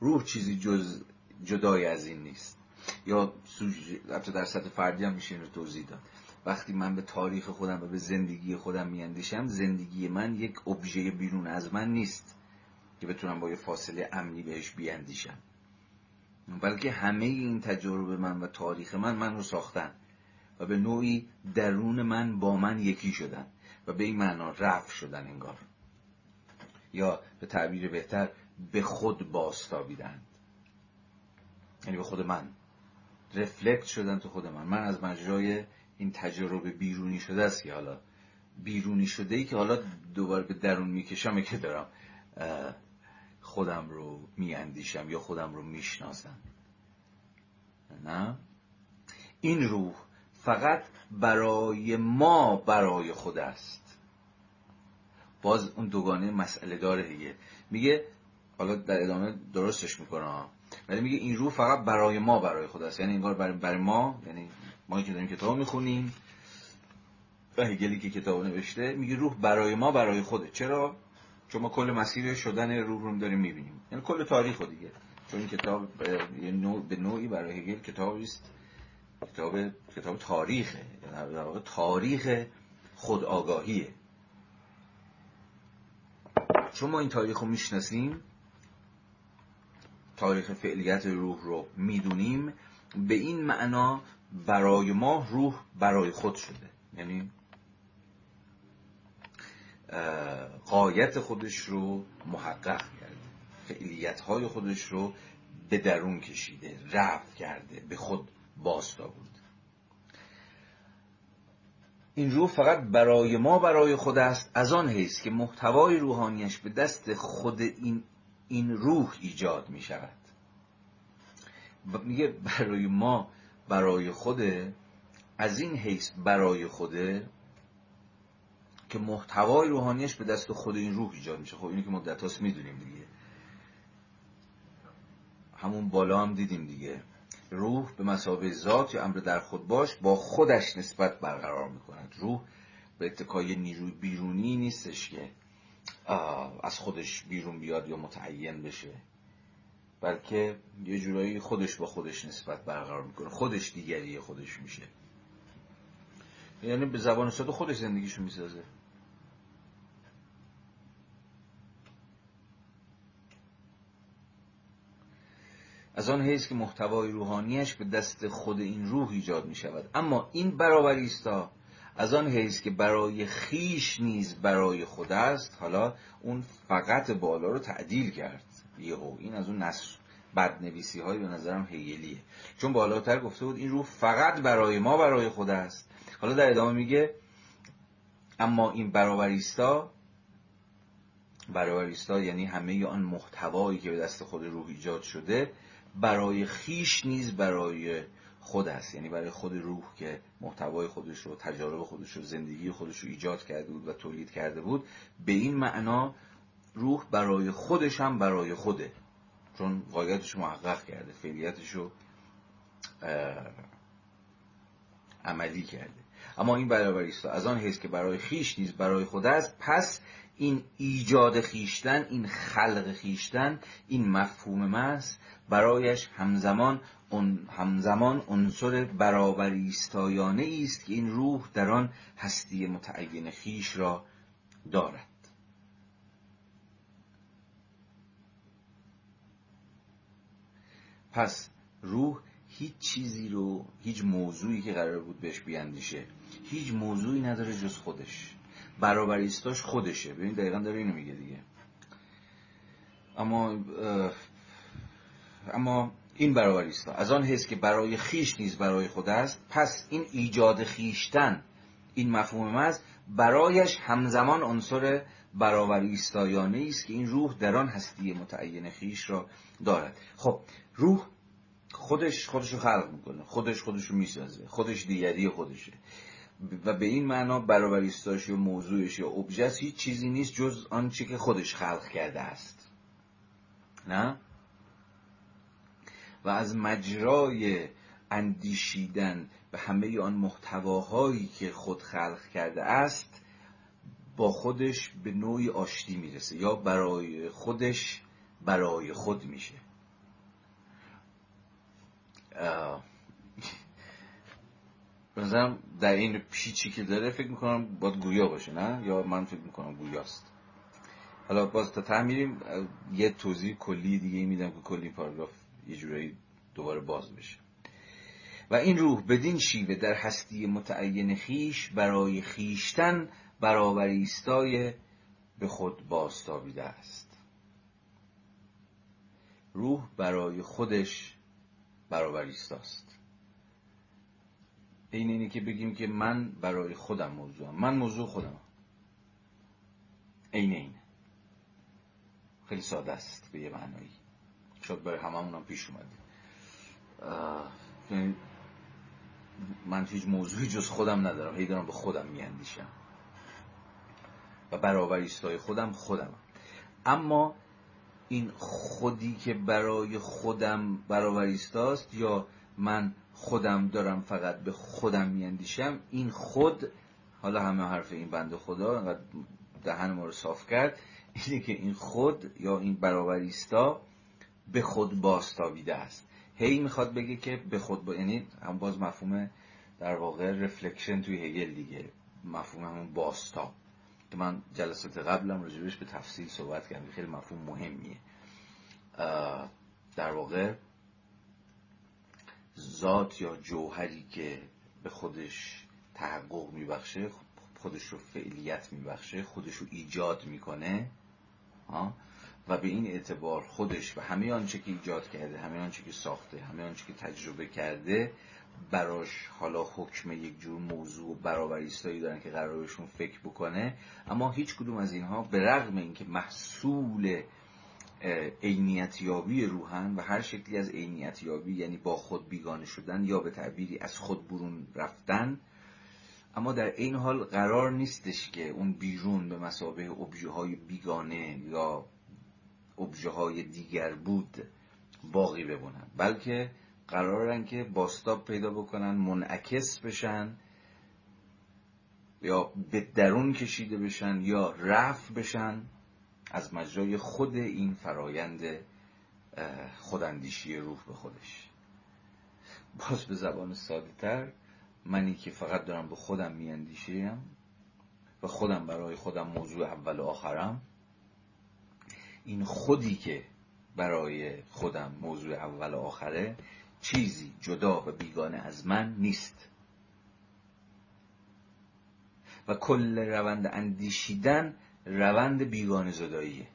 روح چیزی جز جدای از این نیست. یا حتی در سطح فردی هم میشه این رو توضیح داد. وقتی من به تاریخ خودم و به زندگی خودم میاندیشم زندگی من یک ابژه بیرون از من نیست که بتونم با یه فاصله امنی بهش بیاندیشم. بلکه همه این تجربه من و تاریخ من من رو ساختن و به نوعی درون من با من یکی شدن و به این معنا رفع شدن انگار. یا به تعبیر بهتر به خود باستابیدند یعنی به خود من. رفلکت شدن تو خود من. من از مجرای این تجربه بیرونی شده است که حالا بیرونی شده ای که حالا دوباره به درون می‌کشم که دارم خودم رو میاندیشم یا خودم رو می‌شناسم. نه؟ این روح فقط برای ما برای خود است. باز اون دوگانه مسئله داره دیگه. میگه حالا در ادامه درستش می‌کنه ولی میگه این روح فقط برای ما برای خود است. یعنی انگار برای, برای ما یعنی ما که داریم کتاب می‌خونیم و هگلی که کتاب نوشته میگه روح برای ما برای خوده چرا؟ چون ما کل مسیر شدن روح رو داریم می‌بینیم. یعنی کل تاریخ دیگه. چون این کتاب به نوعی برای هگل کتابی است. کتاب کتاب تاریخه. یعنی در واقع تاریخ خود آگاهیه چون ما این تاریخ رو می‌شناسیم تاریخ فعلیت روح رو می‌دونیم به این معنا برای ما روح برای خود شده. یعنی قایت خودش رو محقق کرده. فعلیت های خودش رو به درون کشیده رفت کرده به خود باستا بود این روح فقط برای ما برای خود است. از آن حیث که محتوای روحانیش به دست خود این, این روح ایجاد می شود میگه برای ما برای خوده از این حیث برای خوده که محتوای روحانیش به دست خود این روح ایجاد میشه. خب اینو که مدت هاست می‌دونیم دیگه. همون بالا هم دیدیم دیگه. روح به مسابه ذات یا امر در خود باش با خودش نسبت برقرار می‌کند. روح به اتکای نیروی بیرونی نیستش که از خودش بیرون بیاد یا متعین بشه. بلکه یه جورایی خودش با خودش نسبت برقرار می‌کنه. خودش دیگری خودش میشه. یعنی به زبان ساده خودش زندگیشو می‌سازه. از آن حیث که محتوای روحانیش به دست خود این روح ایجاد می شود اما این برابری است از آن حیث که برای خیش نیز برای خود است حالا اون فقط بالا رو تعدیل کرد. یهو این از اون نصر بدنویسی های به نظرم هیلیه. چون بالاتر گفته بود این روح فقط برای ما برای خود است. حالا در ادامه میگه اما این برابریستا برابریستا یعنی همه آن محتوایی که به دست خود روح ایجاد شده برای خیش نیز برای خود است. یعنی برای خود روح که محتوای خودش رو تجارب خودش رو زندگی خودش رو ایجاد کرده بود و تولید کرده بود به این معنا روح برای خودش هم برای خوده. چون قایتش محقق کرده فعلیتش رو عملی کرده. اما این برابری است. از آن حیث که برای خیش نیز برای خود است پس این ایجاد خیشتن این خلق خیشتن این مفهوم مست برایش همزمان همزمان عنصر برابری استایانه است که این روح در آن هستی متعین خیش را دارد. پس روح هیچ چیزی رو هیچ موضوعی که قرار بود بهش بیاندیشه هیچ موضوعی نداره جز خودش. برابریستاش خودشه. ببین دقیقا داره اینو میگه دیگه. اما اما این برابریستا از آن حس که برای خیش نیز برای خود است پس این ایجاد خیشتن این مفهوم است برایش همزمان عنصر برابری استایانه است که این روح در آن هستی متعین خیش را دارد. خب روح خودش خودش رو خلق می‌کنه خودش خودش رو می‌سازه خودش دیگری خودشه. و به این معنا برابریستاش یا موضوعش یا ابژهش هیچ چیزی نیست جز آنچه که خودش خلق کرده است. نه؟ و از مجرای اندیشیدن به همه آن محتواهایی که خود خلق کرده است با خودش به نوعی آشتی می‌رسه یا برای خودش برای خود میشه. بنظرم در این پیچی که داره فکر می‌کنم باید گویا باشه نه؟ یا من فکر می‌کنم گویاست. حالا باز تا ته میریم یه توضیح کلی دیگه میدم که کلی پاراگراف یه جورایی دوباره باز بشه. و این روح بدین شیوه در هستی متعین خیش برای خیشتن برابر ایستای به خود باستابیده است. روح برای خودش برابر ایستاست. این اینه که بگیم که من برای خودم موضوعم. من موضوع خودم. اینه خیلی ساده است به یه معنایی. شاید برای همه هم پیش اومده. یعنی من هیچ موضوعی جز خودم ندارم. هی دارم به خودم میاندیشم. و برابر ایستای خودم خودم. اما این خودی که برای خودم برابر ایستاست یا من خودم دارم فقط به خودم میاندیشم این خود حالا همه حرف این بنده خدا دهن ما رو صاف کرد اینه که این خود یا این برابریستا به خود باستابیده است. هی می‌خواد بگه که به خود با... یعنی هم باز مفهوم در واقع رفلکشن توی هگل دیگه. مفهوم همون باستا که من جلسات قبلم راجبش به تفصیل صحبت کردم خیلی مفهوم مهمیه. در واقع ذات یا جوهری که به خودش تحقق میبخشه خودش رو فعلیت میبخشه خودش رو ایجاد می‌کنه و به این اعتبار خودش و همه آنچه که ایجاد کرده همه آنچه که ساخته همه آنچه که تجربه کرده براش حالا حکم یک جور موضوع و برابریستایی دارن که قرارشون فکر بکنه. اما هیچ کدوم از اینها به رغم اینکه محصول عینیتیابی روحن و هر شکلی از عینیتیابی یعنی با خود بیگانه شدن یا به تعبیری از خود برون رفتن اما در این حال قرار نیستش که اون بیرون به مسابه ابژه های بیگانه یا ابژه های دیگر بود باقی بمونن. بلکه قرارن که باستاب پیدا بکنن منعکس بشن یا به درون کشیده بشن یا رفع بشن از مجرای خود این فرایند خوداندیشی روح به خودش. باز به زبان ساده تر منی که فقط دارم به خودم میاندیشیم و خودم برای خودم موضوع اول و آخرم این خودی که برای خودم موضوع اول و آخره چیزی جدا و بیگانه از من نیست. و کل روند اندیشیدن روند بیگانه زداییه.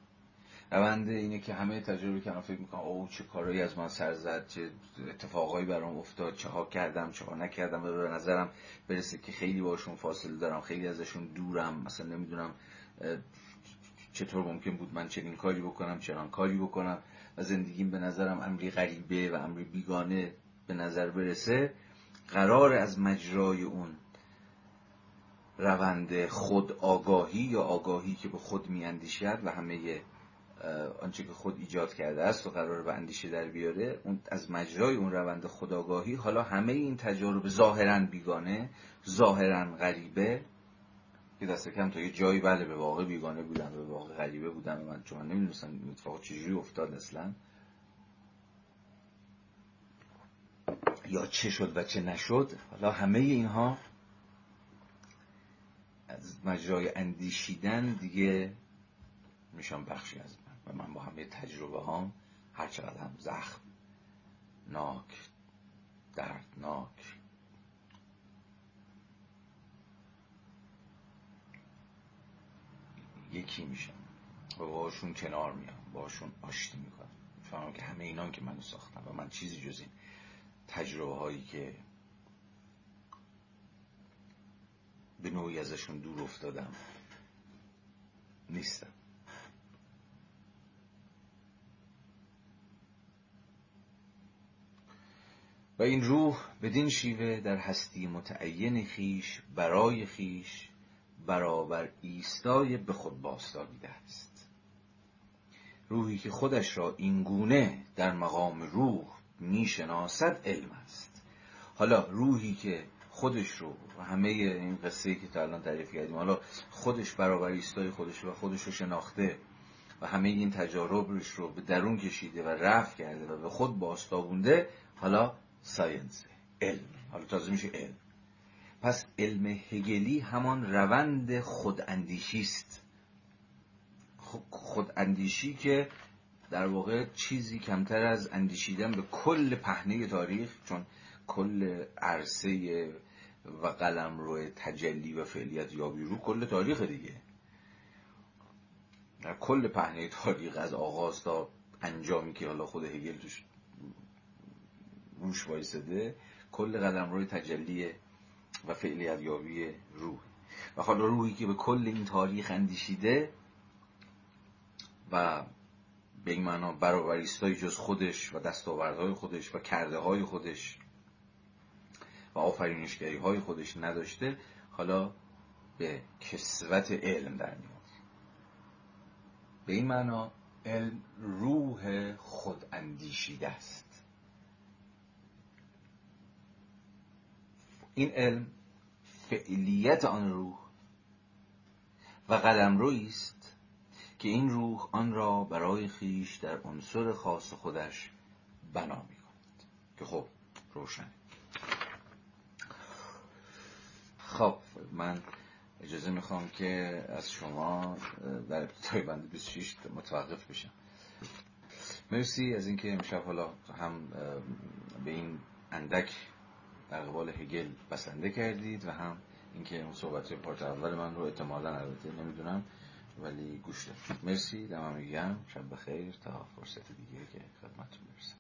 روند اینه که همه تجربه کردم فکر می‌کنم او چه کارایی از من سر زد چه اتفاقایی برام افتاد چه ها کردم چه ها نکردم و به نظرم برسه که خیلی باشون فاصله دارم خیلی ازشون دورم مثلا نمی‌دونم چطور ممکن بود من چنین کاری بکنم چنان کاری بکنم. و زندگیم به نظرم امری غریبه و امری بیگانه به نظر برسه قرار از مجرای اون روند خود آگاهی یا آگاهی که به خود میاندیشد و همه آنچه که خود ایجاد کرده است و قرار به اندیشه در بیاره اون از مجرای اون روند خداگاهی حالا همه این تجارب ظاهرا بیگانه ظاهرا غریبه که دست کم تا یه جایی بله به واقع بیگانه بودن به واقع غریبه بودن و من چون نمی‌دونستم این اتفاق چجوری افتاد اصلا. یا چه شد و چه نشد. حالا همه اینها از مجرای اندیشیدن دیگه میشم بخشی از من. و من با همه تجربه هام هر چقدر هم زخم ناک دردناک یکی میشم و باشون کنار میام باشون آشتی می‌کنم. فهمم که همه اینان که منو ساختن و من چیزی جز این تجربه هایی که به نوعی ازشون دور افتادم نیستم. و این روح بدین شیوه در هستی متعین خیش برای خیش برابر ایستای به خود باستابیده است روحی که خودش را اینگونه در مقام روح می‌شناسد علم است. حالا روحی که خودش رو و همه این قصه که تا الان تعریف کردیم حالا خودش برابر ایستای خودش و خودش رو شناخته و همه این تجاربش رو به درون کشیده و رفت کرده و به خود باستابونده حالا ساینس علم. حالا تازه میشه علم. پس علم هگلی همان روند خوداندیشی است. خوداندیشی که در واقع چیزی کمتر از اندیشیدن به کل پهنه تاریخ چون کل عرصه و قلم روی تجلی و فعلیت یابی رو کل تاریخ دیگه. در کل پهنه تاریخ از آغاز تا انجامی که حالا خود هگل توش روش کل قلم روی تجلی و یابی روح. و حالا روحی که به کل این تاریخ اندیشیده و به این معنا برابریستای جز خودش و دستاوردهای خودش و کرده های خودش و آفرینشگری های خودش نداشته حالا به کسوت علم در میاد. به این معنا علم روح خود اندیشیده است. این علم فعلیت آن روح و قدم است که این روح آن را برای خیش در عنصر خاص خودش بنا می کند. که خب روشن. خب من اجازه می‌خوام که از شما در ابتدای بند 26 متوقف بشم. مرسی از اینکه امشب حالا هم به این اندک در قبال هگل بسنده کردید و هم اینکه اون صحبت پارت اول من رو اعتمالا البته نمی‌دونم ولی گوش دادید مرسی دمم میگم شب بخیر. تا فرصت دیگه که خدمتتون برسم.